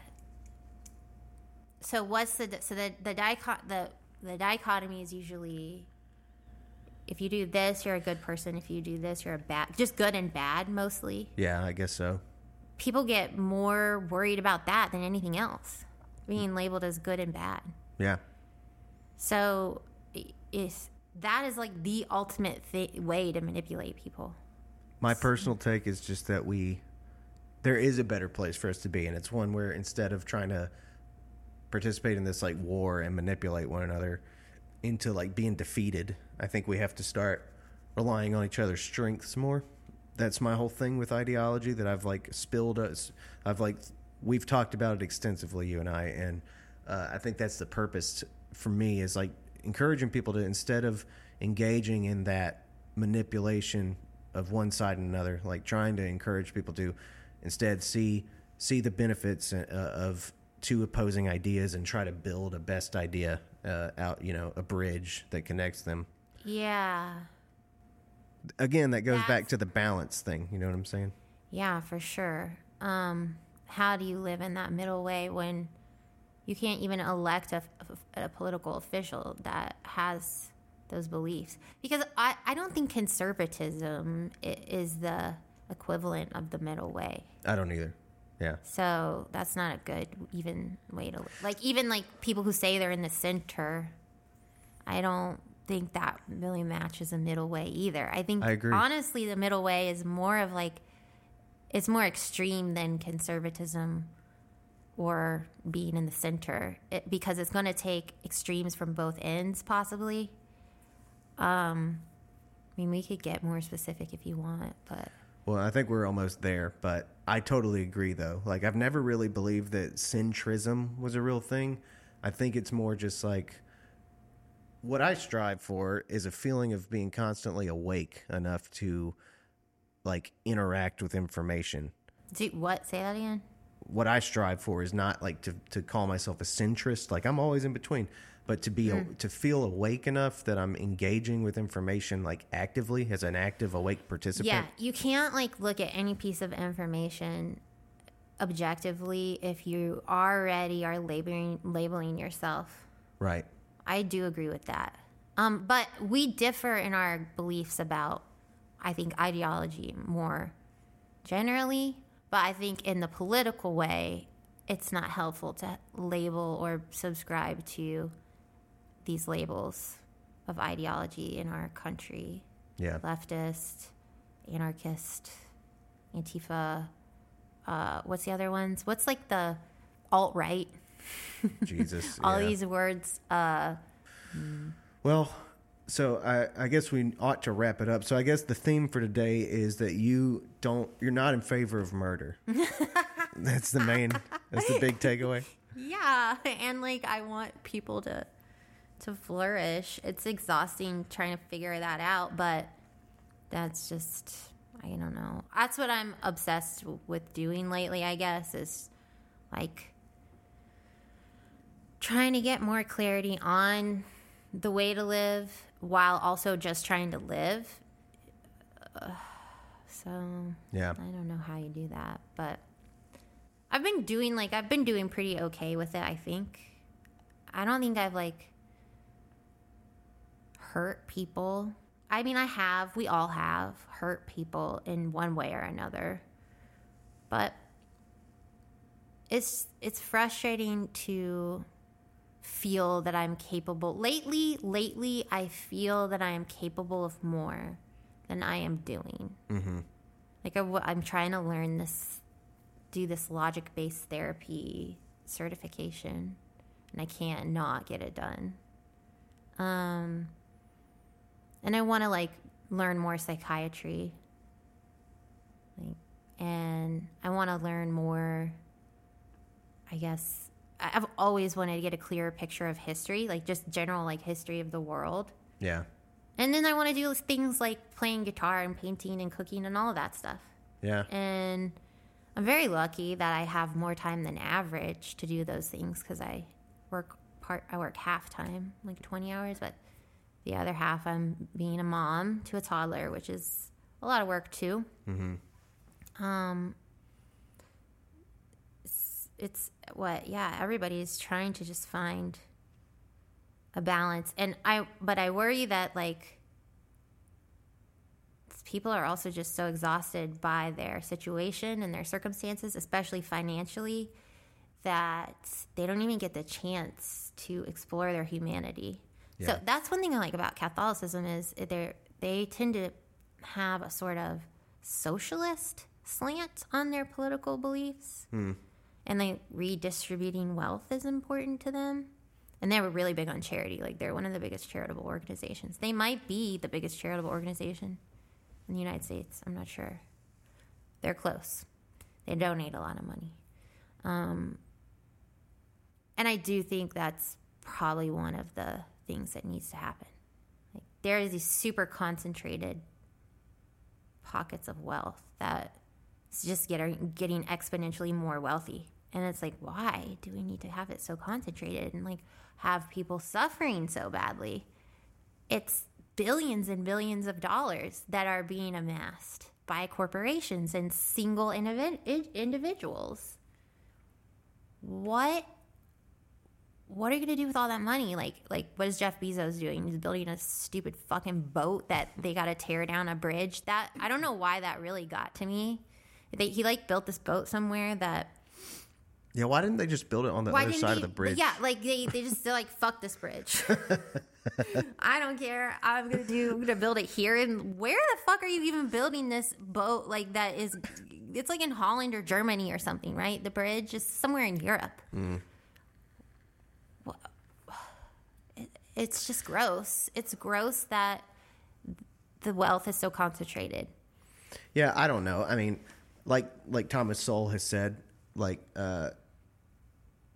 So what's the so the the dichot the the dichotomy is usually if you do this you're a good person. If you do this you're a bad just good and bad mostly. Yeah I guess so. People get more worried about that than anything else. Being labeled as good and bad. Yeah. So is that is like the ultimate th- way to manipulate people. My personal take is just that we there is a better place for us to be, and it's one where instead of trying to participate in this like war and manipulate one another into like being defeated, I think we have to start relying on each other's strengths more. That's my whole thing with ideology that I've like spilled us. I've like we've talked about it extensively, you and I, and uh, I think that's the purpose for me is like encouraging people to instead of engaging in that manipulation of one side and another, like trying to encourage people to instead see see the benefits uh, of two opposing ideas and try to build a best idea uh, out, you know, a bridge that connects them. yeah Again, that goes back to the balance thing. You know what I'm saying? Yeah, for sure. Um, how do you live in that middle way when you can't even elect a, a political official that has those beliefs? Because I, I don't think conservatism is the equivalent of the middle way. I don't either. Yeah. So that's not a good even way to like even like people who say they're in the center. I don't think that really matches a middle way either. I think I agree. honestly the middle way is more of like it's more extreme than conservatism or being in the center it, because it's going to take extremes from both ends possibly. Um I mean we could get more specific if you want, but Well, I think we're almost there, but I totally agree though. Like I've never really believed that centrism was a real thing. I think it's more just like what I strive for is a feeling of being constantly awake enough to like interact with information. do what say that again? what I strive for is not like to to call myself a centrist. Like I'm always in between, but to be Mm. to feel awake enough that I'm engaging with information like actively as an active awake participant. Yeah, you can't like look at any piece of information objectively if you already are labeling labeling yourself. Right. I do agree with that. Um, but we differ in our beliefs about, I think, ideology more generally. But I think in the political way, it's not helpful to label or subscribe to these labels of ideology in our country Yeah. leftist, anarchist, Antifa. Uh, what's the other ones? What's like the alt right? Jesus. All yeah. these words. Uh, Well, so I, I guess we ought to wrap it up. So I guess the theme for today is that you don't, you're not in favor of murder. that's the main, that's the big takeaway. yeah, and like I want people to to flourish. It's exhausting trying to figure that out, but that's just I don't know. That's what I'm obsessed with doing lately. I guess is like trying to get more clarity on the way to live while also just trying to live. So Yeah. I don't know how you do that, but I've been doing like I've been doing pretty okay with it, I think. I don't think I've like hurt people. I mean, I have, we all have hurt people in one way or another. But it's it's frustrating to feel that I'm capable. Lately, lately I feel that I am capable of more than I am doing. Like I, am trying to learn this, do this logic based therapy certification, and I can't not get it done. Um, and I want to like learn more psychiatry. Like, and I want to learn more. I guess I've always wanted to get a clearer picture of history, like just general like history of the world. Yeah. And then I want to do things like playing guitar and painting and cooking and all of that stuff. Yeah. And I'm very lucky that I have more time than average to do those things because I work part. I work half time, like 20 hours, but the other half I'm being a mom to a toddler, which is a lot of work too. Mm-hmm. Um, it's, it's what? Yeah, everybody's trying to just find a balance, and I. But I worry that like people are also just so exhausted by their situation and their circumstances, especially financially, that they don't even get the chance to explore their humanity. So that's one thing I like about Catholicism is they they tend to have a sort of socialist slant on their political beliefs, and like redistributing wealth is important to them. And they were really big on charity. Like they're one of the biggest charitable organizations. They might be the biggest charitable organization in the United States. I'm not sure. They're close. They donate a lot of money. Um, and I do think that's probably one of the things that needs to happen. Like there is these super concentrated pockets of wealth that is just getting getting exponentially more wealthy. And it's like, why do we need to have it so concentrated and like have people suffering so badly? It's billions and billions of dollars that are being amassed by corporations and single individ- individuals. What what are you gonna do with all that money? Like, like what is Jeff Bezos doing? He's building a stupid fucking boat that they got to tear down a bridge. That I don't know why that really got to me. They, he like built this boat somewhere that Yeah. Why didn't they just build it on the other side they, of the bridge? Yeah, like they, they just they're like fuck this bridge. I don't care. I'm gonna do. I'm gonna build it here. And where the fuck are you even building this boat? Like that is, it's like in Holland or Germany or something, right? The bridge is somewhere in Europe. It- It's just gross. It's gross that the wealth is so concentrated. Yeah, I don't know. I mean, like like Thomas Sowell has said, like uh,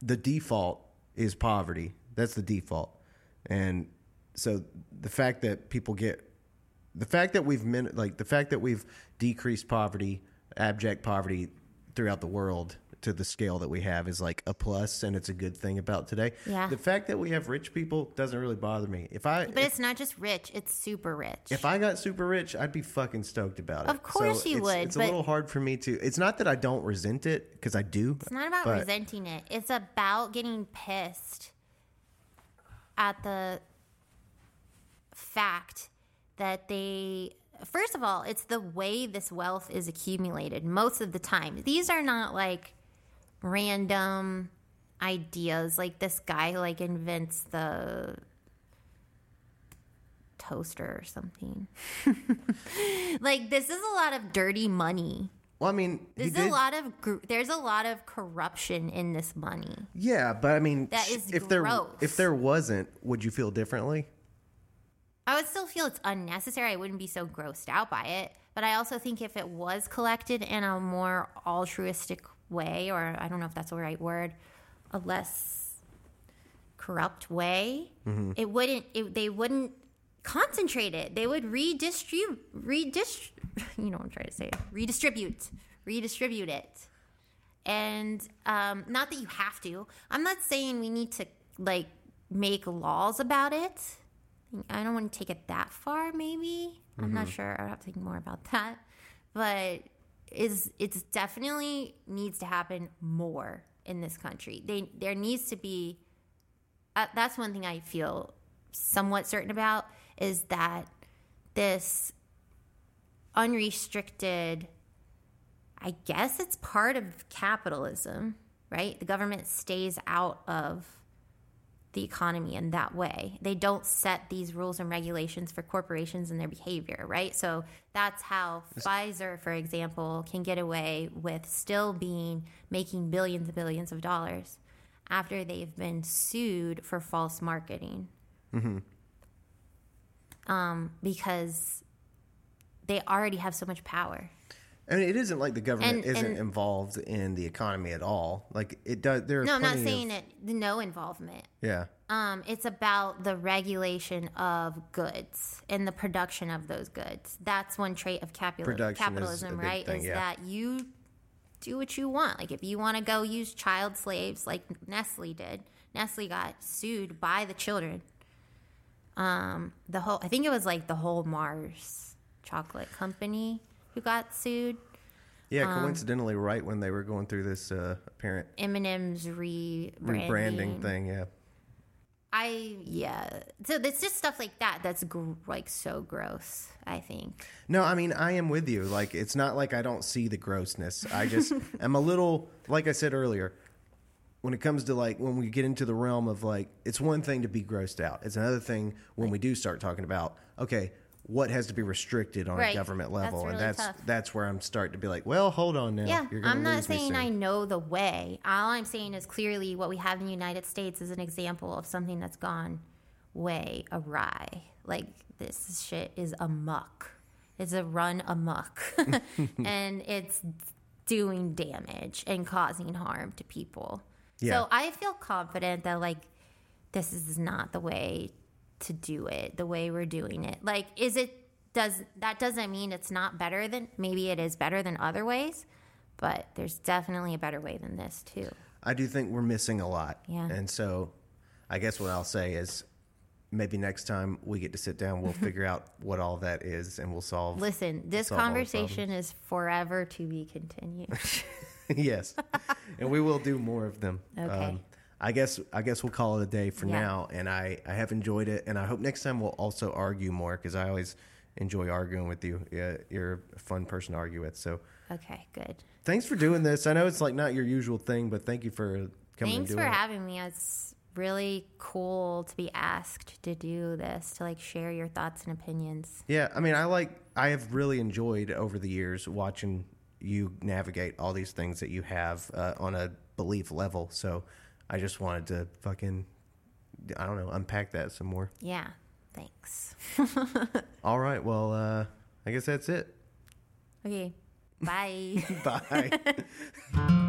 the default is poverty. That's the default, and so the fact that people get the fact that we've min- like the fact that we've decreased poverty, abject poverty throughout the world to the scale that we have is like a plus and it's a good thing about today. Yeah. The fact that we have rich people doesn't really bother me. If I But it's not just rich; it's super rich. if I got super rich, I'd be fucking stoked about it. Of course you it's, would, It's a little hard for me to. It's not that I don't resent it because I do. It's not about but- resenting it. It's about getting pissed at the fact that they first of all, it's the way this wealth is accumulated most of the time. These are not like random ideas like this guy like invents the toaster or something. like this is a lot of dirty money. Well, I mean, he There's did- a lot of gr- there's a lot of corruption in this money. Yeah, but I mean, That is if there if there wasn't, would you feel differently? I would still feel it's unnecessary. I wouldn't be so grossed out by it. But I also think if it was collected in a more altruistic way, or I don't know if that's the right word, a less corrupt way, it wouldn't. It, they wouldn't concentrate it. They would redistribute. Redist. You know what I'm trying to say. Redistribute. Redistribute it. And um, not that you have to. I'm not saying we need to like make laws about it. I don't want to take it that far. Maybe I'm not sure. I'll have to think more about that. But is it's definitely needs to happen more in this country. They there needs to be. Uh, that's one thing I feel somewhat certain about is that this unrestricted. I guess it's part of capitalism, right? The government stays out of the economy in that way. They don't set these rules and regulations for corporations and their behavior, right? So that's how Pfizer, for example, can get away with still being making billions and billions of dollars after they've been sued for false marketing. Um, because they already have so much power. I mean, it isn't like the government And- isn't and- involved in the economy at all. Like it does. There are No, I'm not saying of, it. No involvement. Yeah, Um, it's about the regulation of goods and the production of those goods. That's one trait of capitalism, is capitalism right? thing, is yeah. that you do what you want. Like if you want to go use child slaves, like Nestle did. Nestle got sued by the children. Um, the whole I think it was like the whole Mars chocolate company who got sued. yeah. Um, coincidentally, right when they were going through this uh, apparent M&M's rebranding. rebranding thing. Yeah, I yeah. So it's just stuff like that that's gr- like so gross. I think. No, I mean I am with you. Like it's not like I don't see the grossness. I just am a little like I said earlier. When it comes to like when we get into the realm of like it's one thing to be grossed out. It's another thing when we do start talking about okay, what has to be restricted on a Right. government That's level, and that's tough. that's where I'm starting to be like, well, hold on now. Yeah, You're I'm not saying. I know the way. All I'm saying is clearly what we have in the United States is an example of something that's gone way awry. Like this shit is amuck. It's a run amuck and it's doing damage and causing harm to people. Yeah. So I feel confident that like this is not the way to do it. The way we're doing it, like, is it? Does that doesn't mean it's not better than maybe it is better than other ways, but there's definitely a better way than this too. I do think we're missing a lot. Yeah. And so I guess what I'll say is maybe next time we get to sit down, we'll figure out what all that is and we'll solve. Listen, this Solve conversation is forever to be continued. yes. and we will do more of them. Um, Okay. I guess I guess we'll call it a day for Yeah. now, and I, I have enjoyed it, and I hope next time we'll also argue more because I always enjoy arguing with you. Yeah, you're a fun person to argue with. So okay, good. thanks for doing this. I know it's like not your usual thing, but thank you for coming Thanks for it. having me. It's really cool to be asked to do this, to like share your thoughts and opinions. Yeah, I mean, I like, I have really enjoyed over the years watching you navigate all these things that you have uh, on a belief level. So I just wanted to fucking, I don't know, unpack that some more. Yeah, thanks. All right, well, uh, I guess that's it. Okay, bye. Bye.